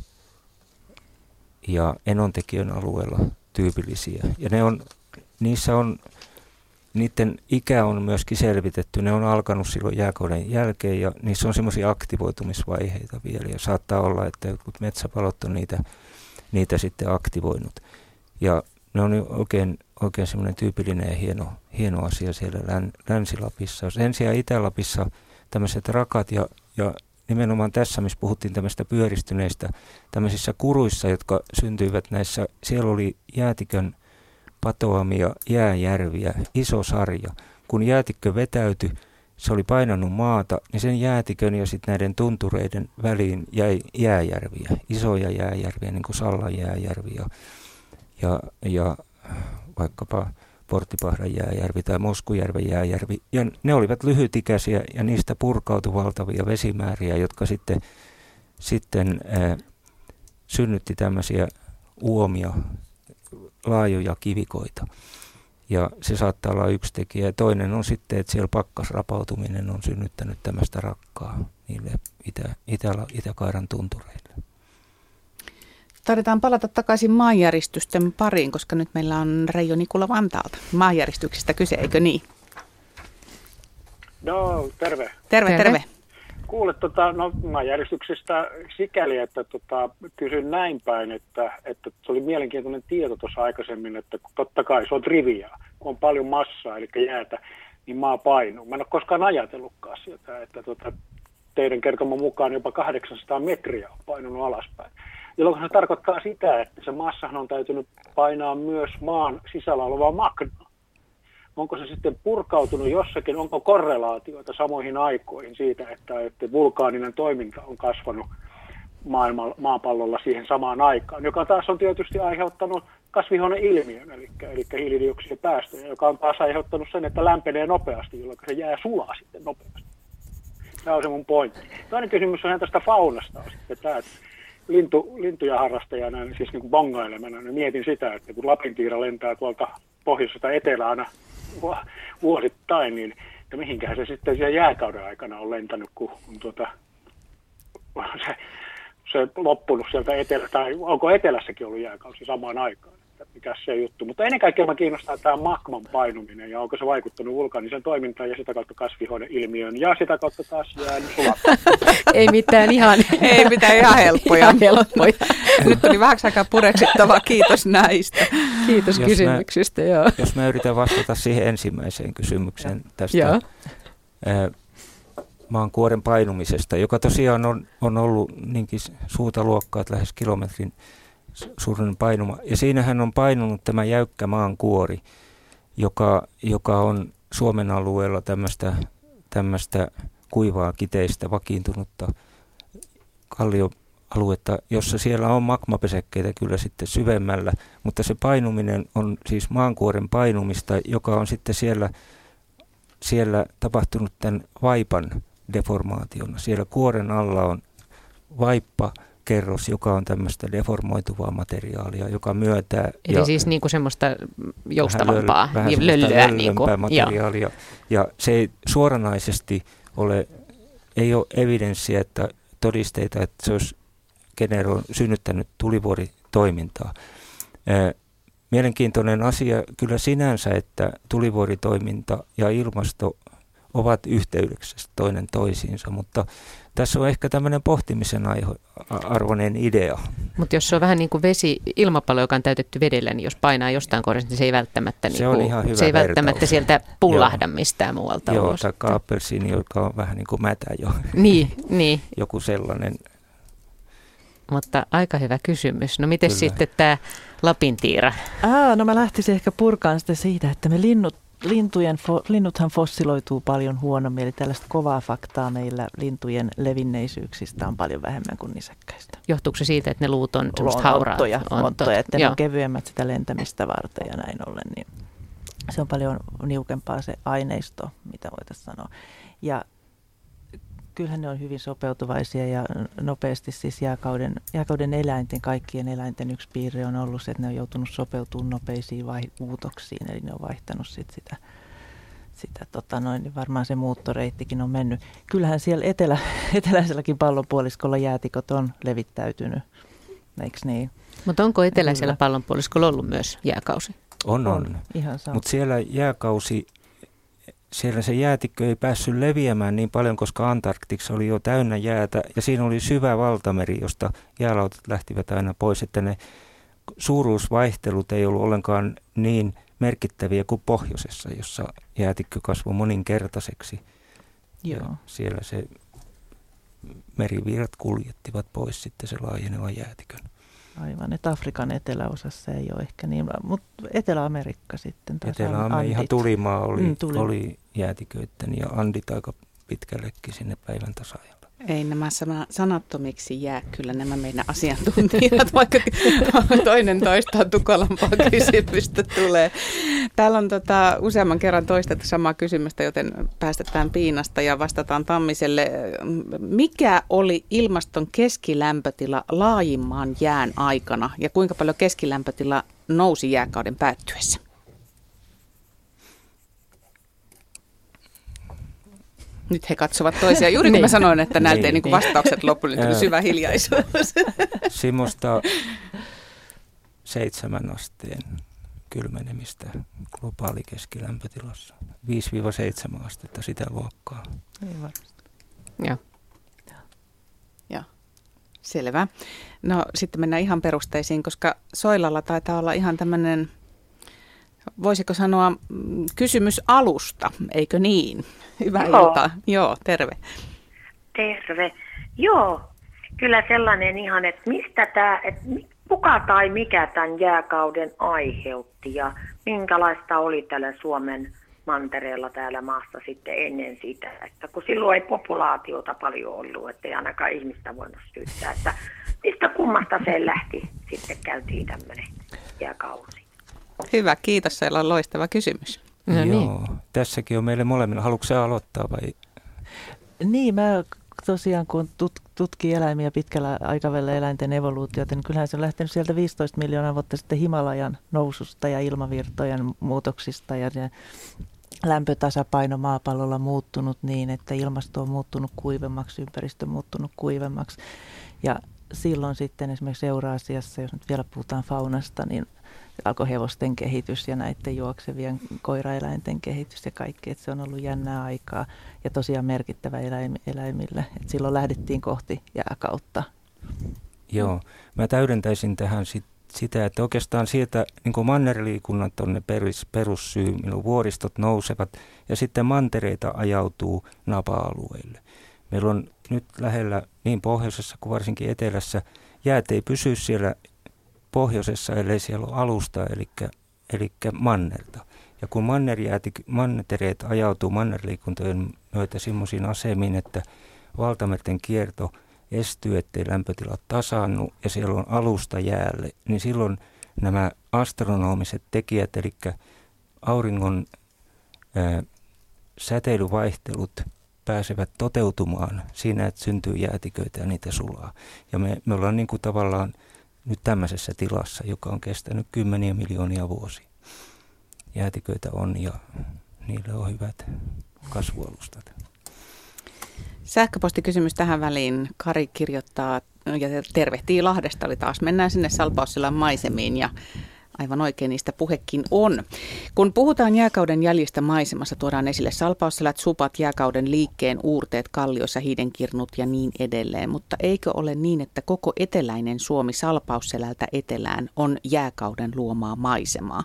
Speaker 3: ja Enontekijön alueella tyypillisiä. Ja ne on, niissä on, niiden ikä on myöskin selvitetty. Ne on alkanut silloin jääkauden jälkeen ja niissä on semmoisia aktivoitumisvaiheita vielä. Ja saattaa olla, että jotkut metsäpalot on niitä, niitä sitten aktivoinut. Ja ne on oikein, oikein semmoinen tyypillinen ja hieno, hieno asia siellä län, Länsi-Lapissa. Sen sijaan Itä-Lapissa tämmöiset rakat ja, ja nimenomaan tässä, missä puhuttiin tämmöistä pyöristyneistä tämmöisissä kuruissa, jotka syntyivät näissä, siellä oli jäätikön patoamia jääjärviä, iso sarja. Kun jäätikkö vetäytyi, se oli painanut maata, niin sen jäätikön ja sitten näiden tuntureiden väliin jäi jääjärviä, isoja jääjärviä, niin kuin Sallan jääjärvi ja, ja, ja vaikkapa Porttipahdan jääjärvi tai Moskujärven jääjärvi. Ja ne olivat lyhytikäisiä ja niistä purkautui valtavia vesimääriä, jotka sitten, sitten ää, synnytti tämmöisiä uomia, laajoja kivikoita. Ja se saattaa olla yksi tekijä. Ja toinen on sitten, että siellä pakkasrapautuminen on synnyttänyt tämmöistä rakkaa niille itä, itä, Itäkairan tuntureille.
Speaker 1: Taidetaan palata takaisin maanjäristysten pariin, koska nyt meillä on Reijo Nikula Vantaalta. Maanjäristyksistä kyse, eikö niin?
Speaker 15: No, terve.
Speaker 1: Terve, terve. terve.
Speaker 15: Kuule, tota, no, maanjäristyksestä sikäli, että tota, kysyn näin päin, että, että oli mielenkiintoinen tieto tuossa aikaisemmin, että totta kai se on trivia, kun on paljon massaa, eli jäätä, niin maa painuu. Mä en ole koskaan ajatellutkaan sieltä, että tota, teidän kertoman mukaan jopa 800 metriä on painunut alaspäin jolloin se tarkoittaa sitä, että se massahan on täytynyt painaa myös maan sisällä olevaa magnaa. Onko se sitten purkautunut jossakin, onko korrelaatioita samoihin aikoihin siitä, että, että vulkaaninen toiminta on kasvanut maailmalla, maapallolla siihen samaan aikaan, joka taas on tietysti aiheuttanut kasvihuoneilmiön, eli, eli hiilidioksidipäästöjä, joka on taas aiheuttanut sen, että lämpenee nopeasti, jolloin se jää sulaa sitten nopeasti. Tämä on se mun pointti. Toinen kysymys on tästä faunasta on sitten tämä, että lintu, lintuja harrastajana, siis niin kuin bongailemana, niin mietin sitä, että kun lapintiira lentää tuolta pohjoisesta etelään vuosittain, niin että mihinkähän se sitten siellä jääkauden aikana on lentänyt, kun, kun tuota, se, se loppunut sieltä etelä, tai onko etelässäkin ollut jääkausi samaan aikaan mikä se juttu. Mutta ennen kaikkea mä kiinnostaa tämä magman painuminen ja onko se vaikuttanut vulkaanisen toimintaan ja sitä kautta kasvihuoneilmiöön ja sitä kautta taas jäänyt
Speaker 2: Ei mitään ihan,
Speaker 1: ei mitään ihan helppoja. Ihan helppoja. Nyt tuli vähän aikaa pureksittavaa. Kiitos näistä.
Speaker 2: Kiitos jos kysymyksistä.
Speaker 3: Mä,
Speaker 2: joo.
Speaker 3: Jos mä yritän vastata siihen ensimmäiseen kysymykseen tästä joo. maan kuoren painumisesta, joka tosiaan on, on ollut niinkin suuta luokkaa, että lähes kilometrin suuren painuma. Ja siinähän on painunut tämä jäykkä maan kuori, joka, joka on Suomen alueella tämmöistä, tämmöistä kuivaa, kiteistä, vakiintunutta kallioaluetta, jossa siellä on magmapesekkeitä kyllä sitten syvemmällä, mutta se painuminen on siis maankuoren painumista, joka on sitten siellä, siellä tapahtunut tämän vaipan deformaationa. Siellä kuoren alla on vaippa, kerros, joka on tämmöistä deformoituvaa materiaalia, joka myötää...
Speaker 2: Eli
Speaker 3: ja
Speaker 2: siis niin kuin semmoista joustavampaa,
Speaker 3: vähän
Speaker 2: niin
Speaker 3: löllyä. Niin kuin, materiaalia. Joo. Ja se ei suoranaisesti ole, ei ole evidenssiä, että todisteita, että se olisi genero synnyttänyt tulivuoritoimintaa. Mielenkiintoinen asia kyllä sinänsä, että tulivuoritoiminta ja ilmasto ovat yhteydeksessä toinen toisiinsa, mutta tässä on ehkä tämmöinen pohtimisen arvoinen idea.
Speaker 2: Mutta jos se on vähän niin kuin vesi, ilmapallo, joka on täytetty vedellä, niin jos painaa jostain kohdasta, niin se ei välttämättä,
Speaker 3: se
Speaker 2: niin
Speaker 3: kuin, ihan hyvä
Speaker 2: se ei välttämättä sieltä pullahda Joo. mistään muualta
Speaker 3: Joo, ulos. tai appelsiini, joka on vähän niin kuin mätä jo.
Speaker 2: Niin, niin.
Speaker 3: Joku sellainen.
Speaker 2: Mutta aika hyvä kysymys. No miten sitten tämä Lapintiira?
Speaker 4: Aa, no mä lähtisin ehkä purkaan sitä siitä, että me linnut lintujen, linnuthan fossiloituu paljon huonommin, eli tällaista kovaa faktaa meillä lintujen levinneisyyksistä on paljon vähemmän kuin nisäkkäistä.
Speaker 2: Johtuuko se siitä, että ne luut on semmoista
Speaker 4: Onttoja, onttoja että ne on kevyemmät sitä lentämistä varten ja näin ollen, niin se on paljon niukempaa se aineisto, mitä voitaisiin sanoa. Ja kyllähän ne on hyvin sopeutuvaisia ja nopeasti siis jääkauden, jääkauden eläinten, kaikkien eläinten yksi piirre on ollut se, että ne on joutunut sopeutumaan nopeisiin vai, muutoksiin, eli ne on vaihtanut sit sitä, sitä tota noin, niin varmaan se muuttoreittikin on mennyt. Kyllähän siellä etelä, eteläiselläkin pallonpuoliskolla jäätikot on levittäytynyt, eikö niin?
Speaker 2: Mutta onko eteläisellä pallonpuoliskolla ollut myös jääkausi?
Speaker 3: On, on. on. Mutta siellä jääkausi siellä se jäätikkö ei päässyt leviämään niin paljon, koska Antarktiksi oli jo täynnä jäätä ja siinä oli syvä valtameri, josta jäälautat lähtivät aina pois, että ne suuruusvaihtelut ei ollut ollenkaan niin merkittäviä kuin pohjoisessa, jossa jäätikkö kasvoi moninkertaiseksi. Joo. Ja siellä se merivirrat kuljettivat pois sitten se laajenevan jäätikön.
Speaker 4: Aivan, että Afrikan eteläosassa ei ole ehkä niin, mutta Etelä-Amerikka sitten
Speaker 3: Etelä-Amerikka ihan tulimaa oli, mm, tuli. oli jäätiköiden ja Andit aika pitkällekin sinne päivän tasaajalle.
Speaker 1: Ei nämä sana, sanattomiksi jää kyllä nämä meidän asiantuntijat, vaikka toinen toistaan tukalampaa kysymystä tulee. Täällä on tota, useamman kerran toistettu samaa kysymystä, joten päästetään Piinasta ja vastataan Tammiselle. Mikä oli ilmaston keskilämpötila laajimman jään aikana ja kuinka paljon keskilämpötila nousi jääkauden päättyessä? Nyt he katsovat toisiaan. Juuri kun niin. mä sanoin, että näiltä niin. niin vastaukset loppuun, niin tuli syvä hiljaisuus.
Speaker 3: Simosta seitsemän asteen kylmenemistä globaali keskilämpötilassa. 5-7 astetta sitä luokkaa.
Speaker 1: Ei varmasti. Joo. Joo. Selvä. No sitten mennään ihan perusteisiin, koska Soilalla taitaa olla ihan tämmöinen, voisiko sanoa, mm, kysymys alusta, eikö niin? Hyvää Joo. iltaa. Joo, terve.
Speaker 16: Terve. Joo, kyllä sellainen ihan, että mistä tämä, että kuka tai mikä tämän jääkauden aiheutti ja minkälaista oli tällä Suomen mantereella täällä maassa sitten ennen sitä. Että kun silloin ei populaatiota paljon ollut, ettei ainakaan ihmistä voinut syyttää, että mistä kummasta se lähti sitten käytiin tämmöinen jääkausi.
Speaker 1: Hyvä, kiitos. Siellä on loistava kysymys.
Speaker 3: No Joo, niin. tässäkin on meille molemmilla. Haluatko aloittaa vai?
Speaker 4: Niin, mä tosiaan kun tut, tutkii eläimiä pitkällä aikavälillä eläinten evoluutiota, niin kyllähän se on lähtenyt sieltä 15 miljoonaa vuotta sitten Himalajan noususta ja ilmavirtojen muutoksista ja lämpötasapaino maapallolla muuttunut niin, että ilmasto on muuttunut kuivemmaksi, ympäristö on muuttunut kuivemmaksi. Ja silloin sitten esimerkiksi Euraasiassa, jos nyt vielä puhutaan faunasta, niin alkoi hevosten kehitys ja näiden juoksevien koiraeläinten kehitys ja kaikki, että se on ollut jännää aikaa ja tosiaan merkittävä eläim, eläimille. Et silloin lähdettiin kohti jääkautta.
Speaker 3: Joo, mä täydentäisin tähän sit, sitä, että oikeastaan sieltä niin mannerliikunnat on ne perus, perussyy, milloin vuoristot nousevat ja sitten mantereita ajautuu napa-alueille. Meillä on nyt lähellä niin pohjoisessa kuin varsinkin etelässä jäät ei pysy siellä pohjoisessa, ellei siellä ole alusta, eli, eli mannerta. Ja kun mannereet ajautuu mannerliikuntojen myötä sellaisiin asemiin, että valtamerten kierto estyy, ettei lämpötila tasannu ja siellä on alusta jäälle, niin silloin nämä astronomiset tekijät, eli auringon ää, säteilyvaihtelut pääsevät toteutumaan siinä, että syntyy jäätiköitä ja niitä sulaa. Ja me, me ollaan niin kuin tavallaan nyt tämmöisessä tilassa, joka on kestänyt kymmeniä miljoonia vuosia. Jäätiköitä on ja niille on hyvät kasvualustat.
Speaker 1: Sähköpostikysymys tähän väliin. Kari kirjoittaa ja tervehtii Lahdesta, eli taas mennään sinne Salpaussillan maisemiin ja Aivan oikein niistä puhekin on. Kun puhutaan jääkauden jäljistä maisemassa, tuodaan esille salpausselät, supat, jääkauden liikkeen uurteet, kalliossa hiidenkirnut ja niin edelleen. Mutta eikö ole niin, että koko eteläinen Suomi salpausselältä etelään on jääkauden luomaa maisemaa?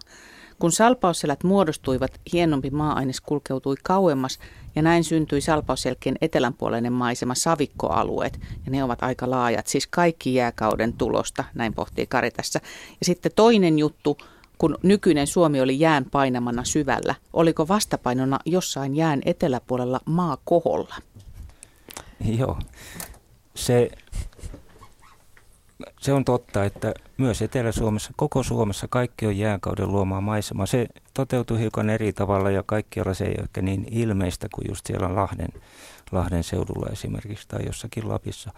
Speaker 1: Kun salpausselät muodostuivat, hienompi maa-aines kulkeutui kauemmas ja näin syntyi salpausselkien etelänpuoleinen maisema savikkoalueet ja ne ovat aika laajat, siis kaikki jääkauden tulosta, näin pohtii Kari tässä. Ja sitten toinen juttu, kun nykyinen Suomi oli jään painamana syvällä, oliko vastapainona jossain jään eteläpuolella maa koholla?
Speaker 3: Joo, se se on totta, että myös Etelä-Suomessa, koko Suomessa kaikki on jääkauden luomaa maisemaa. Se toteutuu hiukan eri tavalla ja kaikkialla se ei ole ehkä niin ilmeistä kuin just siellä Lahden, Lahden seudulla esimerkiksi tai jossakin Lapissa.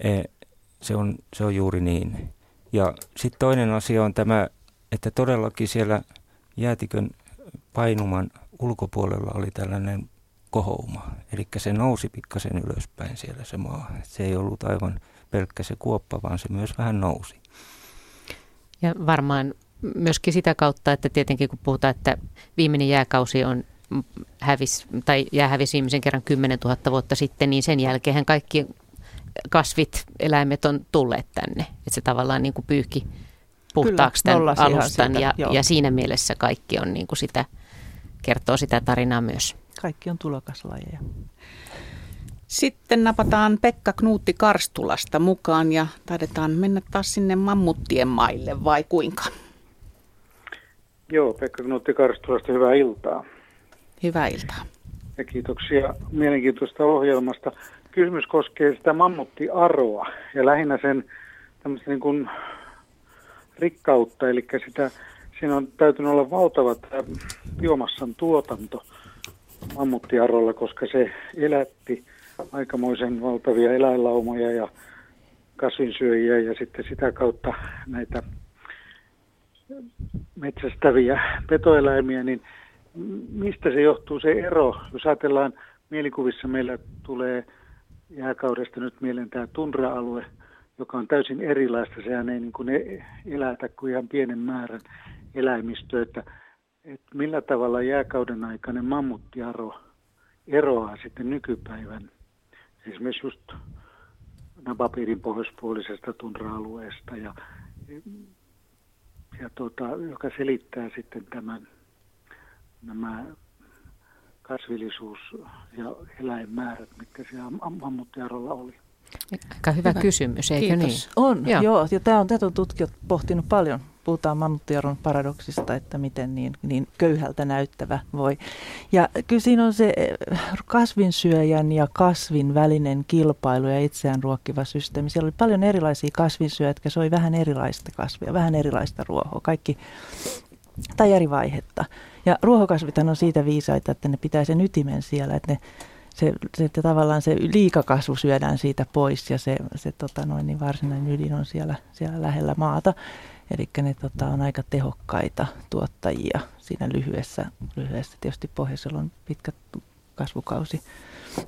Speaker 3: E, se, on, se on juuri niin. Ja sitten toinen asia on tämä, että todellakin siellä jäätikön painuman ulkopuolella oli tällainen kohouma. Eli se nousi pikkasen ylöspäin siellä se maa. Se ei ollut aivan pelkkä se kuoppa, vaan se myös vähän nousi.
Speaker 2: Ja varmaan myöskin sitä kautta, että tietenkin kun puhutaan, että viimeinen jääkausi on hävis, tai jää hävisi viimeisen kerran 10 000 vuotta sitten, niin sen jälkeen kaikki kasvit, eläimet on tulleet tänne. Että se tavallaan niin kuin pyyhki puhtaaksi Kyllä, tämän alustan siitä, ja, ja siinä mielessä kaikki on niin kuin sitä, kertoo sitä tarinaa myös.
Speaker 4: Kaikki on tulokaslajeja.
Speaker 1: Sitten napataan Pekka Knuutti Karstulasta mukaan ja taidetaan mennä taas sinne mammuttien maille vai kuinka?
Speaker 17: Joo, Pekka Knuutti Karstulasta, hyvää iltaa.
Speaker 1: Hyvää iltaa.
Speaker 17: Ja kiitoksia mielenkiintoista ohjelmasta. Kysymys koskee sitä mammuttiaroa ja lähinnä sen tämmöistä niin kuin rikkautta, eli sitä, siinä on täytynyt olla valtava biomassan tuotanto mammuttiarolla, koska se elätti aikamoisen valtavia eläinlaumoja ja kasvinsyöjiä ja sitten sitä kautta näitä metsästäviä petoeläimiä, niin mistä se johtuu se ero? Jos ajatellaan mielikuvissa meillä tulee jääkaudesta nyt mieleen tämä tundra-alue, joka on täysin erilaista. Sehän ei niin kuin e- elätä kuin ihan pienen määrän eläimistöä. Että, että millä tavalla jääkauden aikainen mammuttiaro eroaa sitten nykypäivän esimerkiksi just Nabapirin pohjoispuolisesta tundra-alueesta, ja, ja tuota, joka selittää sitten tämän, nämä kasvillisuus- ja eläinmäärät, mitkä siellä mammuttiarolla oli.
Speaker 2: Aika hyvä, hyvä. kysymys, eikö Kiitos. niin?
Speaker 4: On, joo. joo ja tämä on, tätä on tutkijat pohtinut paljon puhutaan mammuttiaron paradoksista, että miten niin, niin köyhältä näyttävä voi. Ja kyllä siinä on se eh, kasvinsyöjän ja kasvin välinen kilpailu ja itseään ruokkiva systeemi. Siellä oli paljon erilaisia kasvinsyöjä, jotka soi vähän erilaista kasvia, vähän erilaista ruohoa, kaikki tai eri vaihetta. Ja ruohokasvithan on siitä viisaita, että ne pitää sen ytimen siellä, että ne se, se, että tavallaan se liikakasvu syödään siitä pois ja se, se tota noin, niin varsinainen ydin on siellä, siellä lähellä maata. Eli ne tota, on aika tehokkaita tuottajia siinä lyhyessä, lyhyessä tietysti pohjoisella on pitkä kasvukausi,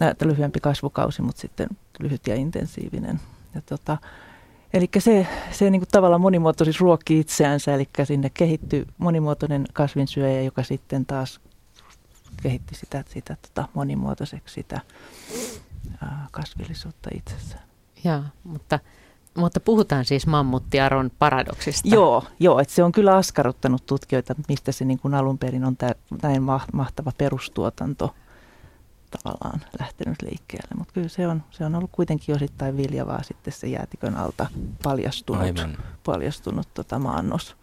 Speaker 4: näyttä lyhyempi kasvukausi, mutta sitten lyhyt ja intensiivinen. Ja tota, eli se, se niin kuin tavallaan monimuotoisuus ruokkii itseänsä, eli sinne kehittyy monimuotoinen kasvinsyöjä, joka sitten taas kehitti sitä, sitä tota monimuotoiseksi sitä ää, kasvillisuutta itsessään.
Speaker 2: Joo, mutta mutta puhutaan siis mammuttiaron paradoksista.
Speaker 4: Joo, joo että se on kyllä askarruttanut tutkijoita, mistä se niin kuin alun perin on tämä, näin mahtava perustuotanto tavallaan lähtenyt liikkeelle. Mutta kyllä se on, se on ollut kuitenkin osittain viljavaa sitten se jäätikön alta paljastunut, Aivan. paljastunut tota maannos.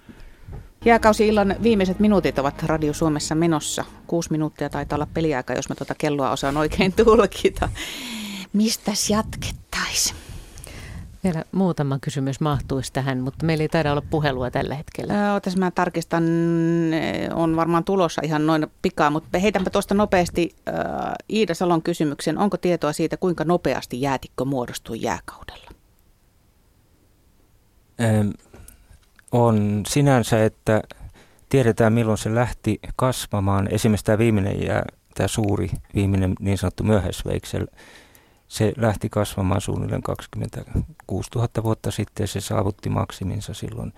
Speaker 1: Jääkausi-illan viimeiset minuutit ovat Radio Suomessa menossa. Kuusi minuuttia taitaa olla peliaika, jos mä tuota kelloa osaan oikein tulkita. Mistäs jatkettaisiin?
Speaker 2: Vielä muutama kysymys mahtuisi tähän, mutta meillä ei taida olla puhelua tällä hetkellä.
Speaker 1: Otas mä tarkistan, on varmaan tulossa ihan noin pikaa, mutta heitänpä tuosta nopeasti äh, Iida Salon kysymyksen. Onko tietoa siitä, kuinka nopeasti jäätikkö muodostui jääkaudella?
Speaker 3: Ähm, on sinänsä, että tiedetään milloin se lähti kasvamaan. Esimerkiksi tämä viimeinen jää, tämä suuri viimeinen niin sanottu myöhäisveiksel, se lähti kasvamaan suunnilleen 26 000 vuotta sitten ja se saavutti maksiminsa silloin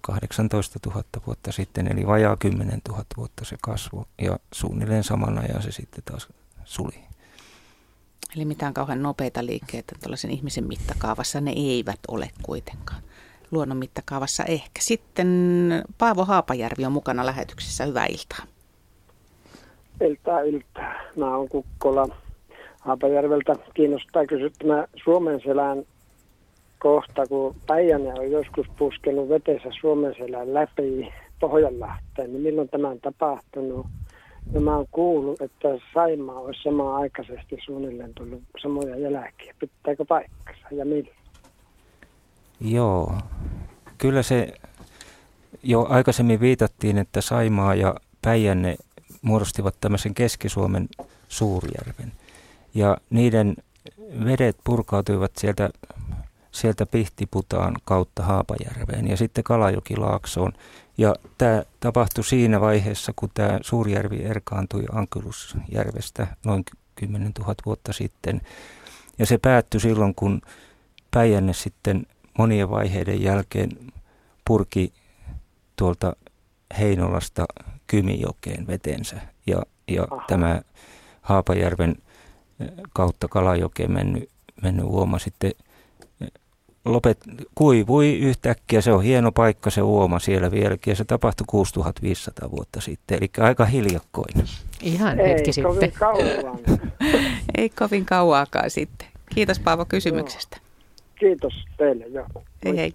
Speaker 3: 18 000 vuotta sitten, eli vajaa 10 000 vuotta se kasvu ja suunnilleen saman ajan se sitten taas suli.
Speaker 1: Eli mitään kauhean nopeita liikkeitä tällaisen ihmisen mittakaavassa ne eivät ole kuitenkaan. Luonnon mittakaavassa ehkä. Sitten Paavo Haapajärvi on mukana lähetyksessä. Hyvää iltaa.
Speaker 18: Iltaa, iltaa. Mä oon Kukkola Haapajärveltä kiinnostaa kysyä tämä Suomen selän kohta, kun Päijänne on joskus puskenut vetensä Suomen selän läpi Pohjanlahteen, niin milloin tämä on tapahtunut? Ja mä oon kuullut, että Saimaa olisi samaan aikaisesti suunnilleen tullut samoja jälkiä. Pitääkö paikkansa ja milloin?
Speaker 3: Joo, kyllä se jo aikaisemmin viitattiin, että Saimaa ja Päijänne muodostivat tämmöisen Keski-Suomen suurjärven. Ja niiden vedet purkautuivat sieltä, sieltä Pihtiputaan kautta Haapajärveen ja sitten Kalajokilaaksoon. Ja tämä tapahtui siinä vaiheessa, kun tämä Suurjärvi erkaantui Ankylusjärvestä noin 10 000 vuotta sitten. Ja se päättyi silloin, kun Päijänne sitten monien vaiheiden jälkeen purki tuolta Heinolasta Kymijokeen vetensä. Ja, ja tämä Haapajärven eh, kautta Kalajokeen mennyt, mennyt uoma sitten eh, lopet, kuivui yhtäkkiä. Se on hieno paikka se uoma siellä vieläkin ja se tapahtui 6500 vuotta sitten, eli aika hiljakkoinen.
Speaker 2: Ihan Ei hetki kovin sitten.
Speaker 1: Kauan. Ei kovin kauaakaan sitten. Kiitos Paavo kysymyksestä. Joo.
Speaker 18: Kiitos teille. Joo.
Speaker 1: Hei hei.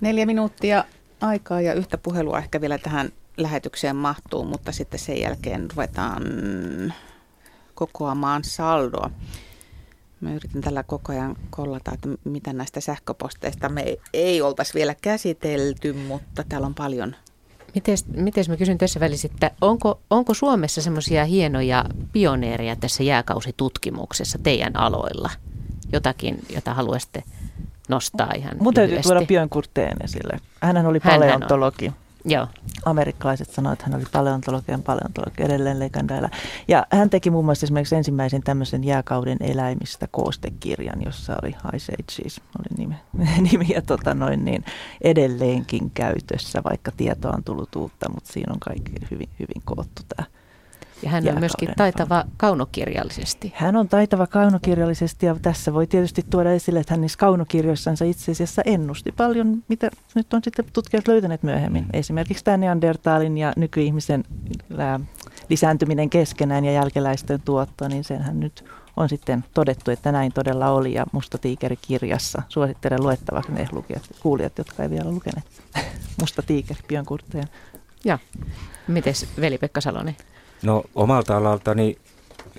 Speaker 1: Neljä minuuttia aikaa ja yhtä puhelua ehkä vielä tähän lähetykseen mahtuu, mutta sitten sen jälkeen ruvetaan kokoamaan saldoa. Mä yritän tällä koko ajan kollata, että mitä näistä sähköposteista me ei, ei oltaisi vielä käsitelty, mutta täällä on paljon.
Speaker 2: Miten mä kysyn tässä välissä, että onko, onko Suomessa semmoisia hienoja pioneereja tässä jääkausitutkimuksessa teidän aloilla? Jotakin, jota haluaisitte nostaa ihan
Speaker 4: Mun täytyy tuoda Björn Kurteen esille. Hänhän oli paleontologi. Hän
Speaker 2: Joo.
Speaker 4: Amerikkalaiset sanoivat, että hän oli paleontologian paleontologi edelleen legendailla. Ja hän teki muun muassa esimerkiksi ensimmäisen tämmöisen jääkauden eläimistä koostekirjan, jossa oli Ice Age siis, oli nimi, nimi ja tota noin, niin edelleenkin käytössä, vaikka tietoa on tullut uutta, mutta siinä on kaikki hyvin, hyvin koottu tämä
Speaker 2: ja hän on myöskin taitava kaunokirjallisesti.
Speaker 4: Hän on taitava kaunokirjallisesti ja tässä voi tietysti tuoda esille, että hän niissä kaunokirjoissansa itse asiassa ennusti paljon, mitä nyt on sitten tutkijat löytäneet myöhemmin. Mm. Esimerkiksi tämä Neandertalin ja nykyihmisen lisääntyminen keskenään ja jälkeläisten tuotto, niin senhän nyt on sitten todettu, että näin todella oli ja Musta tiikeri kirjassa. Suosittelen luettavaksi ne lukijat, kuulijat, jotka ei vielä lukeneet Musta tiikeri, Björn.
Speaker 2: Ja, mites veli-Pekka Salonen?
Speaker 3: No omalta alaltani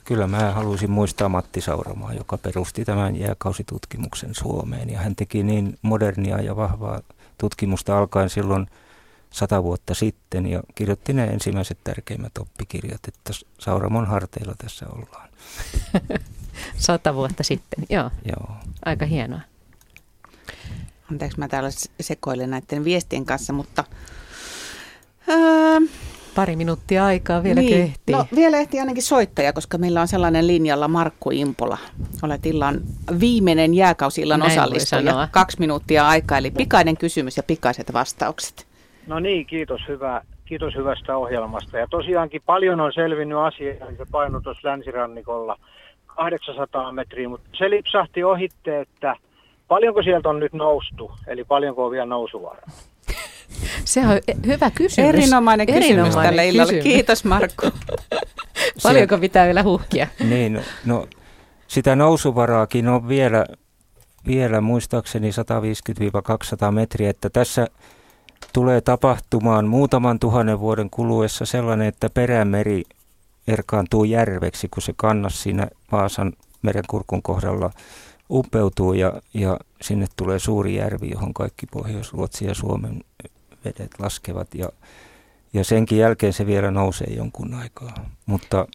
Speaker 3: kyllä mä haluaisin muistaa Matti Sauramaa, joka perusti tämän jääkausitutkimuksen Suomeen. Ja hän teki niin modernia ja vahvaa tutkimusta alkaen silloin sata vuotta sitten ja kirjoitti ne ensimmäiset tärkeimmät oppikirjat, että Sauramon harteilla tässä ollaan.
Speaker 2: sata vuotta sitten, joo.
Speaker 3: joo.
Speaker 2: Aika hienoa.
Speaker 1: Anteeksi, mä täällä sekoilen näiden viestien kanssa, mutta... Öö,
Speaker 2: Pari minuuttia aikaa vielä niin. ehtii.
Speaker 1: No, vielä ehtii ainakin soittaja, koska meillä on sellainen linjalla Markku Impola. Olet illan viimeinen jääkausillan osallistuja. Kaksi minuuttia aikaa, eli pikainen kysymys ja pikaiset vastaukset.
Speaker 15: No niin, kiitos, hyvä, kiitos hyvästä ohjelmasta. Ja tosiaankin paljon on selvinnyt asiaa, se paino tuossa länsirannikolla 800 metriä, mutta se lipsahti ohitte, että paljonko sieltä on nyt noustu, eli paljonko on vielä nousuvaraa?
Speaker 2: Se on hyvä kysymys.
Speaker 1: Erinomainen kysymys Erinomainen tälle illalle. Kysymys. Kiitos Markku.
Speaker 2: Paljonko pitää vielä huhkia?
Speaker 3: Niin, no, no sitä nousuvaraakin on vielä, vielä muistaakseni 150-200 metriä, että tässä tulee tapahtumaan muutaman tuhannen vuoden kuluessa sellainen, että perämeri erkaantuu järveksi, kun se kannas siinä Vaasan merenkurkun kohdalla upeutuu ja, ja sinne tulee suuri järvi, johon kaikki Pohjois-Ruotsi ja Suomen vedet laskevat ja, ja senkin jälkeen se vielä nousee jonkun aikaa. Mutta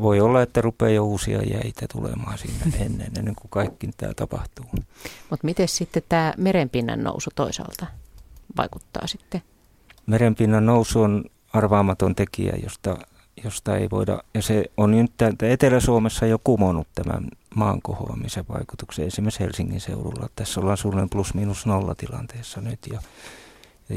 Speaker 3: voi olla, että rupeaa jo uusia jäitä tulemaan sinne ennen, ennen kuin kaikki tämä tapahtuu.
Speaker 2: Mutta miten sitten tämä merenpinnan nousu toisaalta vaikuttaa sitten?
Speaker 3: Merenpinnan nousu on arvaamaton tekijä, josta, josta ei voida, ja se on nyt Etelä-Suomessa jo kumonnut tämän maan kohoamisen vaikutuksen esimerkiksi Helsingin seudulla. Tässä ollaan suunnilleen plus minus nolla tilanteessa nyt ja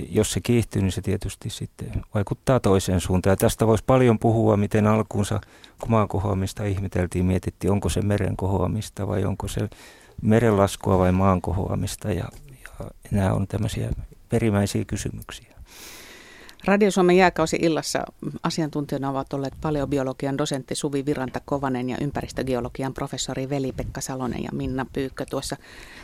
Speaker 3: jos se kiihtyy, niin se tietysti sitten vaikuttaa toiseen suuntaan. Ja tästä voisi paljon puhua, miten alkuunsa, kun maan kohoamista ihmeteltiin, mietittiin, onko se meren kohoamista vai onko se merenlaskua vai maan kohoamista. Ja, ja nämä on tämmöisiä perimmäisiä kysymyksiä.
Speaker 1: Radio Suomen jääkausi illassa asiantuntijana ovat olleet paleobiologian dosentti Suvi Viranta Kovanen ja ympäristögeologian professori Veli-Pekka Salonen ja Minna Pyykkö tuossa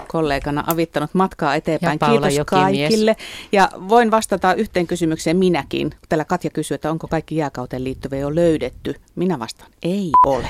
Speaker 1: kollegana avittanut matkaa eteenpäin. Ja Kiitos Jokimies. kaikille. Ja voin vastata yhteen kysymykseen minäkin. Täällä Katja kysyy, että onko kaikki jääkauteen liittyvä jo löydetty. Minä vastaan, ei ole.